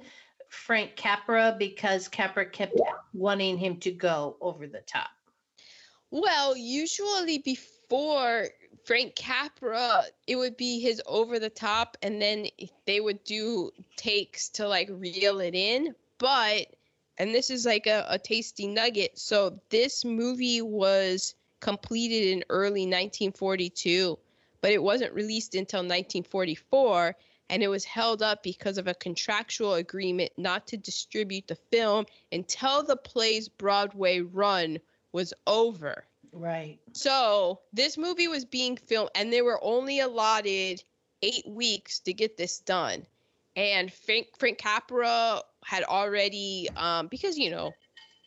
Speaker 3: Frank Capra because Capra kept wanting him to go over the top.
Speaker 1: Well, usually before Frank Capra, it would be his over the top, and then they would do takes to like reel it in. But, and this is like a, a tasty nugget. So this movie was completed in early 1942, but it wasn't released until 1944. And it was held up because of a contractual agreement not to distribute the film until the play's Broadway run was over.
Speaker 3: Right.
Speaker 1: So this movie was being filmed, and they were only allotted eight weeks to get this done. And Frank Frank Capra had already, um, because you know,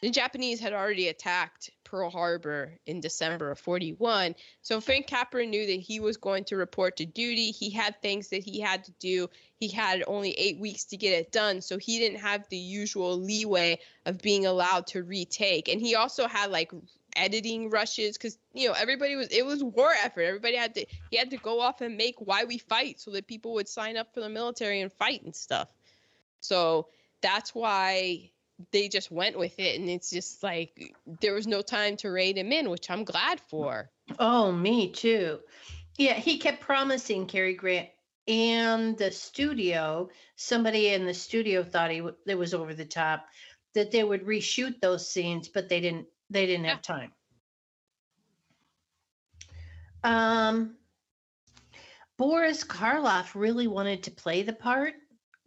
Speaker 1: the Japanese had already attacked Pearl Harbor in December of 41. So Frank Capra knew that he was going to report to duty. He had things that he had to do. He had only eight weeks to get it done. So he didn't have the usual leeway of being allowed to retake. And he also had like editing rushes because you know everybody was it was war effort everybody had to he had to go off and make why we fight so that people would sign up for the military and fight and stuff so that's why they just went with it and it's just like there was no time to raid him in which i'm glad for
Speaker 3: Oh, me too. Yeah, he kept promising Cary Grant and the studio, somebody in the studio thought he w- it was over the top, that they would reshoot those scenes, but they didn't. They didn't have time. Um, Boris Karloff really wanted to play the part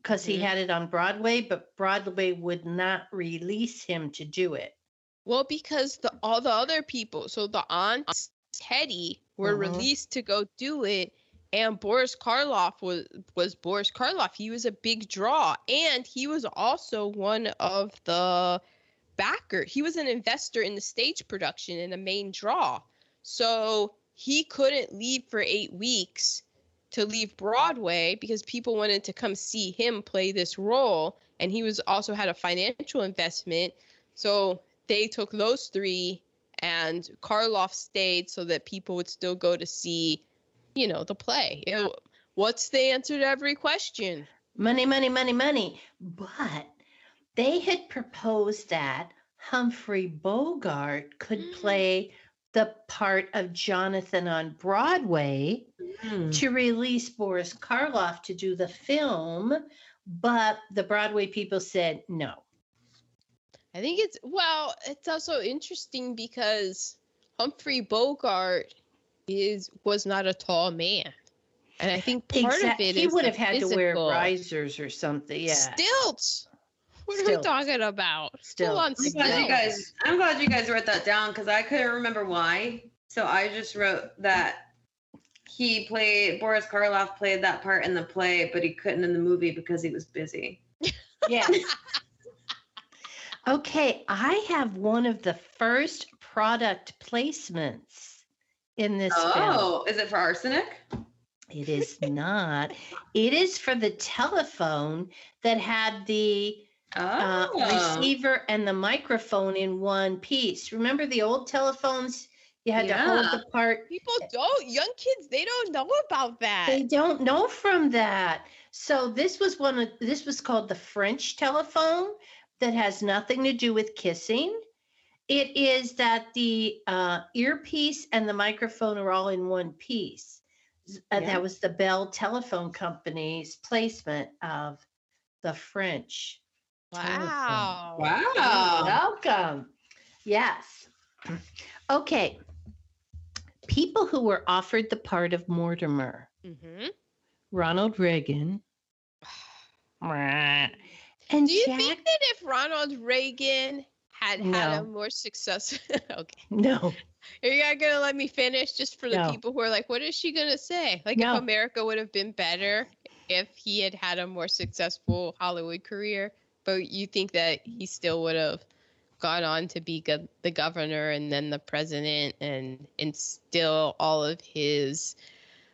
Speaker 3: because he
Speaker 1: Mhm.
Speaker 3: had it on Broadway, but Broadway would not release him to do it.
Speaker 1: well because the all the other people so the aunt teddy were
Speaker 3: Mhm.
Speaker 1: released to go do it and boris karloff was was boris karloff he was a big draw and he was also one of the backer he was an investor in the stage production and a main draw so he couldn't leave for eight weeks to leave broadway because people wanted to come see him play this role and he was also had a financial investment so they took those three and Karloff stayed so that people would still go to see, you know, the play. It- what's the answer to every question?
Speaker 3: money, money, money, money. But they had proposed that Humphrey Bogart could
Speaker 1: Mm.
Speaker 3: play the part of Jonathan on Broadway
Speaker 2: Hmm.
Speaker 3: to release Boris Karloff to do the film, but the Broadway people said no.
Speaker 1: I think it's well, it's also interesting because Humphrey Bogart is was not a tall man. And I think part
Speaker 3: Exact-
Speaker 1: of it
Speaker 3: he would have had to wear
Speaker 1: physical.
Speaker 3: risers or something. Yeah.
Speaker 1: Stilts. What are
Speaker 3: Stilts.
Speaker 1: we talking about?
Speaker 3: Still,
Speaker 1: Full on
Speaker 2: I'm glad you guys. I'm glad you guys wrote that down because I couldn't remember why. So I just wrote that he played Boris Karloff played that part in the play, but he couldn't in the movie because he was busy.
Speaker 3: Yes. okay, I have one of the first product placements in this film.
Speaker 2: Oh, is it for arsenic?
Speaker 3: It is not. It is for the telephone that had the uh,
Speaker 2: Oh,
Speaker 3: receiver and the microphone in one piece. Remember the old telephones? You had to hold the part.
Speaker 1: People don't young kids, they don't know about that.
Speaker 3: They don't know from that. So this was one of this was called the French telephone that has nothing to do with kissing. It is that the uh, earpiece and the microphone are all in one piece. Uh,
Speaker 2: Yeah.
Speaker 3: That was the Bell Telephone Company's placement of the French.
Speaker 1: Wow.
Speaker 2: wow.
Speaker 3: Welcome. Yes. Okay. People who were offered the part of Mortimer.
Speaker 1: hmm
Speaker 3: Ronald Reagan. And
Speaker 1: Do you
Speaker 3: Jack.
Speaker 1: think that if Ronald Reagan had had a more successful. okay.
Speaker 3: no.
Speaker 1: Are you not gonna let me finish just for the
Speaker 3: No.
Speaker 1: people who are like, what is she gonna say? Like
Speaker 3: No.
Speaker 1: if America would have been better if he had had a more successful Hollywood career, but you think that he still would have gone on to be go- the governor and then the president and instill all of his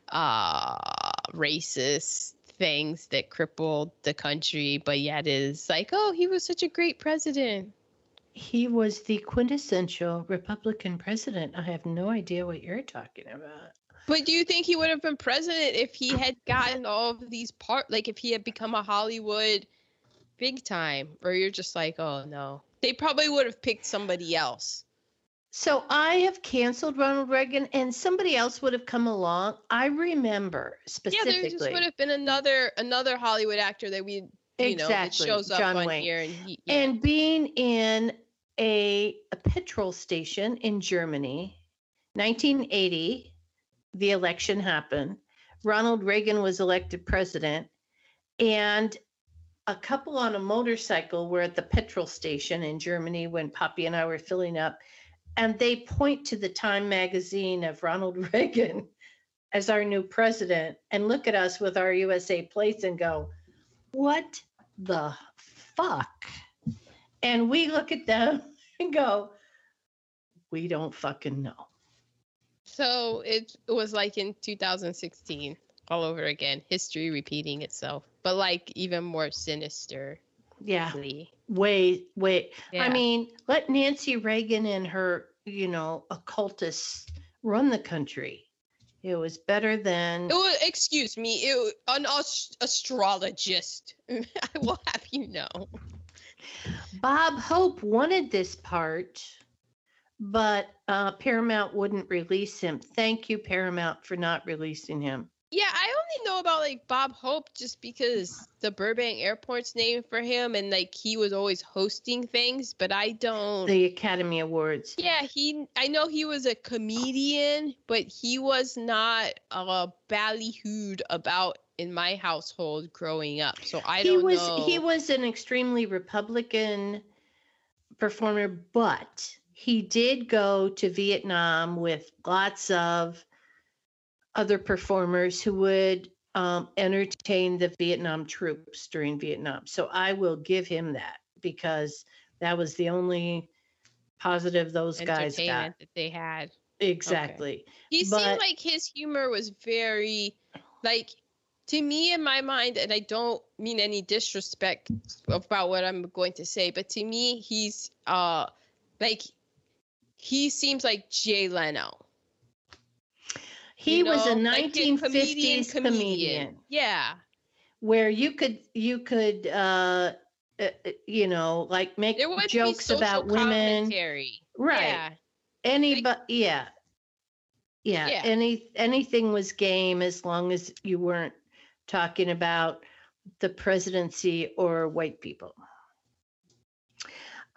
Speaker 1: uh racist things that crippled the country, but yet is like, oh, he was such a great president.
Speaker 3: He was the quintessential Republican president. I have no idea what you're talking about.
Speaker 1: But do you think he would have been president if he had gotten all of these part like if he had become a Hollywood big time? Or you're just like, oh no. They probably would have picked somebody else.
Speaker 3: So I have canceled Ronald Reagan and somebody else would have come along. I remember specifically.
Speaker 1: Yeah, there just would have been another another Hollywood actor that we you know that shows up
Speaker 3: John
Speaker 1: on
Speaker 3: Wayne.
Speaker 1: here and he yeah.
Speaker 3: And being in a, a petrol station in Germany, 1980, the election happened. Ronald Reagan was elected president, and a couple on a motorcycle were at the petrol station in Germany when Poppy and I were filling up, and they point to the Time magazine of Ronald Reagan as our new president and look at us with our USA plates and go, What the fuck? And we look at them and go, We don't fucking know.
Speaker 1: So it was like in 2016 all over again, history repeating itself, but like even more sinister.
Speaker 3: Yeah, way, way. I mean, let Nancy Reagan and her, you know, occultists run the country. It was better than.
Speaker 1: It was, excuse me, it, an ast- astrologist. I will have you know.
Speaker 3: Bob Hope wanted this part, but uh, Paramount wouldn't release him. Thank you, Paramount, for not releasing him.
Speaker 1: Yeah, I only know about like Bob Hope just because the Burbank Airport's named for him and like he was always hosting things, but I don't.
Speaker 3: The Academy Awards.
Speaker 1: yeah, he. I know he was a comedian, but he was not uh, ballyhooed about in my household growing up. So I
Speaker 3: he
Speaker 1: don't
Speaker 3: was
Speaker 1: know.
Speaker 3: he was an extremely Republican performer, but he did go to Vietnam with lots of other performers who would um, entertain the Vietnam troops during Vietnam. So I will give him that because that was the only positive those guys got.
Speaker 1: that they had.
Speaker 3: Exactly.
Speaker 1: He
Speaker 3: But-
Speaker 1: seemed like his humor was very like to me in my mind, and I don't mean any disrespect about what I'm going to say, but to me, he's uh like he seems like Jay Leno.
Speaker 3: He
Speaker 1: you
Speaker 3: was a
Speaker 1: know, like the
Speaker 3: 1950s comedian,
Speaker 1: Yeah.
Speaker 3: where you could you could uh, uh you know like make jokes about women
Speaker 1: commentary.
Speaker 3: right
Speaker 1: Yeah.
Speaker 3: any but yeah. yeah
Speaker 1: Yeah.
Speaker 3: any anything was game as long as you weren't talking about the presidency or white people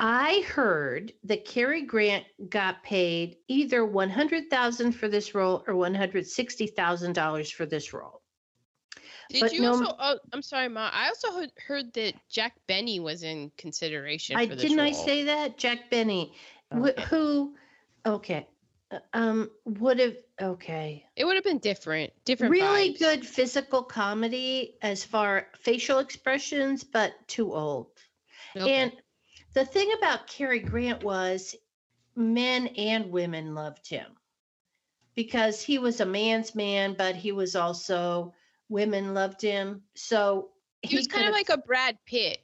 Speaker 3: i heard that Cary grant got paid either 100000 for this role or $160000 for this role
Speaker 1: Did
Speaker 3: But
Speaker 1: you
Speaker 3: no-
Speaker 1: also? Oh, I'm sorry, Ma. I also heard, heard that Jack Benny was in consideration.
Speaker 3: i
Speaker 1: this
Speaker 3: didn't i say that jack benny wh- who okay uh, um would have okay
Speaker 1: It would have been different. Different.
Speaker 3: really
Speaker 1: vibes.
Speaker 3: good physical comedy as far facial expressions, but too old.
Speaker 1: Okay.
Speaker 3: And the thing about Cary Grant was men and women loved him because he was a man's man, but he was also women loved him. So
Speaker 1: he was kind of like a Brad Pitt,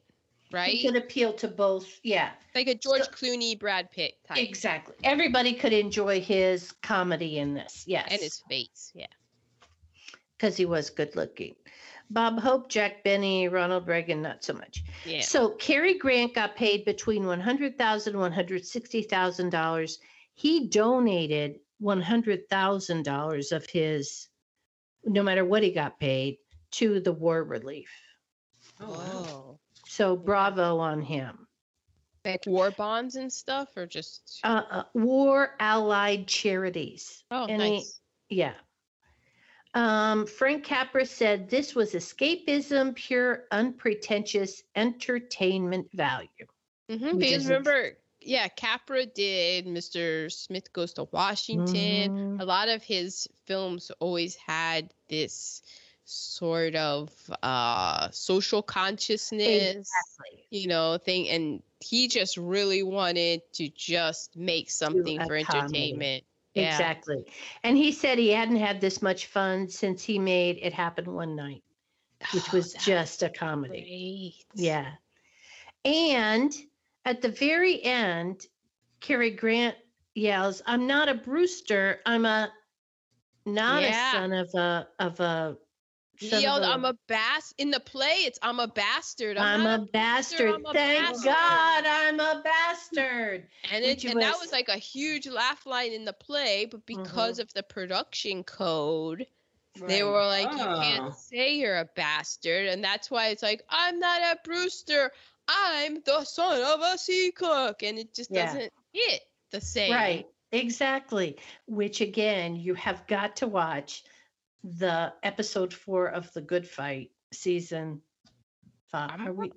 Speaker 1: right?
Speaker 3: he could appeal to both. Yeah,
Speaker 1: like a George Clooney, Brad Pitt type,
Speaker 3: exactly. Everybody could enjoy his comedy in this. Yes.
Speaker 1: and his face. Yeah.
Speaker 3: because he was good looking. Bob Hope, Jack Benny, Ronald Reagan, not so much.
Speaker 1: Yeah.
Speaker 3: So Cary Grant got paid between $100,000 $160,000. He donated $100,000 of his, no matter what he got paid, to the war relief.
Speaker 2: Oh, wow.
Speaker 3: So bravo on him.
Speaker 1: Like war bonds and stuff, or just.
Speaker 3: Uh, uh, war allied charities.
Speaker 1: oh,
Speaker 3: any-
Speaker 1: nice.
Speaker 3: Yeah. Um, Frank Capra said this was escapism, pure, unpretentious entertainment value.
Speaker 1: hmm
Speaker 3: which
Speaker 1: because remember, yeah, Capra did Mr. Smith Goes to Washington.
Speaker 3: Mhm.
Speaker 1: A lot of his films always had this sort of uh social consciousness
Speaker 3: Exactly.
Speaker 1: you know thing and he just really wanted to just make something for
Speaker 3: comedy.
Speaker 1: entertainment yeah
Speaker 3: Exactly. And he said he hadn't had this much fun since he made It Happened One Night, which
Speaker 1: Oh,
Speaker 3: was just a comedy.
Speaker 1: great.
Speaker 3: Yeah. And at the very end, Cary Grant yells, I'm not a Brewster. I'm a not
Speaker 1: Yeah.
Speaker 3: a son of a of a
Speaker 1: he
Speaker 3: son of
Speaker 1: yelled
Speaker 3: a-
Speaker 1: i'm a bass in the play it's i'm a bastard
Speaker 3: I'm,
Speaker 1: not
Speaker 3: a bastard.
Speaker 1: I'm a
Speaker 3: Thank
Speaker 1: bastard."
Speaker 3: God I'm a bastard.
Speaker 1: and it, and that
Speaker 3: was-
Speaker 1: was like a huge laugh line in the play but because mm-hmm. of the production code they were like you
Speaker 2: Oh.
Speaker 1: can't say you're a bastard and that's why it's like i'm not a brewster i'm the son of a sea cook and it just
Speaker 3: Yeah.
Speaker 1: doesn't hit the same
Speaker 3: Right. Exactly. Which again, you have got to watch the episode four of The Good Fight season 5
Speaker 1: I'm
Speaker 3: Are we,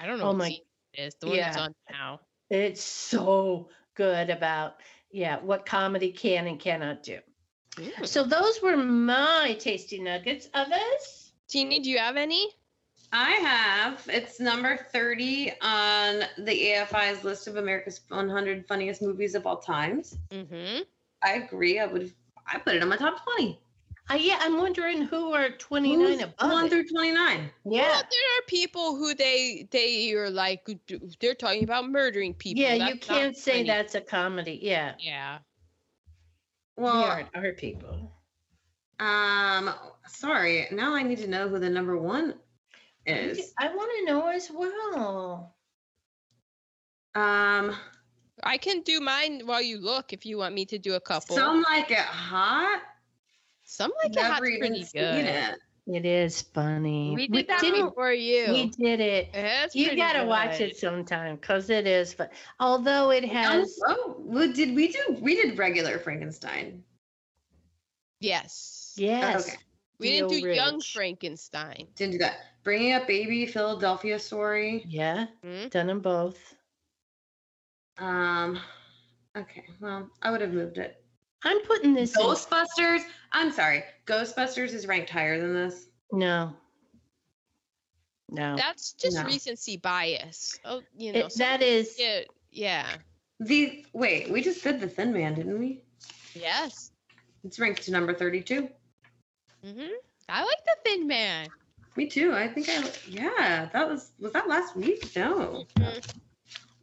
Speaker 1: i don't know
Speaker 3: Oh
Speaker 1: what
Speaker 3: my-
Speaker 1: season it is the one that's on now
Speaker 3: it's so good about yeah what comedy can and cannot do.
Speaker 1: Ooh.
Speaker 3: So those were my tasty nuggets. Others?
Speaker 1: Teeny, do you have any
Speaker 2: I have. It's number 30 on the AFI's list of America's 100 funniest movies of all times.
Speaker 1: mm-hmm
Speaker 2: I agree. I would. I put it on my top 20.
Speaker 3: Uh, yeah, I'm wondering who are 29
Speaker 2: Who's
Speaker 3: above.
Speaker 2: One
Speaker 3: it.
Speaker 2: through 29. Yeah.
Speaker 1: Well,
Speaker 3: Yeah.
Speaker 1: there are people who they they are like they're talking about murdering people.
Speaker 3: Yeah, you
Speaker 1: That's not
Speaker 3: can't say
Speaker 1: funny.
Speaker 3: that's a comedy. Yeah.
Speaker 1: Yeah.
Speaker 2: Well,
Speaker 3: we aren't our people.
Speaker 2: um, sorry. Now I need to know who the number one is.
Speaker 3: I want to know as well.
Speaker 2: Um,
Speaker 1: I can do mine while you look if you want me to do a couple.
Speaker 2: some like it hot.
Speaker 1: Some like it hot's
Speaker 2: Never even
Speaker 1: pretty good.
Speaker 2: it.
Speaker 3: It is funny.
Speaker 1: We did that
Speaker 3: didn't-
Speaker 1: before you.
Speaker 3: We did it.
Speaker 1: It's
Speaker 3: You gotta watch it sometime because it is fun. Although it has,
Speaker 2: Oh, well, did we do? We did regular Frankenstein.
Speaker 1: Yes.
Speaker 3: yes,
Speaker 2: Okay.
Speaker 1: We didn't do
Speaker 3: Feel
Speaker 1: Young. Frankenstein.
Speaker 2: Didn't do that. Bringing up baby Philadelphia story.
Speaker 3: yeah,
Speaker 1: Hmm?
Speaker 3: done them both.
Speaker 2: Um. Okay. Well, I would have moved it.
Speaker 3: I'm putting this. in-
Speaker 2: Ghostbusters. I'm sorry. Ghostbusters is ranked higher than this.
Speaker 3: no, no.
Speaker 1: That's just
Speaker 2: No.
Speaker 1: recency bias. Oh, you know.
Speaker 3: It, that is.
Speaker 1: yeah. Yeah.
Speaker 2: The wait, we just did the Thin Man, didn't we?
Speaker 1: Yes.
Speaker 2: It's ranked to number 32.
Speaker 1: hmm I like the Thin Man.
Speaker 2: Me too. I think I yeah. That was was that last week? No.
Speaker 1: Mhm.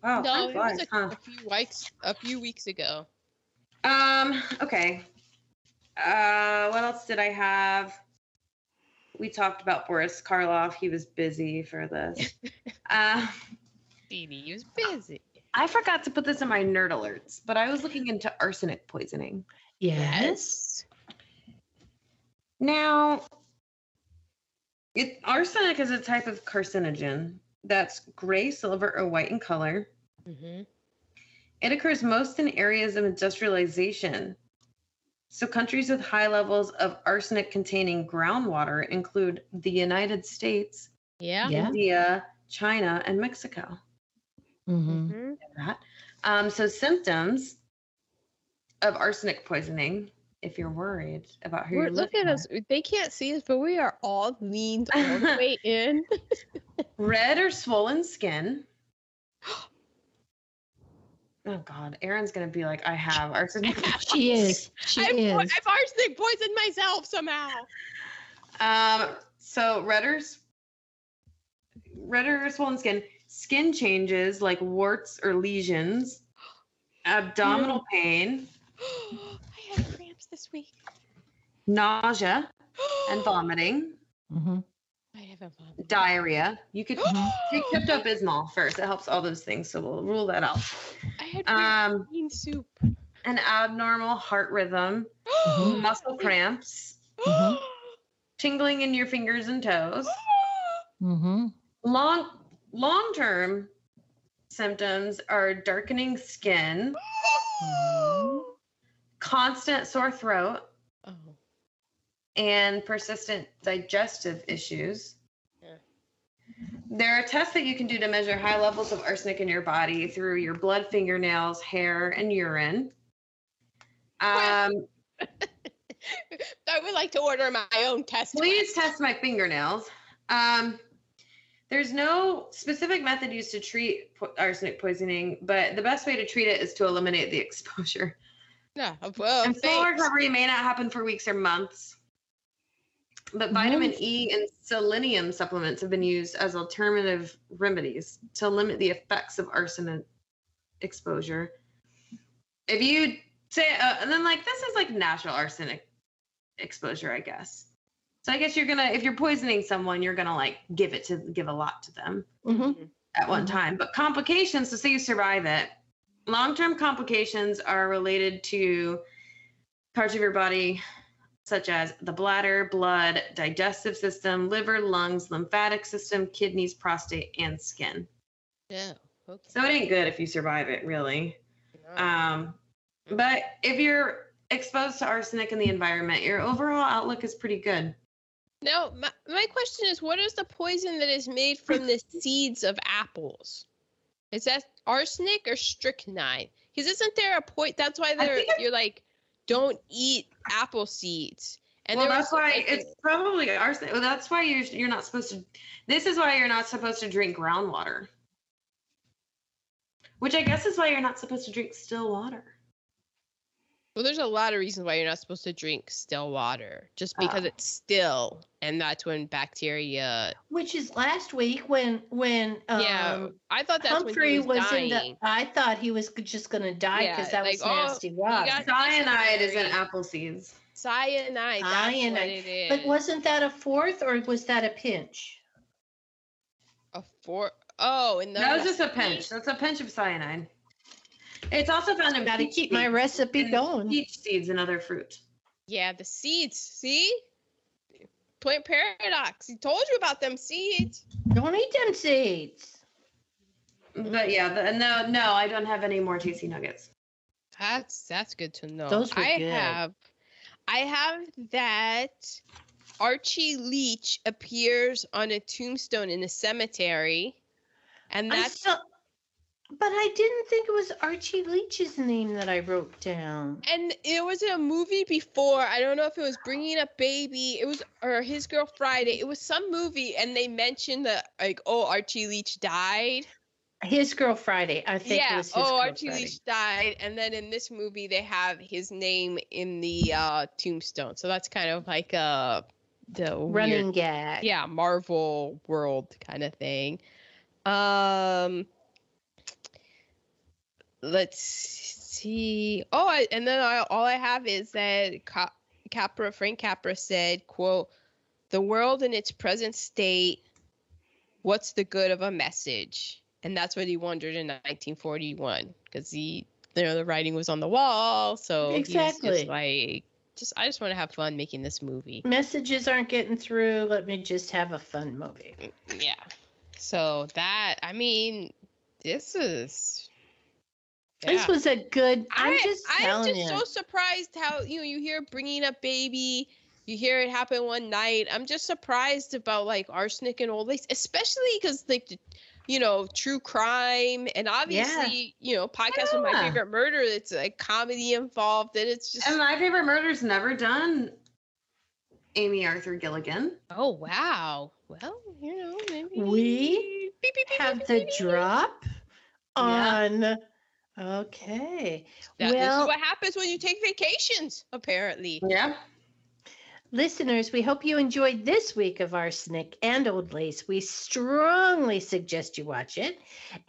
Speaker 2: Wow,
Speaker 1: no, it was a,
Speaker 2: huh?
Speaker 1: a few weeks a few weeks ago.
Speaker 2: Um, okay. Uh, what else did I have? We talked about Boris Karloff. He was busy for this. uh,
Speaker 1: Phoebe was busy.
Speaker 2: I forgot to put this in my nerd alerts, but I was looking into arsenic poisoning.
Speaker 3: Yes.
Speaker 2: Now, it, arsenic is a type of carcinogen that's gray, silver, or white in color.
Speaker 1: Mm-hmm.
Speaker 2: It occurs most in areas of industrialization. So, countries with high levels of arsenic containing groundwater include the United States,
Speaker 1: Yeah.
Speaker 3: Yeah.
Speaker 2: India, China, and Mexico.
Speaker 3: Mm-hmm.
Speaker 1: Mhm.
Speaker 2: That. Um, so, symptoms of arsenic poisoning, if you're worried about who
Speaker 1: We're,
Speaker 2: you're
Speaker 1: look
Speaker 2: looking
Speaker 1: at us. They can't see us, but we are all leaned all the way in.
Speaker 2: red or swollen skin. Oh God, Erin's gonna be like, I have arsenic.
Speaker 3: She is. She
Speaker 1: I've,
Speaker 3: is.
Speaker 1: I've arsenic poisoned myself somehow.
Speaker 2: Um, so red or s- red or swollen skin, skin changes like warts or lesions, abdominal pain,
Speaker 1: I had cramps this week.
Speaker 2: nausea and vomiting,
Speaker 3: Mm-hmm.
Speaker 1: I haven't vomited.
Speaker 2: diarrhea. You could take Pepto Bismol first. It helps all those things, so we'll rule that out.
Speaker 1: I had
Speaker 2: Um,
Speaker 1: green soup.
Speaker 2: an abnormal heart rhythm, muscle cramps,
Speaker 3: Mhm.
Speaker 2: tingling in your fingers and toes.
Speaker 3: Mm-hmm.
Speaker 2: Long long term symptoms are darkening skin, constant sore throat. And persistent digestive issues.
Speaker 1: Yeah.
Speaker 2: There are tests that you can do to measure high levels of arsenic in your body through your blood, fingernails, hair, and urine. Um,
Speaker 1: I would like to order my own test.
Speaker 2: please test my fingernails. Um, there's no specific method used to treat po- arsenic poisoning, but the best way to treat it is to eliminate the exposure.
Speaker 1: Yeah. Well,
Speaker 2: and full recovery may not happen for weeks or months. But vitamin E and selenium supplements have been used as alternative remedies to limit the effects of arsenic exposure. If you say, uh, and then like this is like natural arsenic exposure, I guess. So I guess you're gonna, if you're poisoning someone, you're gonna like give it to give a lot to them
Speaker 3: Mm-hmm.
Speaker 2: at one
Speaker 3: Mhm.
Speaker 2: time. But complications, so say you survive it, long term complications are related to parts of your body, such as the bladder, blood, digestive system, liver, lungs, lymphatic system, kidneys, prostate, and skin.
Speaker 1: Yeah. Okay.
Speaker 2: So it ain't good if you survive it, really.
Speaker 1: No.
Speaker 2: Um, but if you're exposed to arsenic in the environment, your overall outlook is pretty good.
Speaker 1: Now, my, my question is, what is the poison that is made from the seeds of apples? Is that arsenic or strychnine? Because isn't there a point? That's why they're you're like, don't eat apple seeds. And
Speaker 2: well, that's why
Speaker 1: like,
Speaker 2: it's probably arsenic. Well, that's why you're you're not supposed to. This is why you're not supposed to drink groundwater. Which I guess is why you're not supposed to drink still water.
Speaker 1: Well, there's a lot of reasons why you're not supposed to drink still water, just because
Speaker 2: Oh.
Speaker 1: it's still, and that's when bacteria.
Speaker 3: Which is last week when when um,
Speaker 1: yeah, I thought that's
Speaker 3: Humphrey
Speaker 1: when he was,
Speaker 3: was in
Speaker 1: dying.
Speaker 3: the. I thought he was just gonna die
Speaker 1: Yeah,
Speaker 3: because that
Speaker 1: like,
Speaker 3: was
Speaker 1: oh,
Speaker 3: nasty water.
Speaker 1: got-
Speaker 2: Cyanide is in apple seeds.
Speaker 1: Cyanide. That's what
Speaker 3: Cyanide.
Speaker 1: it is.
Speaker 3: But wasn't that a fourth or was that a pinch?
Speaker 1: a four oh and
Speaker 2: That was just a pinch. That's a pinch of cyanide. It's also found in
Speaker 3: Got to keep my recipe going.
Speaker 2: Peach seeds and other fruit.
Speaker 1: Yeah, the seeds. See? Plant paradox. He told you about them seeds.
Speaker 3: Don't eat them seeds.
Speaker 2: But yeah, the, no, no, I don't have any more tasty nuggets.
Speaker 1: That's that's good to know.
Speaker 3: Those were
Speaker 1: I
Speaker 3: good.
Speaker 1: have I have that Archie Leach appears on a tombstone in a cemetery. And
Speaker 3: I
Speaker 1: that's
Speaker 3: still, but I didn't think it was Archie Leach's name that I wrote down.
Speaker 1: and it was in a movie before. I don't know if it was Bringing Up Baby. It was or His Girl Friday. It was some movie, and they mentioned that like, oh, Archie Leach died.
Speaker 3: His Girl Friday. I think it
Speaker 1: yeah.
Speaker 3: was his
Speaker 1: oh,
Speaker 3: Girl
Speaker 1: Archie
Speaker 3: Friday.
Speaker 1: Leach died, and then in this movie they have his name in the uh, tombstone. So that's kind of like uh the
Speaker 3: Running
Speaker 1: weird,
Speaker 3: gag.
Speaker 1: yeah, Marvel world kind of thing. Um, let's see. Oh, I, and then I, all I have is that Ca- Capra Frank Capra said, "quote The world in its present state. What's the good of a message?" And that's what he wondered in 1941 because he, you know, the writing was on the wall. So he was
Speaker 3: Exactly.
Speaker 1: just like, just I just want to have fun making this movie.
Speaker 3: Messages aren't getting through. Let me just have a fun movie.
Speaker 1: Mm, yeah. So that I mean, this is.
Speaker 3: This was a good. I'm
Speaker 1: I,
Speaker 3: just
Speaker 1: I'm
Speaker 3: telling
Speaker 1: just
Speaker 3: you.
Speaker 1: so surprised how you know you hear bringing up baby, you hear it happen one night. I'm just surprised about like arsenic and all this, especially because like the- you know true crime and obviously you know podcast with my favorite murder. It's like comedy involved and it's just
Speaker 2: And my favorite murder's never done. Amy Archer Gilligan.
Speaker 1: oh wow. Well, you know maybe
Speaker 3: We
Speaker 1: beep, beep, beep,
Speaker 3: have
Speaker 1: beep,
Speaker 3: the
Speaker 1: beep, beep.
Speaker 3: drop
Speaker 2: Yeah.
Speaker 3: On. Okay.
Speaker 1: That- this
Speaker 3: well-
Speaker 1: is what happens when you take vacations. Apparently.
Speaker 2: Yeah.
Speaker 3: Listeners, we hope you enjoyed this week of Arsenic and Old Lace. We strongly suggest you watch it.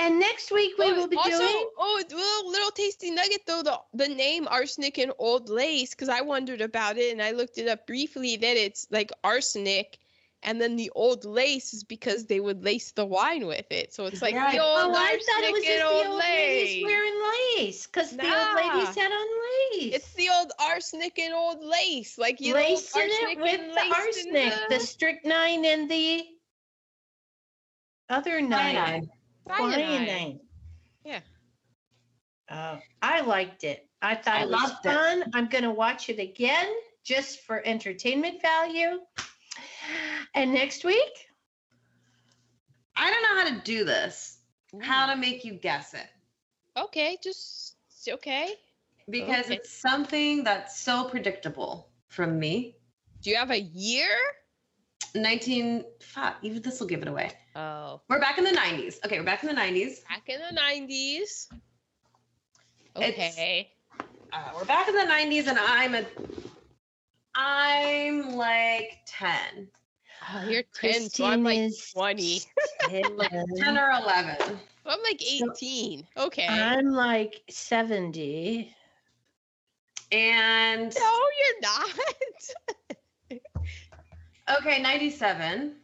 Speaker 3: And next week we
Speaker 1: Oh,
Speaker 3: will be
Speaker 1: also,
Speaker 3: doing.
Speaker 1: oh, little, little tasty nugget though. The the name arsenic and old lace, because I wondered about it and I looked it up briefly. That it's like arsenic, and then the old lace is because they would lace the wine with it. So it's like
Speaker 2: Right.
Speaker 1: the old
Speaker 3: Oh, I thought it was just
Speaker 1: old
Speaker 3: the old
Speaker 1: lace.
Speaker 3: ladies wearing lace because the old
Speaker 1: Nah.
Speaker 3: ladies had on lace.
Speaker 1: It's the old arsenic and old lace, like you know,
Speaker 3: lacing it
Speaker 1: arsenic
Speaker 3: with
Speaker 1: and
Speaker 3: the
Speaker 1: lace in
Speaker 3: arsenic, the strychnine and the other nine.
Speaker 2: Cyanide.
Speaker 1: cyanide. Yeah.
Speaker 3: Oh, I liked it. I thought
Speaker 2: I
Speaker 3: it was
Speaker 2: loved it.
Speaker 3: fun. I'm going to watch it again just for entertainment value. And next week,
Speaker 2: I don't know how to do this. How to make you guess it.
Speaker 1: Okay, just okay.
Speaker 2: Because
Speaker 1: Okay.
Speaker 2: it's something that's so predictable from me.
Speaker 1: Do you have a year?
Speaker 2: 19 fuck, even this will give it away.
Speaker 1: Oh,
Speaker 2: We're back in the 90s. Okay, we're back in the 90s.
Speaker 1: back in the nineties. Okay.
Speaker 2: Uh, we're back in the 90s and I'm a I'm like 10.
Speaker 1: Oh, you're 10, so I'm like
Speaker 3: Christine is
Speaker 1: 20.
Speaker 3: 10.
Speaker 2: 10 or 11.
Speaker 1: So I'm like 18. Okay.
Speaker 3: I'm like 70.
Speaker 2: And
Speaker 1: no, you're not.
Speaker 2: okay, 97.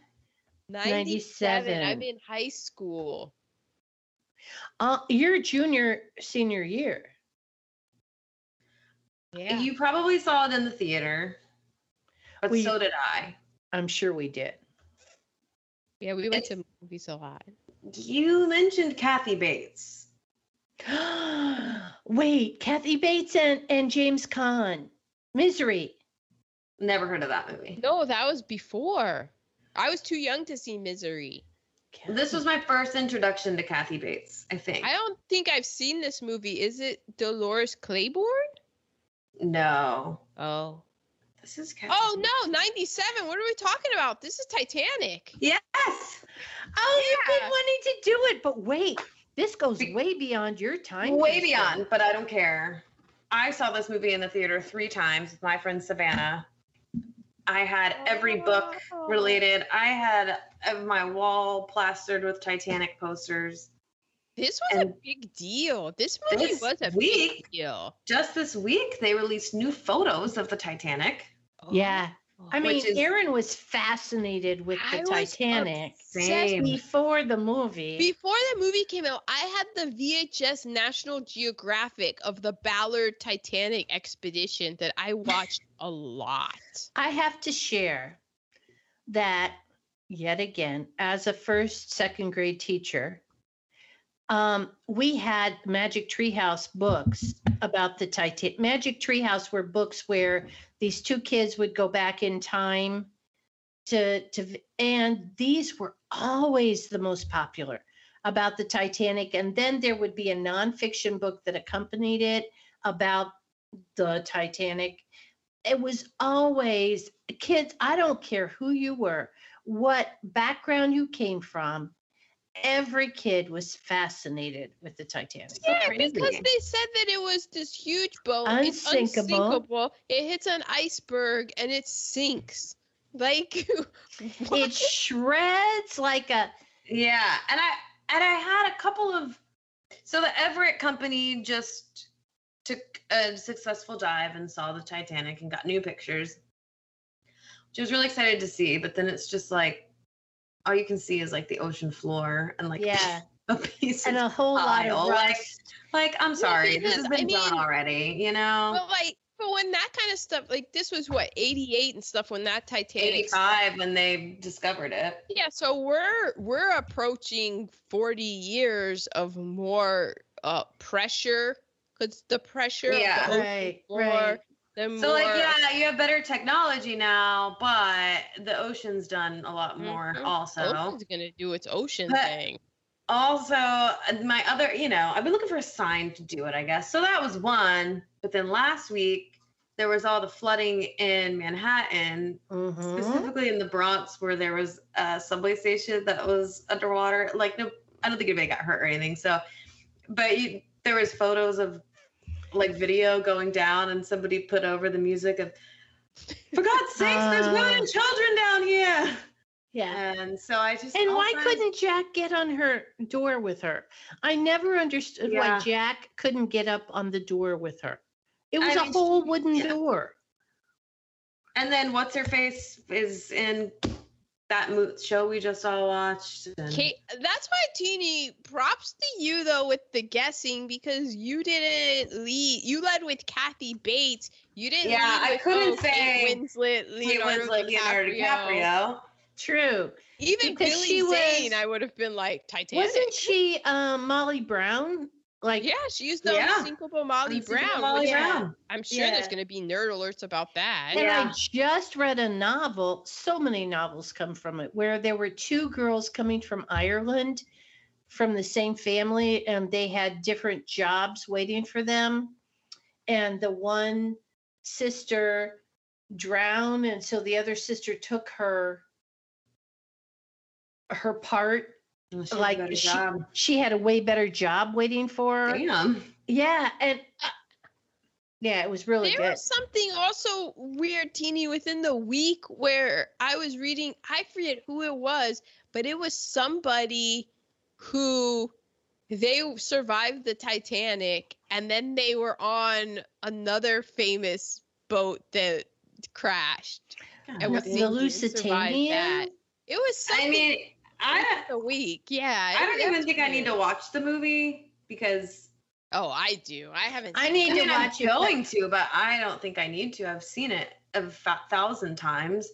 Speaker 1: 97. I'm in high school.
Speaker 3: Uh, you're junior, senior year.
Speaker 1: Yeah.
Speaker 2: You probably saw it in the theater, but
Speaker 3: We-
Speaker 2: so did I.
Speaker 3: I'm sure we did.
Speaker 1: yeah, we went
Speaker 2: It's-
Speaker 1: to movies a lot.
Speaker 2: You mentioned Kathy Bates.
Speaker 3: Wait, Kathy Bates and, and James Caan. Misery.
Speaker 2: Never heard of that movie.
Speaker 1: No, that was before. I was too young to see Misery.
Speaker 2: This was my first introduction to Kathy Bates, I think.
Speaker 1: I don't think I've seen this movie. Is it Dolores Claiborne?
Speaker 2: No.
Speaker 1: Oh.
Speaker 2: This is Kathy.
Speaker 1: Oh no, 97. What are we talking about? This is Titanic.
Speaker 2: Yes.
Speaker 3: Oh, you've been wanting to do it, but wait, this goes way beyond your time.
Speaker 2: Way
Speaker 3: constraint.
Speaker 2: beyond, but I don't care. I saw this movie in the theater three times with my friend Savannah. I had every book related. I had uh, my wall plastered with Titanic posters.
Speaker 1: This was a big deal. This movie
Speaker 2: this
Speaker 1: was a
Speaker 2: week-
Speaker 1: big deal.
Speaker 2: Just this week, they released new photos of the Titanic. Oh.
Speaker 3: Yeah.
Speaker 1: Oh.
Speaker 3: I mean,
Speaker 2: Which is-
Speaker 3: Aaron was fascinated with the
Speaker 1: I
Speaker 3: Titanic
Speaker 2: Same.
Speaker 3: before the movie.
Speaker 1: Before the movie came out, I had the VHS National Geographic of the Ballard Titanic expedition that I watched a lot.
Speaker 3: I have to share that yet again, as a first, second grade teacher, um, we had Magic Treehouse books about the Titanic. Magic Treehouse were books where these two kids would go back in time to to, and these were always the most popular about the Titanic. And then there would be a nonfiction book that accompanied it about the Titanic. It was always kids. I don't care who you were, what background you came from. Every kid was fascinated with the Titanic.
Speaker 1: Yeah, because they said that it was this huge boat. It's
Speaker 3: Unsinkable.
Speaker 1: unsinkable. It hits an iceberg and it sinks. Like?
Speaker 3: It shreds like a
Speaker 2: Yeah, and I and I had a couple of So the Everett Company just took a successful dive and saw the Titanic and got new pictures, which I was really excited to see. But then it's just like all you can see is like the ocean floor and like
Speaker 3: Yeah.
Speaker 2: a piece
Speaker 3: And
Speaker 2: of
Speaker 3: a whole lot
Speaker 2: tile,
Speaker 3: of
Speaker 2: like- like I'm sorry, this
Speaker 1: because,
Speaker 2: has been
Speaker 1: I
Speaker 2: done
Speaker 1: mean-
Speaker 2: already. You know,
Speaker 1: But like, but when that kind of stuff, like this was what 88 and stuff when that Titanic.
Speaker 2: 85 when they discovered it.
Speaker 1: Yeah, so we're we're approaching 40 years of more uh pressure because the pressure
Speaker 2: Yeah.
Speaker 1: of the
Speaker 3: Right,
Speaker 1: floor,
Speaker 3: right.
Speaker 1: The more
Speaker 2: So like yeah, you have better technology now, but the ocean's done a lot more
Speaker 1: Mhm.
Speaker 2: also.
Speaker 1: ocean's gonna do its ocean
Speaker 2: But-
Speaker 1: thing.
Speaker 2: also uh, my other you know i've been looking for a sign to do it i guess so that was one but then last week there was all the flooding in manhattan
Speaker 3: Mhm.
Speaker 2: specifically in the bronx where there was a subway station that was underwater like no i don't think anybody got hurt or anything so but you, there was photos of like video going down and somebody put over the music of for god's sakes there's women
Speaker 3: Uh.
Speaker 2: and children down here
Speaker 3: Yeah.
Speaker 2: and so i just
Speaker 3: And why couldn't Jack get on her door with her? I never understood
Speaker 2: Yeah.
Speaker 3: why Jack couldn't get up on the door with her. It was
Speaker 2: I
Speaker 3: a
Speaker 2: mean,
Speaker 3: whole wooden
Speaker 2: yeah.
Speaker 3: door.
Speaker 2: And then what's her face is in that mo- show we just all watched. and-
Speaker 1: Kate, that's why Teeny props to you though with the guessing because you didn't lead. You led with Kathy Bates. You didn't.
Speaker 2: Yeah,
Speaker 1: lead
Speaker 2: I
Speaker 1: with,
Speaker 2: couldn't
Speaker 1: oh,
Speaker 2: say
Speaker 1: Kate Winslet,
Speaker 2: Kate
Speaker 1: Leonardo,
Speaker 2: Winslet, Leonardo DiCaprio.
Speaker 3: True.
Speaker 1: Even
Speaker 3: Because
Speaker 1: Billy
Speaker 3: she was-
Speaker 1: Zane, I would have been like Titanic.
Speaker 3: Wasn't she um, Molly Brown? Like,
Speaker 1: Yeah, she's the
Speaker 2: Yeah.
Speaker 1: unsinkable Molly
Speaker 2: Unsinkable
Speaker 1: Brown.
Speaker 2: Molly
Speaker 1: which
Speaker 3: Yeah.
Speaker 2: Brown.
Speaker 1: I'm sure there's going to be nerd alerts about that.
Speaker 3: and I just read a novel. So many novels come from it, where there were two girls coming from Ireland from the same family, and they had different jobs waiting for them. And the one sister drowned, and so the other sister took her her part.
Speaker 2: She
Speaker 3: Like
Speaker 2: better
Speaker 3: she,
Speaker 2: job.
Speaker 3: she had a way better job waiting for her.
Speaker 2: Damn.
Speaker 3: Yeah, and uh, yeah, it was really
Speaker 1: there
Speaker 3: good.
Speaker 1: was something also weird, teeny, within the week where I was reading. I forget who it was, but it was somebody who they survived the Titanic, and then they were on another famous boat that crashed.
Speaker 2: God
Speaker 1: And was
Speaker 3: the
Speaker 1: thinking who survived
Speaker 3: Lusitania?
Speaker 1: It was something.
Speaker 2: I mean, I
Speaker 1: the week, yeah.
Speaker 2: I don't even think I need to watch the movie because
Speaker 1: Oh, I do. I haven't.
Speaker 3: I need
Speaker 1: it.
Speaker 3: to
Speaker 2: mean, I'm
Speaker 3: watch it,
Speaker 2: going to, but I don't think I need to. I've seen it a thousand times.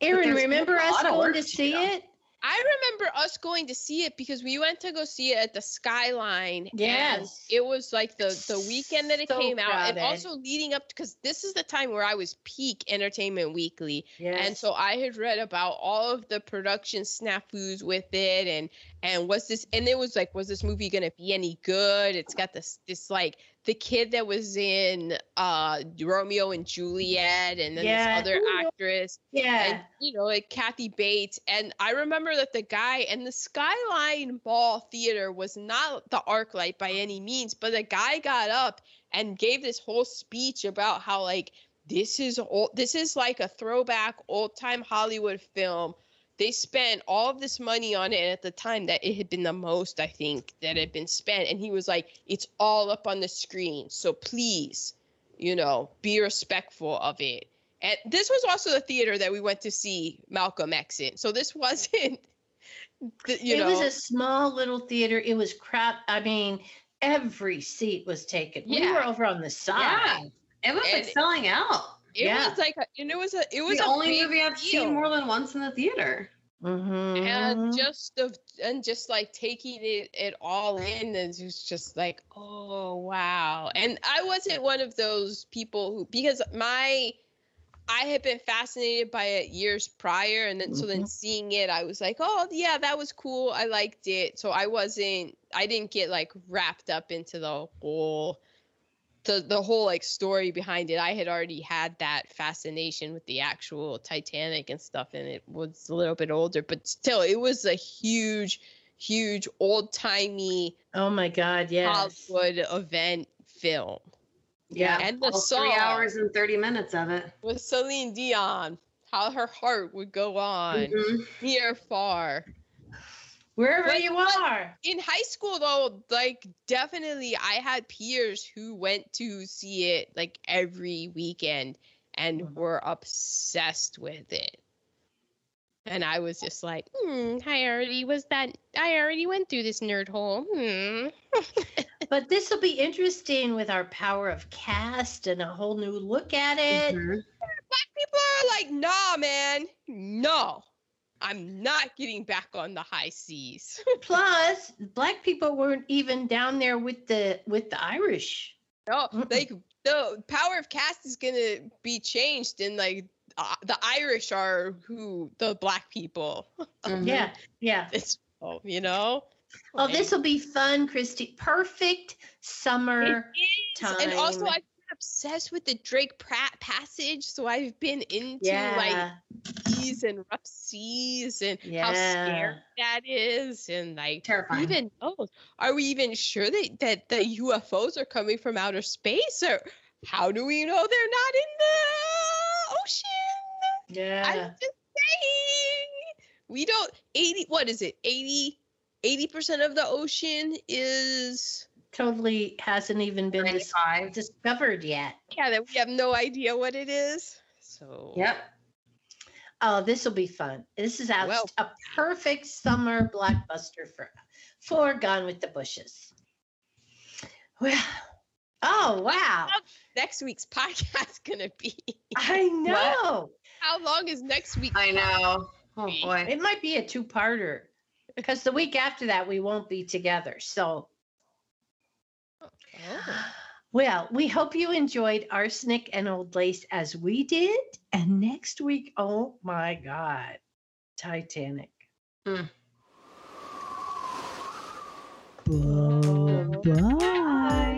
Speaker 3: Aaron, remember
Speaker 2: a
Speaker 3: us going to see it?
Speaker 1: I remember us going to see it because we went to go see it at the Skyline. And
Speaker 3: Yes.
Speaker 1: it was like the the weekend that it
Speaker 3: So
Speaker 1: came out, and also leading up because this is the time where I was peak Entertainment Weekly,
Speaker 3: Yes.
Speaker 1: and so I had read about all of the production snafus with it, and and was this, and it was like, was this movie gonna be any good? It's got this this like the kid that was in uh Romeo and Juliet, and then
Speaker 3: Yeah.
Speaker 1: this other actress
Speaker 3: yeah.
Speaker 1: and you know like kathy bates and i remember that the guy and the skyline ball theater was not the ArcLight by any means but the guy got up and gave this whole speech about how like this is old this is like a throwback old time hollywood film they spent all of this money on it at the time that it had been the most i think that had been spent and he was like it's all up on the screen so please you know be respectful of it and this was also the theater that we went to see Malcolm X in. So this wasn't, the, you know
Speaker 3: it
Speaker 1: know,
Speaker 3: was a small little theater. It was crap I mean, every seat was taken. We were over on the side.
Speaker 2: Yeah, it was like selling out.
Speaker 1: It
Speaker 3: yeah.
Speaker 1: was like, a, and it was a, it was
Speaker 2: the
Speaker 1: a
Speaker 2: only movie I've
Speaker 1: deal.
Speaker 2: seen more than once in the theater.
Speaker 3: Mhm.
Speaker 1: and just of and just like taking it it all in and it was just like oh wow and i wasn't one of those people who because my i had been fascinated by it years prior and then so then
Speaker 3: Mhm.
Speaker 1: seeing it i was like oh yeah that was cool i liked it so i wasn't i didn't get like wrapped up into the whole the the whole like story behind it. I had already had that fascination with the actual Titanic and stuff, and it was a little bit older, but still, it was a huge, huge old timey
Speaker 3: oh my God, yes.
Speaker 1: Hollywood event film
Speaker 3: Yeah.
Speaker 1: and the song
Speaker 2: three hours and thirty minutes of it.
Speaker 1: with Celine Dion. How her heart would go on
Speaker 2: Mhm.
Speaker 1: near far.
Speaker 3: Wherever
Speaker 1: But-
Speaker 3: you are.
Speaker 1: In high school, though, like definitely, I had peers who went to see it like every weekend and
Speaker 3: Mhm.
Speaker 1: were obsessed with it. And I was just like, hmm, I already was that. I already went through this nerd hole. Hmm.
Speaker 3: But this will be interesting with our power of cast and a whole new look at it.
Speaker 2: Mhm.
Speaker 1: People are like, nah, man, no. I'm not getting back on the high seas.
Speaker 3: Plus, black people weren't even down there with the with the Irish.
Speaker 1: No, like the power of caste is gonna be changed, and like uh, the Irish are who the black people.
Speaker 2: Mhm.
Speaker 3: Yeah, yeah.
Speaker 1: It's oh, you know.
Speaker 3: Oh, this will be fun, Christy. Perfect summer.
Speaker 1: Is, and also
Speaker 3: time.
Speaker 1: Obsessed with the Drake Pratt passage, so I've been into like seas and rough seas and how scary that is, and like
Speaker 2: Terrifying.
Speaker 1: even oh, are we even sure that that the UFOs are coming from outer space, or how do we know they're not in the ocean?
Speaker 3: Yeah, I'm
Speaker 1: just saying. We don't 80 what is it? 80 80% of the ocean is
Speaker 3: Totally hasn't even been dis-
Speaker 2: 95.
Speaker 3: discovered yet.
Speaker 1: yeah, that we have no idea what it is. So
Speaker 2: Yep.
Speaker 3: Oh, this will be fun. This is out
Speaker 1: Well-
Speaker 3: a perfect summer blockbuster for for Gone with the Bushes. Well, oh wow!
Speaker 1: next week's podcast gonna be.
Speaker 3: I know
Speaker 1: How long is next week?
Speaker 2: I know. Oh boy.
Speaker 3: it might be a two-parter because the week after that we won't be together. So,
Speaker 1: Oh.
Speaker 3: well, we hope you enjoyed Arsenic and Old Lace as we did. And next week, oh my God, Titanic.
Speaker 2: Hmm.
Speaker 3: Bye.